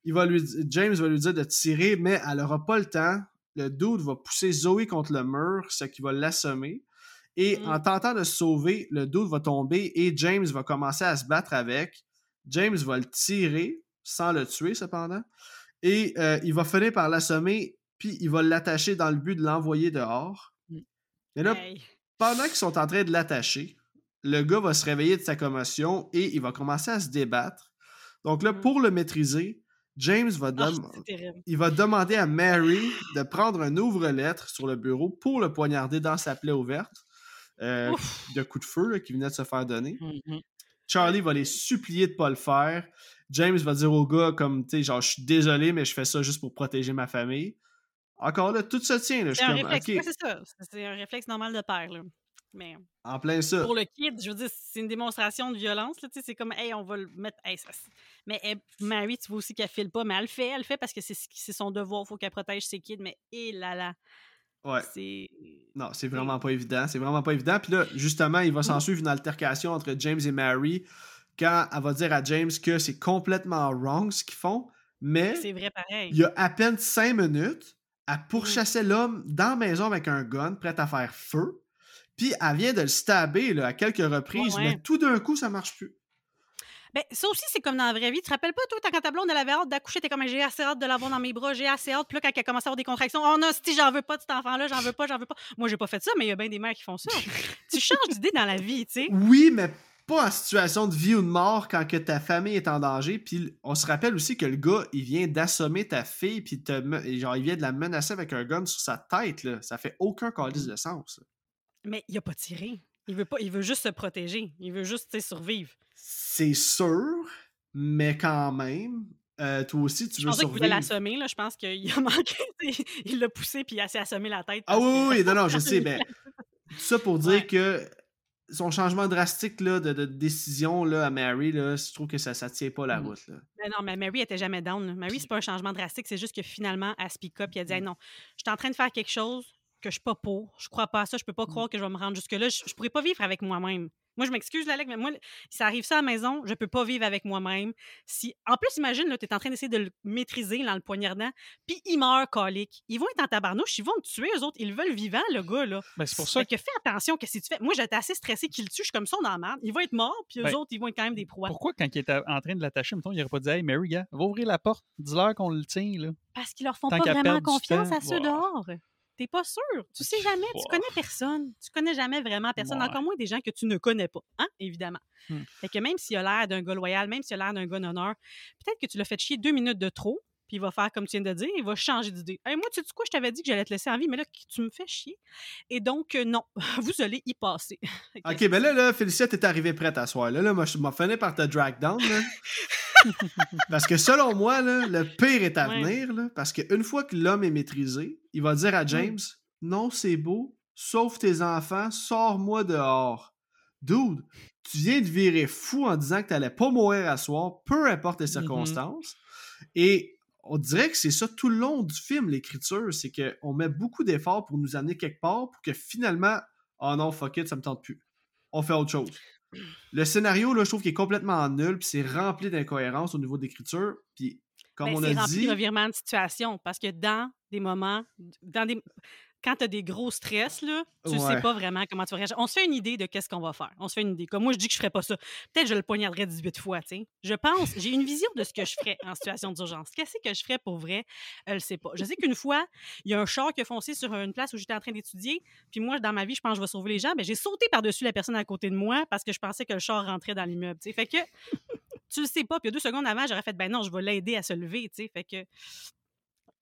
Il va lui, James va lui dire de tirer, mais elle n'aura pas le temps. Le dude va pousser Zoe contre le mur, ce qui va l'assommer. Et Mm. en tentant de se sauver, le dude va tomber et James va commencer à se battre avec. James va le tirer, sans le tuer cependant. Et euh, il va finir par l'assommer, puis il va l'attacher dans le but de l'envoyer dehors. Mm. Mais là, Hey. pendant qu'ils sont en train de l'attacher, le gars va se réveiller de sa commotion et il va commencer à se débattre. Donc là, Mm. pour le maîtriser, James va, Ah, dem- il va demander à Mary de prendre un ouvre-lettre sur le bureau pour le poignarder dans sa plaie ouverte euh, de coup de feu là, qui venait de se faire donner. Mhm. Charlie va les supplier de pas le faire. James va dire au gars comme, tu sais, genre, je suis désolé, mais je fais ça juste pour protéger ma famille. Encore là, tout se tient. Là, je C'est suis un comme, réflexe. ok, ouais, un réflexe normal de père, là. Mais en plein ça. pour le kid, je veux dire, c'est une démonstration de violence, là. Tu sais, c'est comme, hey, on va le mettre. Hey, ça, mais hey, Mary, tu vois aussi qu'elle file pas, mais elle le fait, elle le fait parce que c'est son devoir. faut qu'elle protège ses kids. Mais, hé là là. Ouais. Non, c'est vraiment pas évident. C'est vraiment pas évident. Puis là, justement, il va s'en suivre une altercation entre James et Mary quand elle va dire à James que c'est complètement wrong ce qu'ils font, mais C'est vrai pareil. il y a à peine cinq minutes, elle pourchassait l'homme dans la maison avec un gun, prête à faire feu. Puis elle vient de le stabber là, à quelques reprises, Ouais. mais tout d'un coup, ça marche plus. Ben, ça aussi, c'est comme dans la vraie vie. Tu te rappelles pas, toi, quand ta blonde, elle avait hâte d'accoucher, t'es comme, j'ai assez hâte de l'avoir dans mes bras, j'ai assez hâte. Puis là, quand elle commence à avoir des contractions, oh non, si j'en veux pas de cet enfant-là, j'en veux pas, j'en veux pas. Moi, j'ai pas fait ça, mais il y a bien des mères qui font ça. *laughs* tu changes d'idée dans la vie, tu sais. Oui, mais pas en situation de vie ou de mort quand que ta famille est en danger. Puis on se rappelle aussi que le gars, il vient d'assommer ta fille, puis te genre, il vient de la menacer avec un gun sur sa tête. Là. Ça fait aucun calice de sens. là. Mais il a pas tiré. Il veut pas, il veut juste se protéger. Il veut juste, survivre. C'est sûr, mais quand même, euh, toi aussi, tu Je veux pensais qu'il voulait survivre. l'assommer, là. Je pense qu'il a *laughs* manqué. il l'a poussé, puis il a s'est assommé la tête. Ah oui, oui, non, non, je sais, *laughs* mais tout ça pour dire Ouais. que son changement drastique là, de, de décision là, à Mary, là, je trouve que ça ne tient pas la Mm. route. Là. Ben non, mais Mary était jamais down. là. Mary, c'est pas un changement drastique, c'est juste que finalement, elle speak up et elle dit Hey, non, je suis en train de faire quelque chose, que je suis pas pour. Je crois pas à ça. Je peux pas Mmh. croire que je vais me rendre jusque-là. Je, je pourrais pas vivre avec moi-même. Moi, je m'excuse, Lalec, mais moi, si ça arrive ça à la maison, je peux pas vivre avec moi-même. Si, en plus, imagine, tu es en train d'essayer de le maîtriser dans le poignardant, puis il meurt, colique. Ils vont être en tabarnouche, ils vont me tuer, eux autres. Ils le veulent vivant, le gars, là. Ben, c'est pour ça Fait que fais attention que si tu fais? Moi, j'étais assez stressée qu'il le tue, je suis comme ça, on en merde. Il va être mort, puis eux Ben, autres, ils vont être quand même des proies. Pourquoi, quand il était en train de l'attacher, mettons, il n'aurait pas dit Hey, Mary, gars, va ouvrir la porte, dis-leur qu'on le tient, là. Parce qu'ils leur font Tant pas vraiment confiance à ceux wow. dehors. T'es pas sûr. Tu sais jamais. Tu connais personne. Tu connais jamais vraiment personne. Ouais. Encore moins des gens que tu ne connais pas. Hein, évidemment. Hmm. Fait que même s'il a l'air d'un gars loyal, même s'il a l'air d'un gars d'honneur, peut-être que tu l'as fait chier deux minutes de trop, puis il va faire comme tu viens de dire, il va changer d'idée. Hey, moi, tu sais quoi, je t'avais dit que j'allais te laisser en vie, mais là, tu me fais chier. Et donc, euh, non, *laughs* vous allez y passer. *laughs* Ok, ben là, là, Félicia, t'es arrivé prête à soir. Là, là, moi, je m'en fini par te drag down, là. *laughs* parce que selon moi, là, le pire est à Ouais. venir, là, parce qu'une fois que l'homme est maîtrisé, il va dire à James Non, c'est beau, sauve tes enfants, sors-moi dehors. Dude, tu viens de virer fou en disant que t'allais pas mourir à soir, peu importe les circonstances. Et on dirait que c'est ça tout le long du film, l'écriture, c'est qu'on met beaucoup d'efforts pour nous amener quelque part pour que finalement, oh non, fuck it, ça me tente plus. On fait autre chose. Le scénario, là, je trouve qu'il est complètement nul, puis c'est rempli d'incohérences au niveau d'écriture. Puis, comme Ben, on c'est a rempli dit, de revirements de situation parce que dans des moments, dans des... quand tu as des gros stress, là, tu Ouais. sais pas vraiment comment tu vas réagir. On se fait une idée de qu'est-ce qu'on va faire. On se fait une idée. Comme moi, je dis que je ferais pas ça. Peut-être que je le poignarderais 18 fois, sais. Je pense, j'ai une vision de ce que je ferais en situation d'urgence. Qu'est-ce que je ferais pour vrai? Elle le sait pas. Je sais qu'une fois, il y a un char qui a foncé sur une place où j'étais en train d'étudier. Puis moi, dans ma vie, je pense que je vais sauver les gens. Mais j'ai sauté par-dessus la personne à côté de moi parce que je pensais que le char rentrait dans l'immeuble, tu sais. Fait que tu le sais pas. Puis deux secondes avant, j'aurais fait, ben non, je vais l'aider à se lever, tu sais. Fait que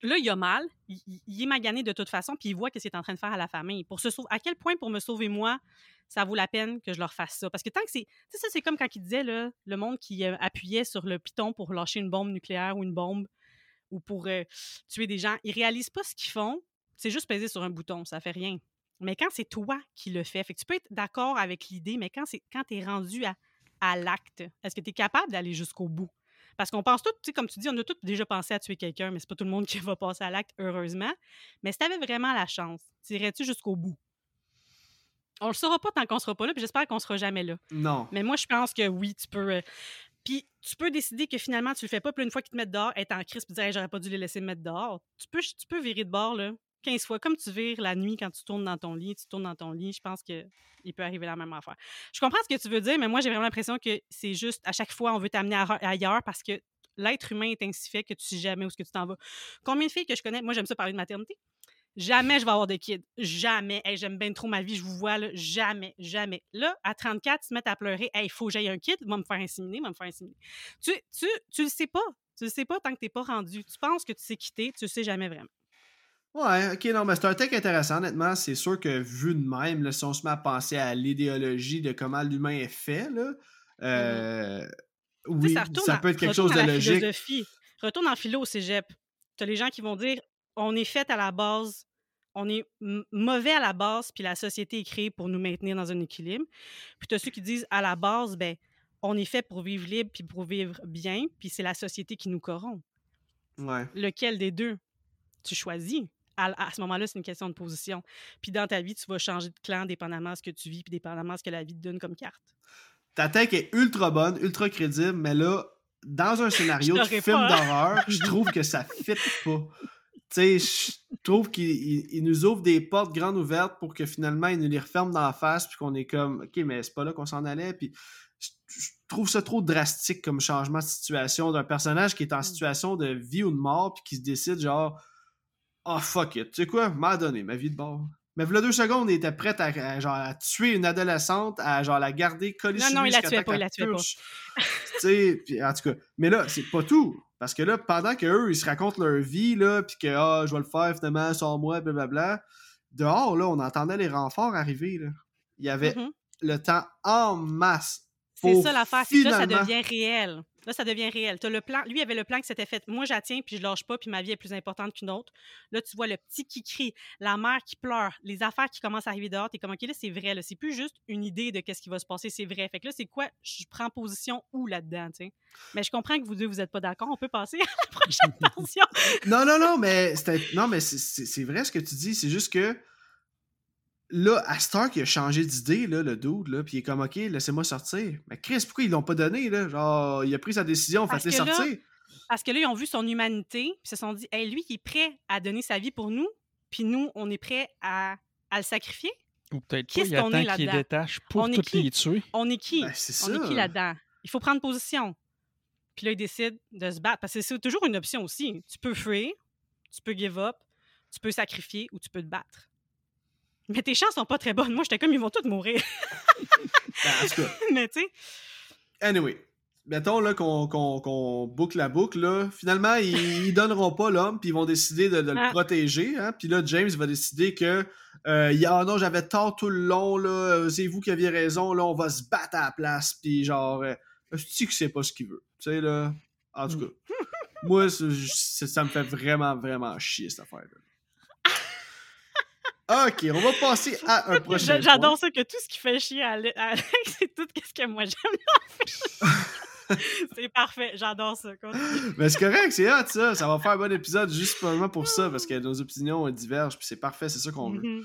là, il a mal, il, est magané de toute façon, puis il voit ce qu'il est en train de faire à la famille. Pour se sauver, à quel point pour me sauver moi, ça vaut la peine que je leur fasse ça? Parce que tant que c'est. Tu sais, ça, c'est comme quand il disait, le monde qui euh, appuyait sur le piton pour lâcher une bombe nucléaire ou une bombe ou pour euh, tuer des gens. Ils réalisent pas ce qu'ils font. C'est juste peser sur un bouton, ça fait rien. Mais quand c'est toi qui le fais, fait que tu peux être d'accord avec l'idée, mais quand, c'est, quand tu es rendu à, à l'acte, est-ce que tu es capable d'aller jusqu'au bout? Parce qu'on pense tout, tu sais, comme tu dis, on a tous déjà pensé à tuer quelqu'un, mais c'est pas tout le monde *laughs* qui va passer à l'acte, heureusement. Mais si tu avais vraiment la chance, irais-tu jusqu'au bout? On le saura pas tant qu'on sera pas là, puis j'espère qu'on sera jamais là. non. Mais moi, je pense que oui, tu peux. euh, Puis tu peux décider que finalement, tu le fais pas. Puis une fois qu'ils te mettent dehors, être en crise puis dire Hey, j'aurais pas dû les laisser me mettre dehors. Tu peux, tu peux virer de bord, là, 15 fois. Comme tu vires la nuit quand tu tournes dans ton lit, tu tournes dans ton lit. Je pense que il peut arriver la même affaire. Je comprends ce que tu veux dire, mais moi, j'ai vraiment l'impression que c'est juste à chaque fois, on veut t'amener ailleurs parce que l'être humain est ainsi fait que tu sais jamais où est-ce que tu t'en vas. Combien de filles que je connais, moi, j'aime ça parler de maternité. Jamais je vais avoir de kids. Jamais. Hey, j'aime bien trop ma vie, je vous vois, là. Jamais, jamais. Là, à 34, ils se mettent à pleurer. Hey, il faut que j'aille un kid, va me faire inséminer, va me faire inséminer. Tu, tu, tu le sais pas. Tu le sais pas tant que t'es pas rendu. Tu penses que tu sais quitter, tu le sais jamais vraiment. Ouais, ok, non, mais c'est un texte intéressant, honnêtement. C'est sûr que vu de même, là, si on se met à penser à l'idéologie de comment l'humain est fait, là, euh, Mm-hmm. Sais, oui, ça peut être quelque chose de logique. philosophie. Retourne en philo au cégep. Tu as les gens qui vont dire on est fait à la base, on est mauvais à la base, puis la société est créée pour nous maintenir dans un équilibre. Puis tu as ceux qui disent à la base, ben, on est fait pour vivre libre puis pour vivre bien, puis c'est la société qui nous corrompt. Ouais. Lequel des deux tu choisis? À, à ce moment-là, c'est une question de position. Puis dans ta vie, tu vas changer de clan dépendamment de ce que tu vis, puis dépendamment de ce que la vie te donne comme carte. Ta tech est ultra bonne, ultra crédible, mais là, dans un *laughs* scénario de film d'horreur, je *laughs* trouve que ça fit pas. Tu sais, je trouve qu'il il- il nous ouvre des portes grandes ouvertes pour que finalement, il nous les referme dans la face, puis qu'on est comme, OK, mais c'est pas là qu'on s'en allait, puis je, je trouve ça trop drastique comme changement de situation d'un personnage qui est en situation de vie ou de mort, puis qui se décide genre, oh fuck it, tu sais quoi, m'a donné ma vie de bord. Mais voilà deux secondes, il était prêt à, à, genre, à tuer une adolescente, à genre la garder collée Non, non, il la tuait pas, il la tuait pas. tu sais, puis en tout cas. Mais là, c'est pas tout. Parce que là, pendant qu'eux, ils se racontent leur vie, là, puis que, ah, je vais le faire finalement, sors-moi, blablabla. Dehors, là, on entendait les renforts arriver, là. Il y avait Mhm. le temps en masse. C'est ça l'affaire, c'est que là, ça devient réel. Là, ça devient réel. Le plan, lui avait le plan qui s'était fait. Moi, j'attiens, puis je lâche pas, puis ma vie est plus importante qu'une autre. Là, tu vois le petit qui crie, la mère qui pleure, les affaires qui commencent à arriver dehors. T'es comme, OK, là, c'est vrai. Là, c'est plus juste une idée de qu'est-ce qui va se passer, c'est vrai. Fait que là, c'est quoi? Je prends position où là-dedans, tu sais? Mais je comprends que vous deux, vous êtes pas d'accord. On peut passer *laughs* à la prochaine *laughs* portion. Non, non, non, mais c'était- non, mais c'est- c'est c'est vrai ce que tu dis. C'est juste que là, à Stark, il a changé d'idée, là, le dude, là, puis il est comme, OK, laissez-moi sortir. Mais Chris, pourquoi ils l'ont pas donné, là? Genre, il a pris sa décision, Parce faites-le que là, sortir. Parce que là, ils ont vu son humanité, puis ils se sont dit, hey, lui, il est prêt à donner sa vie pour nous, puis nous, on est prêt à, à le sacrifier. Ou peut-être pas, Qu'est-ce il qu'on est attend qu'il là-dedans? détache pour On est toutes qui? les tuer. On est qui? Ben, on est qui là-dedans? Il faut prendre position. Puis là, il décide de se battre. Parce que c'est toujours une option aussi. Tu peux fuir, tu peux give up, tu peux sacrifier ou tu peux te battre. Mais tes chances sont pas très bonnes. Moi, j'étais comme, ils vont tous mourir. *laughs* Ben, en tout cas, Mais tu sais, anyway. Mettons là, qu'on qu'on- qu'on boucle la boucle. Là. Finalement, ils, *laughs* ils donneront pas l'homme, puis ils vont décider de, de le Ah. protéger. Hein? Puis là, James va décider que euh, il- Ah non, j'avais tort tout le long, là. euh, c'est vous qui aviez raison, là, on va se battre à la place. Puis genre, euh, je dis que c'est pas ce qu'il veut? Tu sais, là. En tout cas, moi, c'est- c'est- ça me fait vraiment, vraiment chier cette affaire-là. Ok, on va passer à un prochain. j'a- j'adore ça que tout ce qui fait chier à Ale- à Alex, c'est tout ce que moi j'aime c'est parfait, j'adore ça. Continue. *laughs* Mais c'est correct, c'est hot ça. Ça va faire un bon épisode juste pour ça, parce que nos opinions divergent, puis c'est parfait, c'est ça qu'on veut. Mhm.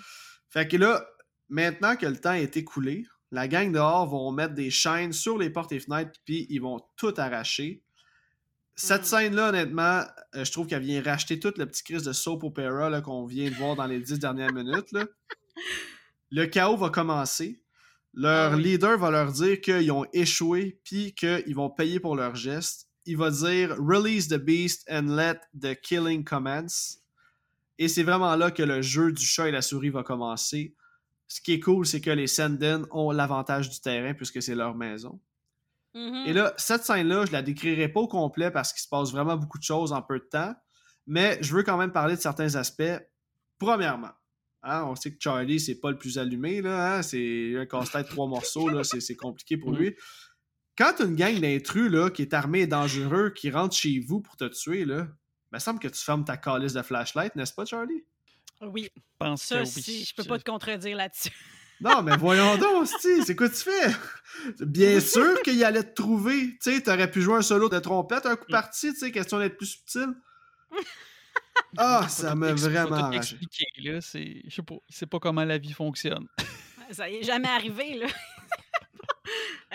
Fait que là, maintenant que le temps est écoulé, la gang dehors vont mettre des chaînes sur les portes et fenêtres, puis ils vont tout arracher. Cette Mm. scène-là, honnêtement, euh, je trouve qu'elle vient racheter toute le petit crise de soap opera là, qu'on vient de voir dans les dix dernières minutes. là. Le chaos va commencer. Leur Ah oui. leader va leur dire qu'ils ont échoué, puis qu'ils vont payer pour leur geste. Il va dire Release the beast and let the killing commence. Et c'est vraiment là que le jeu du chat et la souris va commencer. Ce qui est cool, c'est que les Senden ont l'avantage du terrain puisque c'est leur maison. Mhm. Et là, cette scène-là, je la décrirai pas au complet parce qu'il se passe vraiment beaucoup de choses en peu de temps, mais je veux quand même parler de certains aspects. Premièrement, hein, on sait que Charlie, c'est pas le plus allumé, là, hein, c'est un casse-tête *laughs* trois morceaux, là, c'est, c'est compliqué pour Mm. lui. Quand une gang d'intrus là, qui est armée et dangereux, qui rentre chez vous pour te tuer, là, il me semble que tu fermes ta calice de flashlight, n'est-ce pas, Charlie? Oui, Je pense ça que oui. aussi, je peux pas te contredire là-dessus. Non, mais voyons donc, c'est quoi tu fais? Bien *laughs* sûr qu'il allait te trouver. Tu sais, t'aurais pu jouer un solo de trompette, un coup parti, tu sais, question d'être plus subtil. *laughs* Ah, ça m'a vraiment expliqué, là. C'est... Je sais pas. Il sait pas comment la vie fonctionne. *laughs* Ça y est jamais arrivé, là.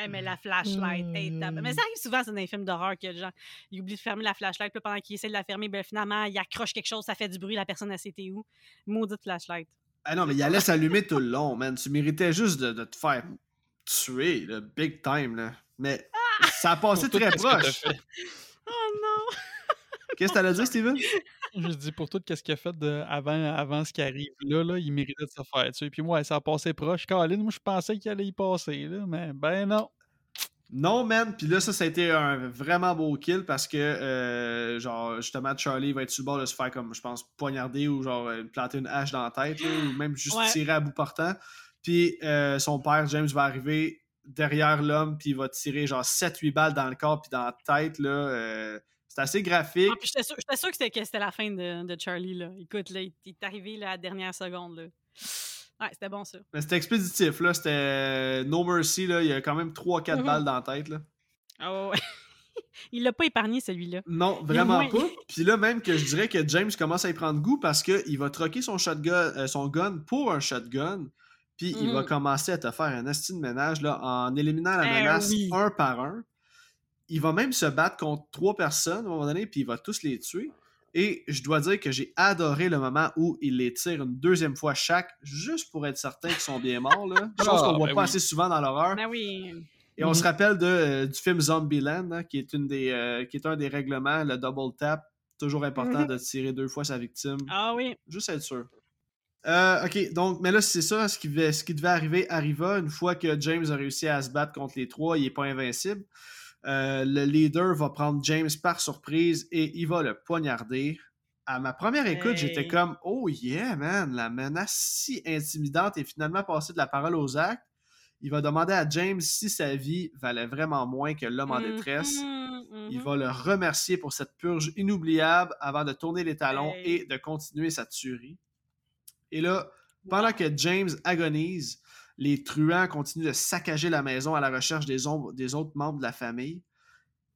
Mais la flashlight, hey, mais ça arrive souvent c'est dans les films d'horreur que les gens ils oublient de fermer la flashlight, puis pendant qu'ils essaient de la fermer, ben, finalement, ils accrochent quelque chose, ça fait du bruit, la personne, elle s'était où? Maudite flashlight. Ah non, mais il allait s'allumer tout le long, man. Tu méritais juste de, de te faire tuer, là, big time, là. Mais ça a passé très qu'est-ce proche. Oh non! Qu'est-ce que t'allais dire, Steven? Je dis pour tout ce qu'il a fait de, avant, avant ce qui arrive là, là, il méritait de se faire tuer. Puis moi, ça a passé proche. Caroline, moi, je pensais qu'il allait y passer, là, mais ben non. Non, man. Puis là, ça, ça a été un vraiment beau kill parce que, euh, genre, justement, Charlie va être sur le bord de se faire, comme, je pense, poignarder ou, genre, euh, planter une hache dans la tête, là, ou même juste Ouais. tirer à bout portant. Puis euh, son père, James, va arriver derrière l'homme, puis il va tirer, genre, 7-8 balles dans le corps, puis dans la tête, là. euh, c'est assez graphique. Ah, j'étais sûre que c'était, la fin de, de Charlie, là. Écoute, là, il il est arrivé là, à la dernière seconde, là. Ouais, c'était bon, ça. Mais c'était expéditif, là. C'était euh, No Mercy, là. Il y a quand même 3-4 Mhm. balles dans la tête, là. Ah ouais. *laughs* il l'a pas épargné, celui-là. Non, vraiment moins. pas. *laughs* Puis là, même que je dirais que James commence à y prendre goût parce qu'il va troquer son shotgun, euh, son gun pour un shotgun. Puis il va Mhm. commencer à te faire un esti de ménage là, en éliminant la Eh menace oui. un par un. Il va même se battre contre trois personnes à un moment donné, puis il va tous les tuer. Et je dois dire que j'ai adoré le moment où il les tire une deuxième fois chaque, juste pour être certain qu'ils sont bien morts. Là. *laughs* Chose Ah, qu'on voit ben pas oui. assez souvent dans l'horreur. Ben oui. Et on Mhm. se rappelle de, euh, du film Zombieland, hein, qui, est une des, euh, qui est un des règlements, le double tap. Toujours important Mhm. de tirer deux fois sa victime. Ah oui. Juste être sûr. Euh, ok, donc, mais là, c'est ça, ce qui, devait, ce qui devait arriver arriva. Une fois que James a réussi à se battre contre les trois, il n'est pas invincible. Euh, le leader va prendre James par surprise et il va le poignarder. À ma première écoute, j'étais comme Oh yeah, man, la menace si intimidante est finalement passée de la parole aux actes. Il va demander à James si sa vie valait vraiment moins que l'homme en détresse. Mhm, Il va le remercier pour cette purge inoubliable avant de tourner les talons Hey. et de continuer sa tuerie. Et là, pendant que James agonise, les truands continuent de saccager la maison à la recherche des, autres membres de la famille.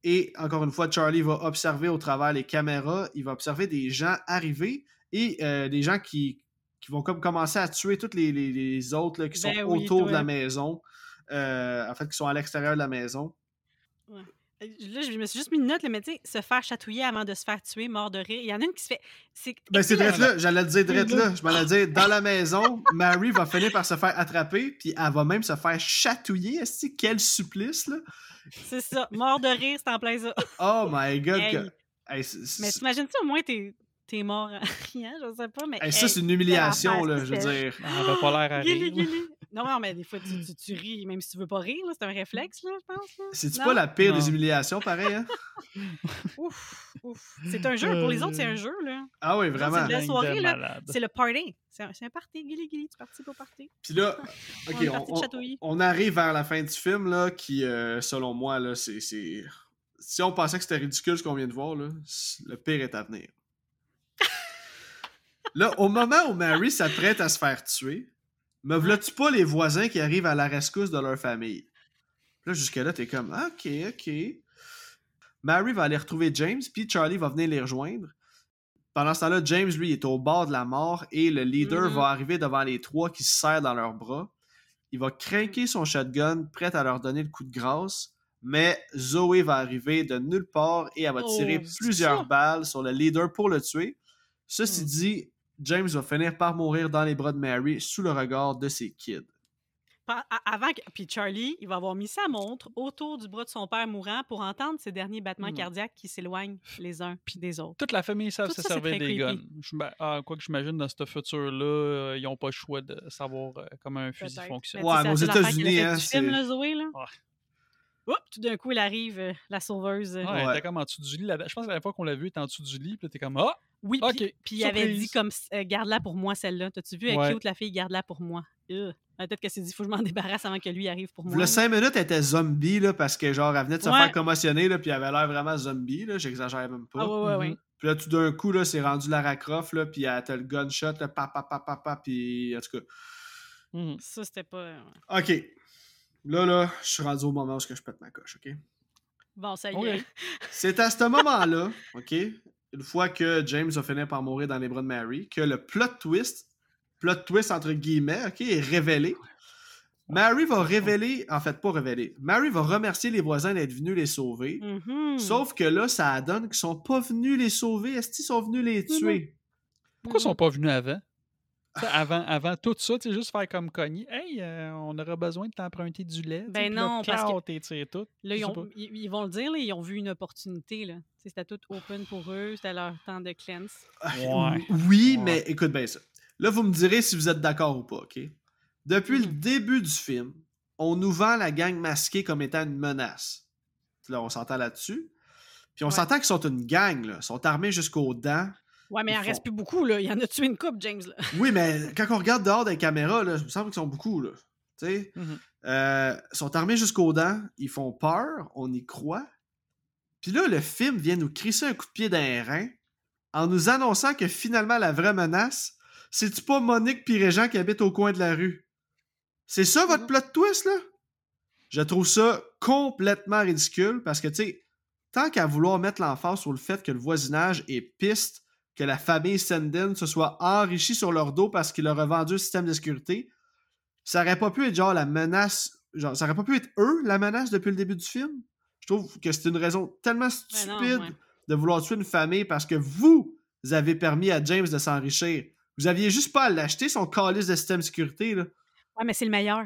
Et encore une fois, Charlie va observer au travers les caméras, il va observer des gens arriver et euh, des gens qui, qui vont comme commencer à tuer tous les, les- les autres là, qui sont Ben oui, autour de la maison. Euh, en fait, qui sont à l'extérieur de la maison. Là, je me suis juste mis une note, là, mais tu sais, se faire chatouiller avant de se faire tuer, mort de rire. Il y en a une qui se fait. C'est Ben, c'est drette là, j'allais le dire drette Oui, là. Je m'allais dire, dans la maison, Mary va finir par se faire attraper, puis elle va même se faire chatouiller. Est-ce que quel supplice, là? C'est ça. Mort de rire, c'est en plein ça. Oh my god! Hey. que- Hey, c'est- Mais c'est- t'imagines-tu au moins t'es es mort en riant, je sais pas, mais. hey, ça, hey, c'est une humiliation, là, je veux dire. Elle avait pas l'air à rire. Non, non, mais des fois, tu, tu, tu ris, même si tu veux pas rire, là, c'est un réflexe, là, je pense. C'est-tu pas la pire des humiliations, pareil, hein? *laughs* Ouf, ouf. C'est un jeu. Pour les autres, c'est un jeu, là. Ah oui, c'est vraiment. de la soirée, là. C'est le party. C'est un, c'est un party, guili, guili. Tu participes au party. Puis là, *laughs* ok, On arrive vers la fin du film, là, qui, euh, selon moi, là, c'est. c'est- Si on pensait que c'était ridicule ce qu'on vient de voir, là, le pire est à venir. *laughs* là, au moment où Mary s'apprête à se faire tuer, me v'là-tu pas les voisins qui arrivent à la rescousse de leur famille? Là, jusque-là, t'es comme, ok, ok. Mary va aller retrouver James, puis Charlie va venir les rejoindre. Pendant ce temps-là, James, lui, est au bord de la mort et le leader Mhm. va arriver devant les trois qui se serrent dans leurs bras. Il va craquer son shotgun, prêt à leur donner le coup de grâce. Mais Zoé va arriver de nulle part et elle va Oh, tirer c'est plusieurs ça. balles sur le leader pour le tuer. Ceci Hmm. dit, James va finir par mourir dans les bras de Mary sous le regard de ses kids. Avant que... Puis Charlie, il va avoir mis sa montre autour du bras de son père mourant pour entendre ses derniers battements Hmm. cardiaques qui s'éloignent les uns puis des autres. Toute la famille savent se servir des guns. Je ah, quoi que j'imagine, dans ce futur-là, euh, ils n'ont pas le choix de savoir euh, comment un fusil fonctionne. Ouais, mais aux États-Unis, hein, film, c'est- là, Zoé, là. Ouais. Oups, tout d'un coup, il arrive, euh, la sauveuse. euh, Ouais, elle Ouais. était comme en dessous du lit. La- Je pense que la dernière fois qu'on l'a vu, elle était en dessous du lit. Puis là, t'es comme Ah! Oui, Ok, puis, puis il avait dit comme euh, garde-la pour moi celle-là. T'as-tu vu avec Ouais. cute la fille? Garde-la pour moi. Euh, Peut-être que c'est dit faut que je m'en *laughs* débarrasse avant que lui arrive pour moi. Le là. 5 minutes, elle était zombie, là, parce que genre, elle venait de se Ouais. faire commotionner, là, puis elle avait l'air vraiment zombie, là, j'exagère même pas. Ah ouais ouais ouais. Mhm. Puis là, tout d'un coup, là, c'est rendu Lara Croft, là, puis elle a le gunshot, là, pa, pa, pa, pa, pa, puis en tout cas. Mhm. Ça c'était pas OK. Là, là, je suis rendu au moment où je pète ma coche, OK? bon ça y Oui. est. *laughs* C'est à ce moment-là, OK, une fois que James va finir par mourir dans les bras de Mary, que le plot twist, plot twist entre guillemets, OK, est révélé. Mary va révéler, en fait, pas révéler, Mary va remercier les voisins d'être venus les sauver. Mhm. Sauf que là, ça donne qu'ils sont pas venus les sauver. Est-ce qu'ils sont venus les Non, tuer? Pourquoi ils sont pas venus avant? Avant, avant tout ça, tu sais, juste faire comme cogner. Hey, euh, on aura besoin de t'emprunter du lait. Ben puis là, non, parce que- clac, t'es tiré tout. Là, ils, sais ont- ils- ils vont le dire, là, ils ont vu une opportunité. là. C'était tout open pour eux, c'était leur temps de cleanse. Ouais. Oui, Ouais. mais écoute bien ça. Là, vous me direz si vous êtes d'accord ou pas, OK? Depuis le Mhm. début du film, on nous vend la gang masquée comme étant une menace. Là, on s'entend là-dessus. Puis on Ouais. s'entend qu'ils sont une gang, là. Ils sont armés jusqu'aux dents. Ouais, mais il en reste plus beaucoup, là. Il y en a tué une coupe, James. Là. Oui, mais quand on regarde dehors des caméras, là, il me semble qu'ils sont beaucoup, là. Tu sais? Mhm. Euh, ils sont armés jusqu'aux dents, ils font peur, on y croit. Puis là, le film vient nous crisser un coup de pied dans les reins en nous annonçant que finalement, la vraie menace, c'est-tu pas Monique pis Régent qui habitent au coin de la rue? C'est ça votre Mhm. plot twist, là? Je trouve ça complètement ridicule parce que, tu sais, tant qu'à vouloir mettre l'emphase sur le fait que le voisinage est piste, que la famille Senden se soit enrichie sur leur dos parce qu'il leur a vendu le système de sécurité, ça aurait pas pu être genre la menace, genre, ça aurait pas pu être eux la menace depuis le début du film? Je trouve que c'est une raison tellement stupide Ben non, ouais. de vouloir tuer une famille parce que vous avez permis à James de s'enrichir. Vous aviez juste pas à l'acheter son calice de système de sécurité, là. Ouais, mais c'est le meilleur.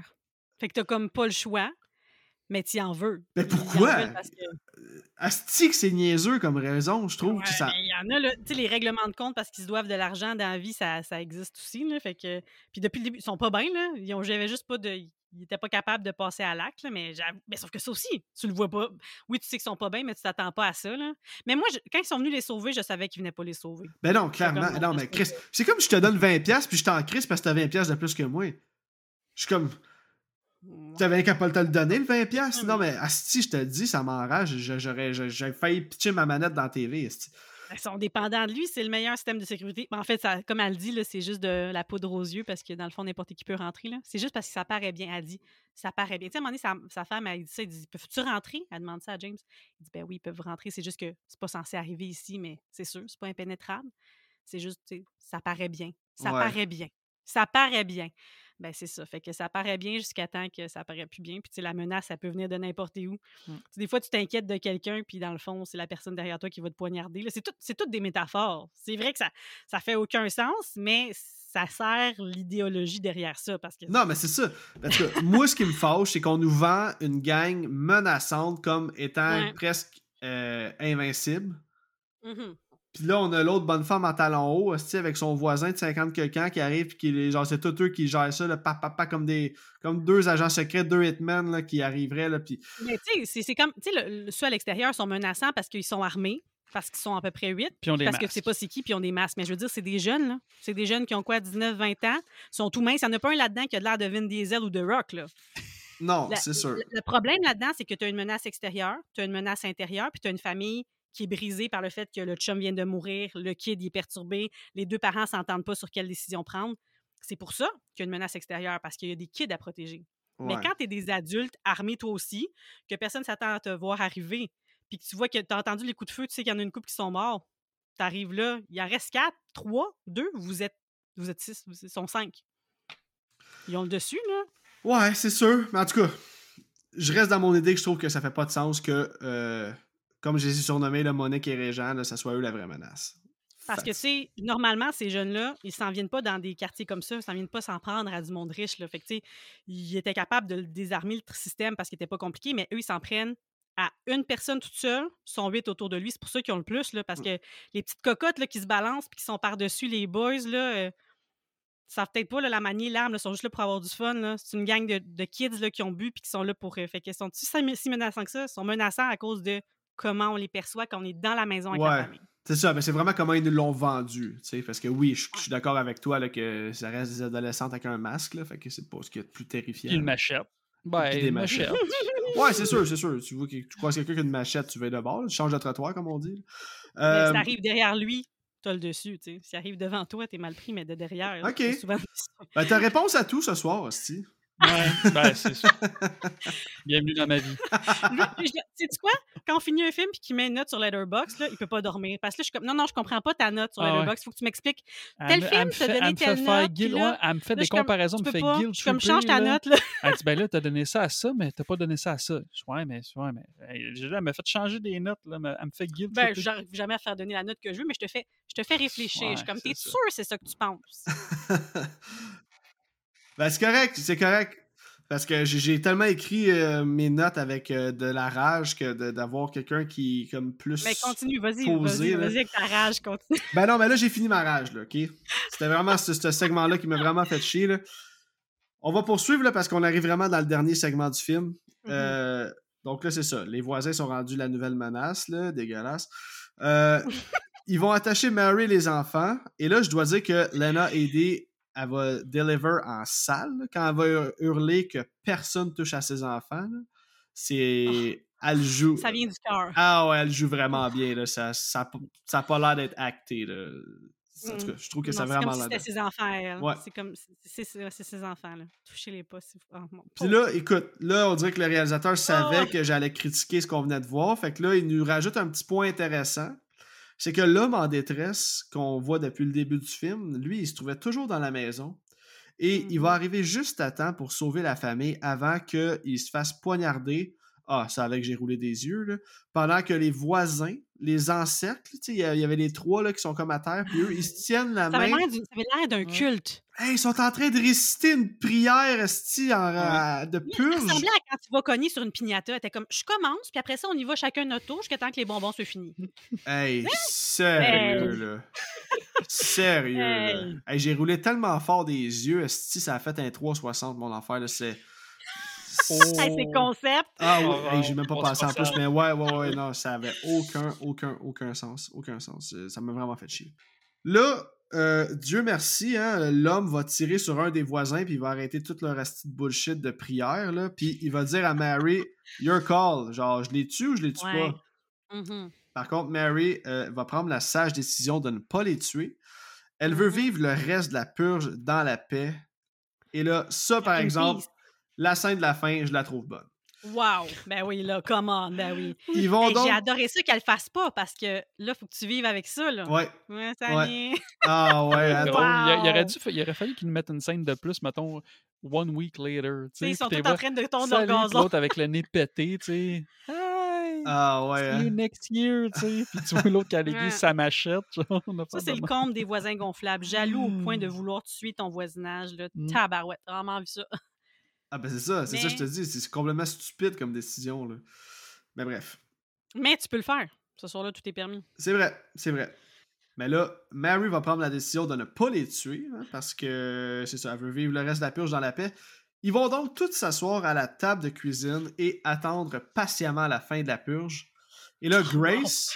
Fait que t'as comme pas le choix, mais t'y en veux. Mais pourquoi? parce que- Asti que c'est niaiseux comme raison, je trouve Ouais, que ça... il y en a, là, tu sais, les règlements de compte parce qu'ils se doivent de l'argent dans la vie, ça, ça existe aussi, là, fait que... Puis depuis le début, ils sont pas bien, là, ils ont, juste pas de... Ils étaient pas capables de passer à l'acte, là, mais, mais sauf que ça aussi, tu le vois pas. Oui, tu sais qu'ils sont pas bien, mais tu t'attends pas à ça, là. Mais moi, je- quand ils sont venus les sauver, je savais qu'ils venaient pas les sauver. Ben non, clairement. comme, Non, on mais Chris, c'est comme je te donne 20$ puis je t'en crise parce que t'as 20$ de plus que moi. Je suis comme, t'avais qu'à pas te le donner, le 20$. Non, mais Asti, je te le dis, ça m'enrage. J'aurais j'aurais failli pitcher ma manette dans la TV, Asti. Ils sont dépendants de lui, c'est le meilleur système de sécurité. Mais en fait, ça, comme elle dit, c'est juste de la poudre aux yeux parce que dans le fond, n'importe qui peut rentrer. C'est juste parce que ça paraît bien. Elle dit, ça paraît bien. Tu sais, à un moment donné, sa, sa femme, elle dit ça, elle dit, peux-tu rentrer? Elle demande ça à James. Il dit, ben oui, ils peuvent rentrer. C'est juste que c'est pas censé arriver ici, mais c'est sûr, c'est pas impénétrable. C'est juste, ça paraît bien. Ça Ouais. paraît bien. Ça paraît bien. Ben, c'est ça. Fait que ça paraît bien jusqu'à temps que ça paraît plus bien. Puis, tu sais, la menace, ça peut venir de n'importe où. Mm. Sais, Des fois, tu t'inquiètes de quelqu'un, puis dans le fond, c'est la personne derrière toi qui va te poignarder. C'est tout- toutes des métaphores. C'est vrai que ça ça fait aucun sens, mais ça sert l'idéologie derrière ça. Parce que Non, mais c'est ça. Parce que moi, ce qui me fâche, c'est qu'on nous vend une gang menaçante comme étant Ouais. presque euh, invincible. Mhm. Puis là, on a l'autre bonne femme en talon haut, hostie, avec son voisin de 50 quelqu'un qui arrive, puis qui, genre, c'est tous eux qui gèrent ça, là, pa, pa, pa, comme, des, comme deux agents secrets, deux hitmen là, qui arriveraient. Là, puis... Mais tu sais, c'est- c'est comme. Tu sais, le- le- ceux à l'extérieur sont menaçants parce qu'ils sont armés, parce qu'ils sont à peu près 8. Puis ils ont des Parce que tu sais masques. pas c'est qui, puis ils ont des masques. Mais je veux dire, c'est des jeunes, là. C'est des jeunes qui ont quoi, 19, 20 ans, sont tout minces. Il n'y en a pas un là-dedans qui a de l'air de Vin Diesel ou de Rock, là. Non, c'est sûr. Le, le problème là-dedans, c'est que tu as une menace extérieure, tu as une menace intérieure, puis tu as une famille qui est brisée par le fait que le chum vient de mourir, le kid il est perturbé, les deux parents s'entendent pas sur quelle décision prendre. C'est pour ça qu'il y a une menace extérieure, parce qu'il y a des kids à protéger. Mais quand tu es des adultes armés toi aussi, que personne s'attend à te voir arriver, puis que tu vois que tu as entendu les coups de feu, tu sais qu'il y en a une couple qui sont morts, tu arrives là, il en reste quatre, trois, deux, vous êtes, vous êtes six, ils sont cinq. Ils ont le dessus, là. Ouais, c'est sûr. Mais en tout cas, je reste dans mon idée que je trouve que ça fait pas de sens que, euh, comme je les ai surnommés, le Monique et Régent, là, ça soit eux la vraie menace. Parce que, tu sais, normalement, ces jeunes-là, ils s'en viennent pas dans des quartiers comme ça, ils s'en viennent pas s'en prendre à du monde riche. Là. Fait que, tu sais, ils étaient capables de désarmer le système parce qu'il était pas compliqué, mais eux, ils s'en prennent à une personne toute seule, sont huit autour de lui. C'est pour ça qu'ils ont le plus, là, parce que les petites cocottes là, qui se balancent puis qui sont par-dessus les boys, là, euh, savent peut-être pas là, la manier, l'arme, ils sont juste là pour avoir du fun. C'est une gang de, de kids là, qui ont bu puis qui sont là pour. euh, fait qu'ils sont si menaçants que ça? Ils sont menaçants à cause de comment on les perçoit quand on est dans la maison avec Ouais. la famille. C'est ça, mais c'est vraiment comment ils nous l'ont vendu. tu sais, Parce que oui, je je suis d'accord avec toi là, que ça reste des adolescentes avec un masque, là, fait que c'est pas ce qu'il y a de plus terrifiant. Une machette. Ben, des une machettes. machette. Ouais, c'est sûr, c'est sûr. Tu vois que tu croises quelqu'un qui a une machette, tu vas de bord, tu changes de trottoir, comme on dit. Mais Euh, si t'arrives derrière lui, t'as le dessus, tu sais. S'il arrive devant toi, t'es mal pris, mais de derrière, Ok. souvent... ben, ta réponse à tout ce soir, Hostie. Ouais, ben, c'est ça. Bienvenue dans ma vie. Sais-tu quoi? Quand on finit un film puis qu'il met une note sur Letterboxd, là, il peut pas dormir. Parce que là, je suis comme, non, non, je comprends pas ta note sur Ah. Letterboxd, faut que tu m'expliques. Tel me- film elle me t'a fait- donné telle note, puis là, ouais, elle me fait Là, des comparaisons, elle me fait pas. guilt Je suis comme, change ta note, là. *laughs* Elle dit, ben là, t'as donné ça à ça, mais t'as pas donné ça à ça. Je ouais, mais, ouais, mais elle m'a fait changer des notes, là, mais elle me fait guilt Ben, j'arrive jamais à faire donner la note que je veux, mais je te fais, je te fais réfléchir. je suis comme, t'es sûr c'est ça que tu penses? *laughs* ben, c'est correct, c'est correct. Parce que j'ai- tellement écrit euh, mes notes avec euh, de la rage que d'avoir quelqu'un qui est comme plus. Mais continue, vas-y, vas-y, là. vas-y avec ta rage, continue. Ben non, mais là, j'ai fini ma rage, là, OK? C'était vraiment ce, ce segment-là qui m'a vraiment fait chier, là. On va poursuivre, là, parce qu'on arrive vraiment dans le dernier segment du film. Mhm. Euh, donc là, c'est ça. Les voisins sont rendus la nouvelle menace, là, dégueulasse. *laughs* Ils vont attacher Mary et les enfants. Et là, je dois dire que Lena Headey, elle va deliver en salle, là, quand elle va hur- hurler que personne touche à ses enfants. C'est... Elle joue... Oh. Ça vient du cœur. Ah ouais, elle joue vraiment bien. Là. Ça n'a ça, pas l'air d'être acté. Là. En tout cas, je trouve que Non, ça c'est vraiment comme si c'était ses enfants, elle. Ouais. C'est comme, c'est- c'est c'est ses enfants, là. Touchez-les pas. oh, mon Puis là, écoute, là, on dirait que le réalisateur savait Ah! que j'allais critiquer ce qu'on venait de voir. Fait que là, il nous rajoute un petit point intéressant. C'est que l'homme en détresse qu'on voit depuis le début du film, lui, il se trouvait toujours dans la maison. Et il va Mhm. arriver juste à temps pour sauver la famille avant qu'il se fasse poignarder. Ah, ça avec que j'ai roulé des yeux, là. Pendant que les voisins, les encerclent, tu sais, il y avait les trois là, qui sont comme à terre, puis eux, ils se tiennent la Ça avait main. l'air d'une- ça avait l'air d'un Ouais. culte. Hey, ils sont en train de réciter une prière, esti, en, à- de Ça purge. ressemblait à quand tu vas cogner sur une piñata. T'es comme, je commence, puis après ça, on y va chacun notre tour jusqu'à temps que les bonbons soient finis. Hey, sérieux, Hey. là. *laughs* Sérieux, là. Hey. Hey, j'ai roulé tellement fort des yeux, esti, ça a fait un 360, mon affaire, là, c'est... Oh. Hey, c'est concept. Ah oui, Oh, hey, j'ai même pas pensé en plus, 360. mais ouais, ouais, ouais, non, ça avait aucun, aucun, aucun sens, aucun sens. Euh, Ça m'a vraiment fait chier. Là, euh, Dieu merci, hein, l'homme va tirer sur un des voisins, puis il va arrêter toute leur asti de bullshit de prière, là, puis il va dire à Mary, « Your call », genre, je les tue ou je les tue Ouais. pas? Mhm. Par contre, Mary euh, va prendre la sage décision de ne pas les tuer. Elle veut Mhm. vivre le reste de la purge dans la paix. Et là, ça, par exemple. La scène de la fin, je la trouve bonne. Wow! Ben oui, là, come on, ben oui. Ils vont Hey, donc. J'ai adoré ça qu'elle le fasse pas parce que là, faut que tu vives avec ça, là. Ouais. Ouais, ça Ouais. Ah ouais, *laughs* attends. Il, aurait dû, il aurait fallu qu'ils nous mettent une scène de plus, mettons, one week later. Ils sont tous en train de tourner dans le salut, puis gazon. l'autre avec le nez pété, tu sais. *laughs* Hi! Ah ouais. See you hein. next year, tu sais. Puis tu vois l'autre qui a Ouais. l'aiguise sa machette, genre. Ça, c'est le comble des voisins gonflables. Jaloux au point de Mm. vouloir tuer ton voisinage, là. Mm. Tabarouette. Vraiment vu ça. Ah ben c'est ça, c'est ça que je te dis, c'est complètement stupide comme décision là. Mais bref, mais tu peux le faire. Ce soir-là, tout est permis. c'est vrai, c'est vrai. Mais là, Mary va prendre la décision de ne pas les tuer hein, parce que c'est ça, elle veut vivre le reste de la purge dans la paix. Ils vont donc tous s'asseoir à la table de cuisine et attendre patiemment la fin de la purge. Et là! *laughs* Grace,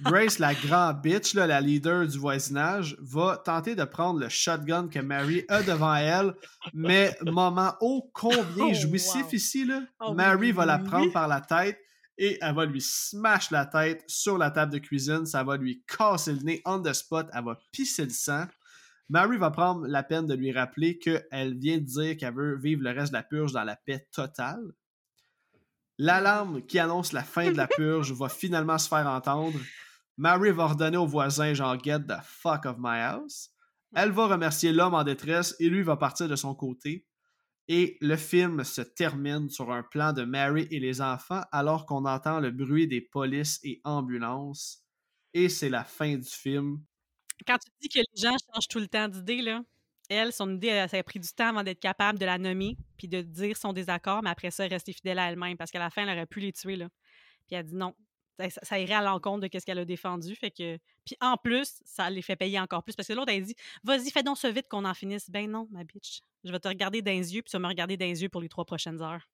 Grace, la grande bitch, là, la leader du voisinage, va tenter de prendre le shotgun que Mary a devant elle. Mais moment ô combien Oh, jouissif wow. ici, là. Oh Mary oui, va la prendre par la tête et elle va lui smash la tête sur la table de cuisine. Ça va lui casser le nez on the spot. Elle va pisser le sang. Mary va prendre la peine de lui rappeler qu'elle vient de dire qu'elle veut vivre le reste de la purge dans la paix totale. L'alarme qui annonce la fin de la purge va finalement se faire entendre. Mary va ordonner au voisin genre Get the fuck of my house. Elle va remercier l'homme en détresse et lui va partir de son côté. Et le film se termine sur un plan de Mary et les enfants alors qu'on entend le bruit des polices et ambulances. Et c'est la fin du film. Quand tu dis que les gens changent tout le temps d'idée, là, elle, son idée, elle, ça a pris du temps avant d'être capable de la nommer puis de dire son désaccord, mais après ça, rester fidèle à elle-même parce qu'à la fin, elle aurait pu les tuer. Là. Puis elle a dit non. Ça, irait à l'encontre de ce qu'elle a défendu. Fait que... Puis en plus, ça les fait payer encore plus parce que l'autre, elle dit Vas-y, fais donc ça vite qu'on en finisse. Ben non, ma bitch. Je vais te regarder dans les yeux puis tu vas me regarder dans les yeux pour les trois prochaines heures.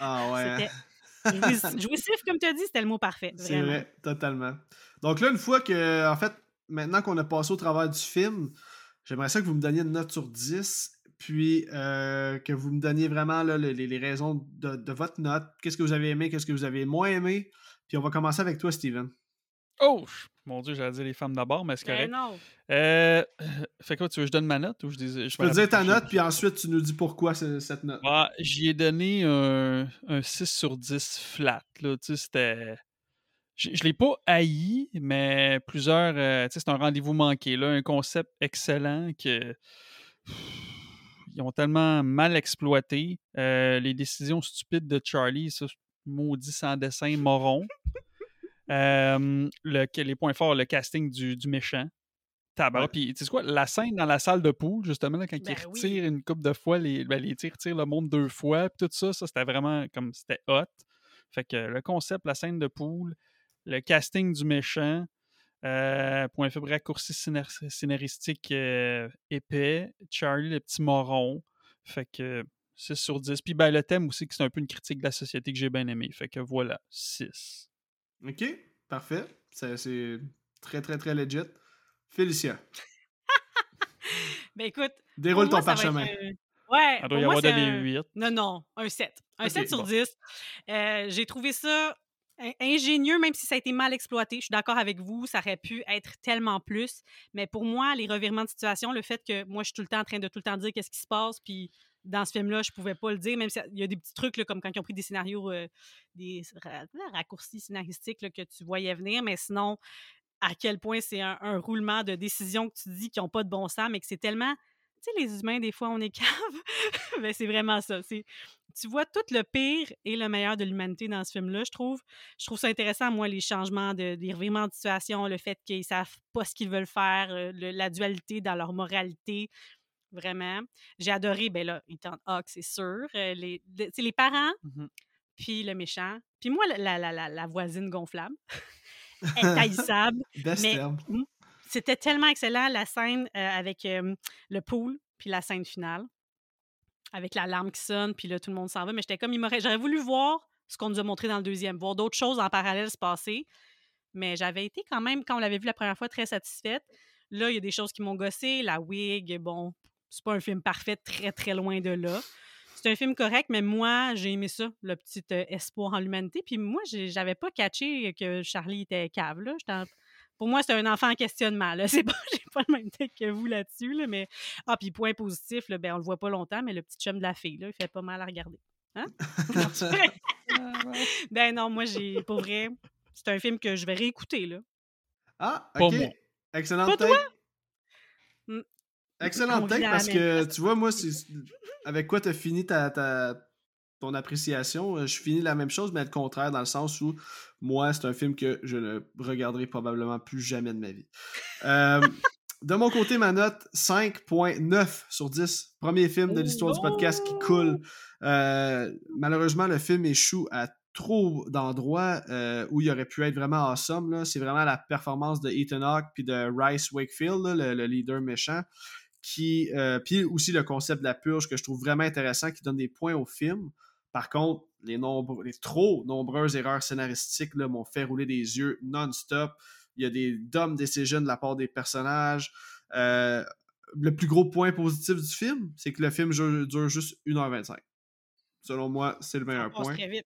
Ah ouais. *laughs* jouissif, jouissif, comme tu as dit, c'était le mot parfait. C'est vrai, totalement. Donc là, une fois que, en fait, maintenant qu'on a passé au travers du film, j'aimerais ça que vous me donniez une note sur 10, puis euh, que vous me donniez vraiment là, les, les raisons de, de votre note. Qu'est-ce que vous avez aimé, qu'est-ce que vous avez moins aimé? Puis on va commencer avec toi, Steven. Oh! Mon Dieu, j'allais dire les femmes d'abord, mais c'est Ben correct. non. Euh, fait quoi, tu veux que je donne ma note ou je dis. Je Tu peux dire ta note, puis ensuite tu nous dis pourquoi cette note. Ah, J'y ai donné un, un 6 sur 10 flat. Là, tu sais, c'était. Je, je l'ai pas haï, mais plusieurs. euh, c'est un rendez-vous manqué. Là, un concept excellent que. *sighs* Ils ont tellement mal exploité. Euh, les décisions stupides de Charlie, ça, maudit sans dessin, moron. *laughs* Euh, le, les points forts, le casting du, du méchant. Tabac. Puis, tu sais quoi, la scène dans la salle de pool, justement, là, quand Ben il oui. retire une coupe de fois, les, ben, les tirs retirent le monde deux fois, puis tout ça, ça, c'était vraiment comme c'était hot. Fait que le concept, la scène de pool, le casting du méchant, euh, point faible raccourci scénar- scénaristique euh, épais, Charlie le petit moron. Fait que 6 sur 10. Puis ben, le thème aussi, que c'est un peu une critique de la société que j'ai bien aimé. Fait que voilà, 6. Ok, parfait. C'est très, très, très legit. Félicia, *laughs* Ben écoute, déroule ton moi, parchemin. être, Ouais, Elle pour doit y moi, avoir c'est donné un- 8. Non, non, un 7. Un Ok, 7 sur bon. 10. Euh, J'ai trouvé ça ingénieux, même si ça a été mal exploité. Je suis d'accord avec vous, ça aurait pu être tellement plus. Mais pour moi, les revirements de situation, le fait que moi, je suis tout le temps en train de tout le temps dire qu'est-ce qui se passe, puis dans ce film-là, je pouvais pas le dire, même s'il y a des petits trucs, comme quand ils ont pris des scénarios, euh, des ra- raccourcis scénaristiques que tu voyais venir, mais sinon, à quel point c'est un, un roulement de décisions que tu dis qui n'ont pas de bon sens, mais que c'est tellement. Tu sais, les humains, des fois, on est *laughs* cave. ben, c'est vraiment ça. C'est, tu vois tout le pire et le meilleur de l'humanité dans ce film-là, je trouve. Je trouve ça intéressant, moi, les changements, de, les revirements de situation, le fait qu'ils savent pas ce qu'ils veulent faire, euh, le- la dualité dans leur moralité. Vraiment. J'ai adoré, ben là, Ethan Hawke, c'est sûr. euh, les, sais, les parents, Mhm. puis le méchant. Puis moi, la, la, la, la voisine gonflable. *laughs* Intaillissable. Mais-. C'était tellement excellent, la scène euh, avec euh, le pool, puis la scène finale, avec l'alarme qui sonne, puis là, tout le monde s'en va. Mais j'étais comme, j'aurais voulu voir ce qu'on nous a montré dans le deuxième, voir d'autres choses en parallèle se passer. Mais j'avais été quand même, quand on l'avait vu la première fois, très satisfaite. Là, il y a des choses qui m'ont gossé. La wig, bon, c'est pas un film parfait, très, très loin de là. C'est un film correct, mais moi, j'ai aimé ça, le petit euh, espoir en l'humanité. Puis moi, j'avais pas catché que Charlie était cave. Là. Pour moi, c'est un enfant en questionnement. Là. *laughs* C'est pas, j'ai pas le même tête que vous là-dessus. Là, mais... Ah, puis point positif, là, ben, on le voit pas longtemps, mais le petit chum de la fille, là, il fait pas mal à regarder. Hein? *laughs* Non, c'est vrai. ben non, moi, j'ai, pour vrai, c'est un film que je vais réécouter, là. Ah, Pas ok. moi. Excellente Pas take. Excellente On take la parce que tu vois, moi, c'est avec quoi tu as fini ta, ta- ton appréciation. euh, Je finis la même chose, mais le contraire, dans le sens où moi, c'est un film que je ne regarderai probablement plus jamais de ma vie. Euh, *laughs* de mon côté, ma note 5.9 sur 10. Premier film de l'histoire du podcast qui coule. Euh, malheureusement, le film échoue à trop d'endroits euh, où il aurait pu être vraiment awesome. C'est vraiment la performance de Ethan Hawke puis de Rice Wakefield, là, le, le leader méchant, qui euh, puis aussi le concept de la purge que je trouve vraiment intéressant, qui donne des points au film. Par contre, les, nombre- les trop nombreuses erreurs scénaristiques m'ont fait rouler des yeux non-stop. Il y a des dumb decisions de la part des personnages. Euh, le plus gros point positif du film, c'est que le film dure, juste 1h25. Selon moi, c'est le meilleur point. très vite.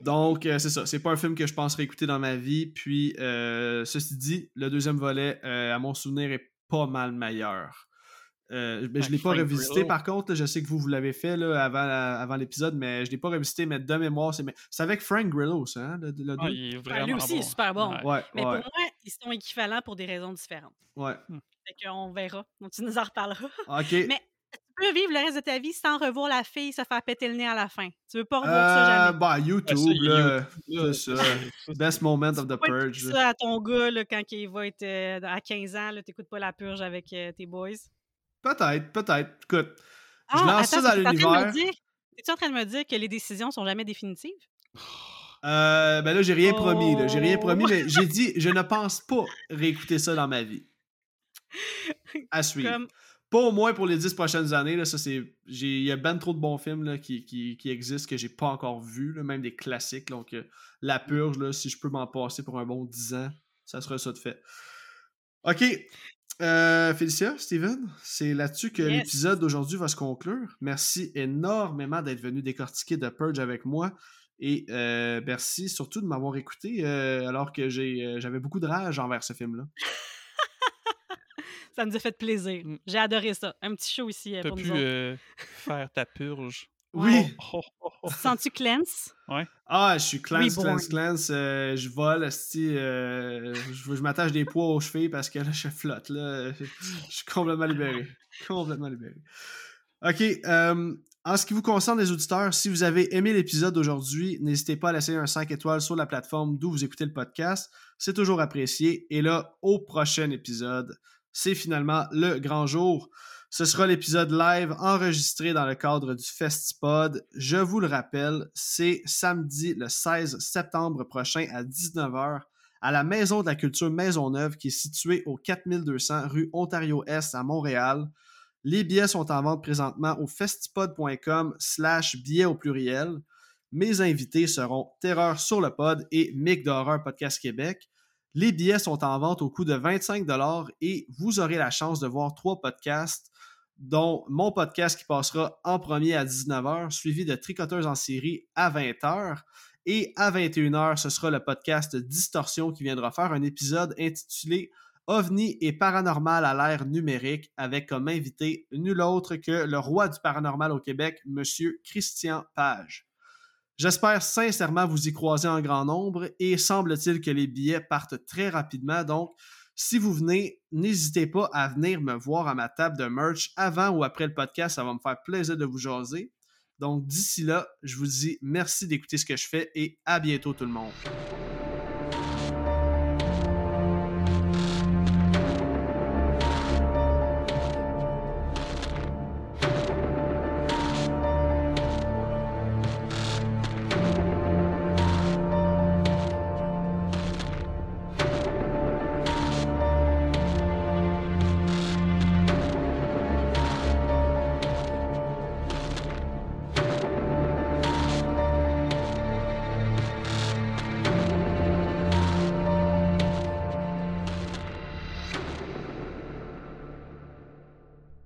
Donc, euh, c'est ça. C'est pas un film que je penserais écouter dans ma vie. Puis, euh, ceci dit, le deuxième volet, euh, à mon souvenir, est pas mal meilleur. Euh, ben, je Avec l'ai pas revisité par contre. là, je sais que vous, vous l'avez fait là, avant, avant l'épisode, mais je l'ai pas revisité. Mais de mémoire, c'est c'est avec Frank Grillo, ça, hein, le, le Ah, deux? il est vraiment lui aussi, il est bon. super bon. Ouais. Ouais, Mais ouais, pour moi, ils sont équivalents pour des raisons différentes. ouais. Fait qu'on verra. Donc, tu nous en reparleras. Ok. *laughs* Mais tu peux vivre le reste de ta vie sans revoir la fille se faire péter le nez à la fin. Tu veux pas revoir ça Euh, jamais. bah, ça, YouTube, il y a là. Là, C'est ça. Best moment of the Tu purge. là. ça à ton gars là, quand il va être euh, à 15 ans, là, t'écoutes pas la purge avec euh, tes boys. Peut-être, peut-être. Écoute, Ah, je lance ça dans l'univers. Es-tu en train de me dire que les décisions sont jamais définitives? Euh, ben là, j'ai rien promis. là. J'ai rien Oh. promis, mais j'ai *laughs* dit, je ne pense pas réécouter ça dans ma vie. À *laughs* suivre. Comme, Pas au moins pour les 10 prochaines années. Là, ça, c'est, il y a ben trop de bons films là, qui, qui, qui existent que j'ai pas encore vus, là, même des classiques. Donc, euh, La Purge, là, si je peux m'en passer pour un bon 10 ans, ça sera ça de fait. OK. Euh, Félicia, Steven, c'est là-dessus que Yes. l'épisode d'aujourd'hui va se conclure. Merci énormément d'être venu décortiquer The Purge avec moi. Et euh, merci surtout de m'avoir écouté euh, alors que j'ai, euh, j'avais beaucoup de rage envers ce film-là. *laughs* ça nous a fait plaisir. J'ai adoré ça. Un petit show ici T'as pour pu nous autres. euh, faire ta purge. Oui! Oh, oh, oh. Sens-tu cleanse? Ah, je suis cleanse, Reborn. cleanse, cleanse. euh, je vole, euh, je, je m'attache des poids aux chevilles parce que là, je flotte. Là. Je, je suis complètement libéré. Complètement libéré. OK. euh, en ce qui vous concerne, les auditeurs, si vous avez aimé l'épisode d'aujourd'hui, n'hésitez pas à laisser un 5 étoiles sur la plateforme d'où vous écoutez le podcast. C'est toujours apprécié. Et là, au prochain épisode, c'est finalement le grand jour. Ce sera l'épisode live enregistré dans le cadre du Festipod. Je vous le rappelle, c'est samedi le 16 septembre prochain à 19h à la Maison de la Culture Maisonneuve qui est située au 4200 rue Ontario-Est à Montréal. Les billets sont en vente présentement au festipod.com slash billets au pluriel. Mes invités seront Terreur sur le pod et Mick d'Horreur Podcast Québec. Les billets sont en vente au coût de 25 et vous aurez la chance de voir trois podcasts dont mon podcast qui passera en premier à 19h, suivi de Tricoteuses en série à 20h. Et à 21h, ce sera le podcast Distorsion qui viendra faire un épisode intitulé OVNI et paranormal à l'ère numérique avec comme invité nul autre que le roi du paranormal au Québec, Monsieur Christian Page. J'espère sincèrement vous y croiser en grand nombre et semble-t-il que les billets partent très rapidement, donc si vous venez, n'hésitez pas à venir me voir à ma table de merch avant ou après le podcast, ça va me faire plaisir de vous jaser. Donc d'ici là, je vous dis merci d'écouter ce que je fais et à bientôt tout le monde.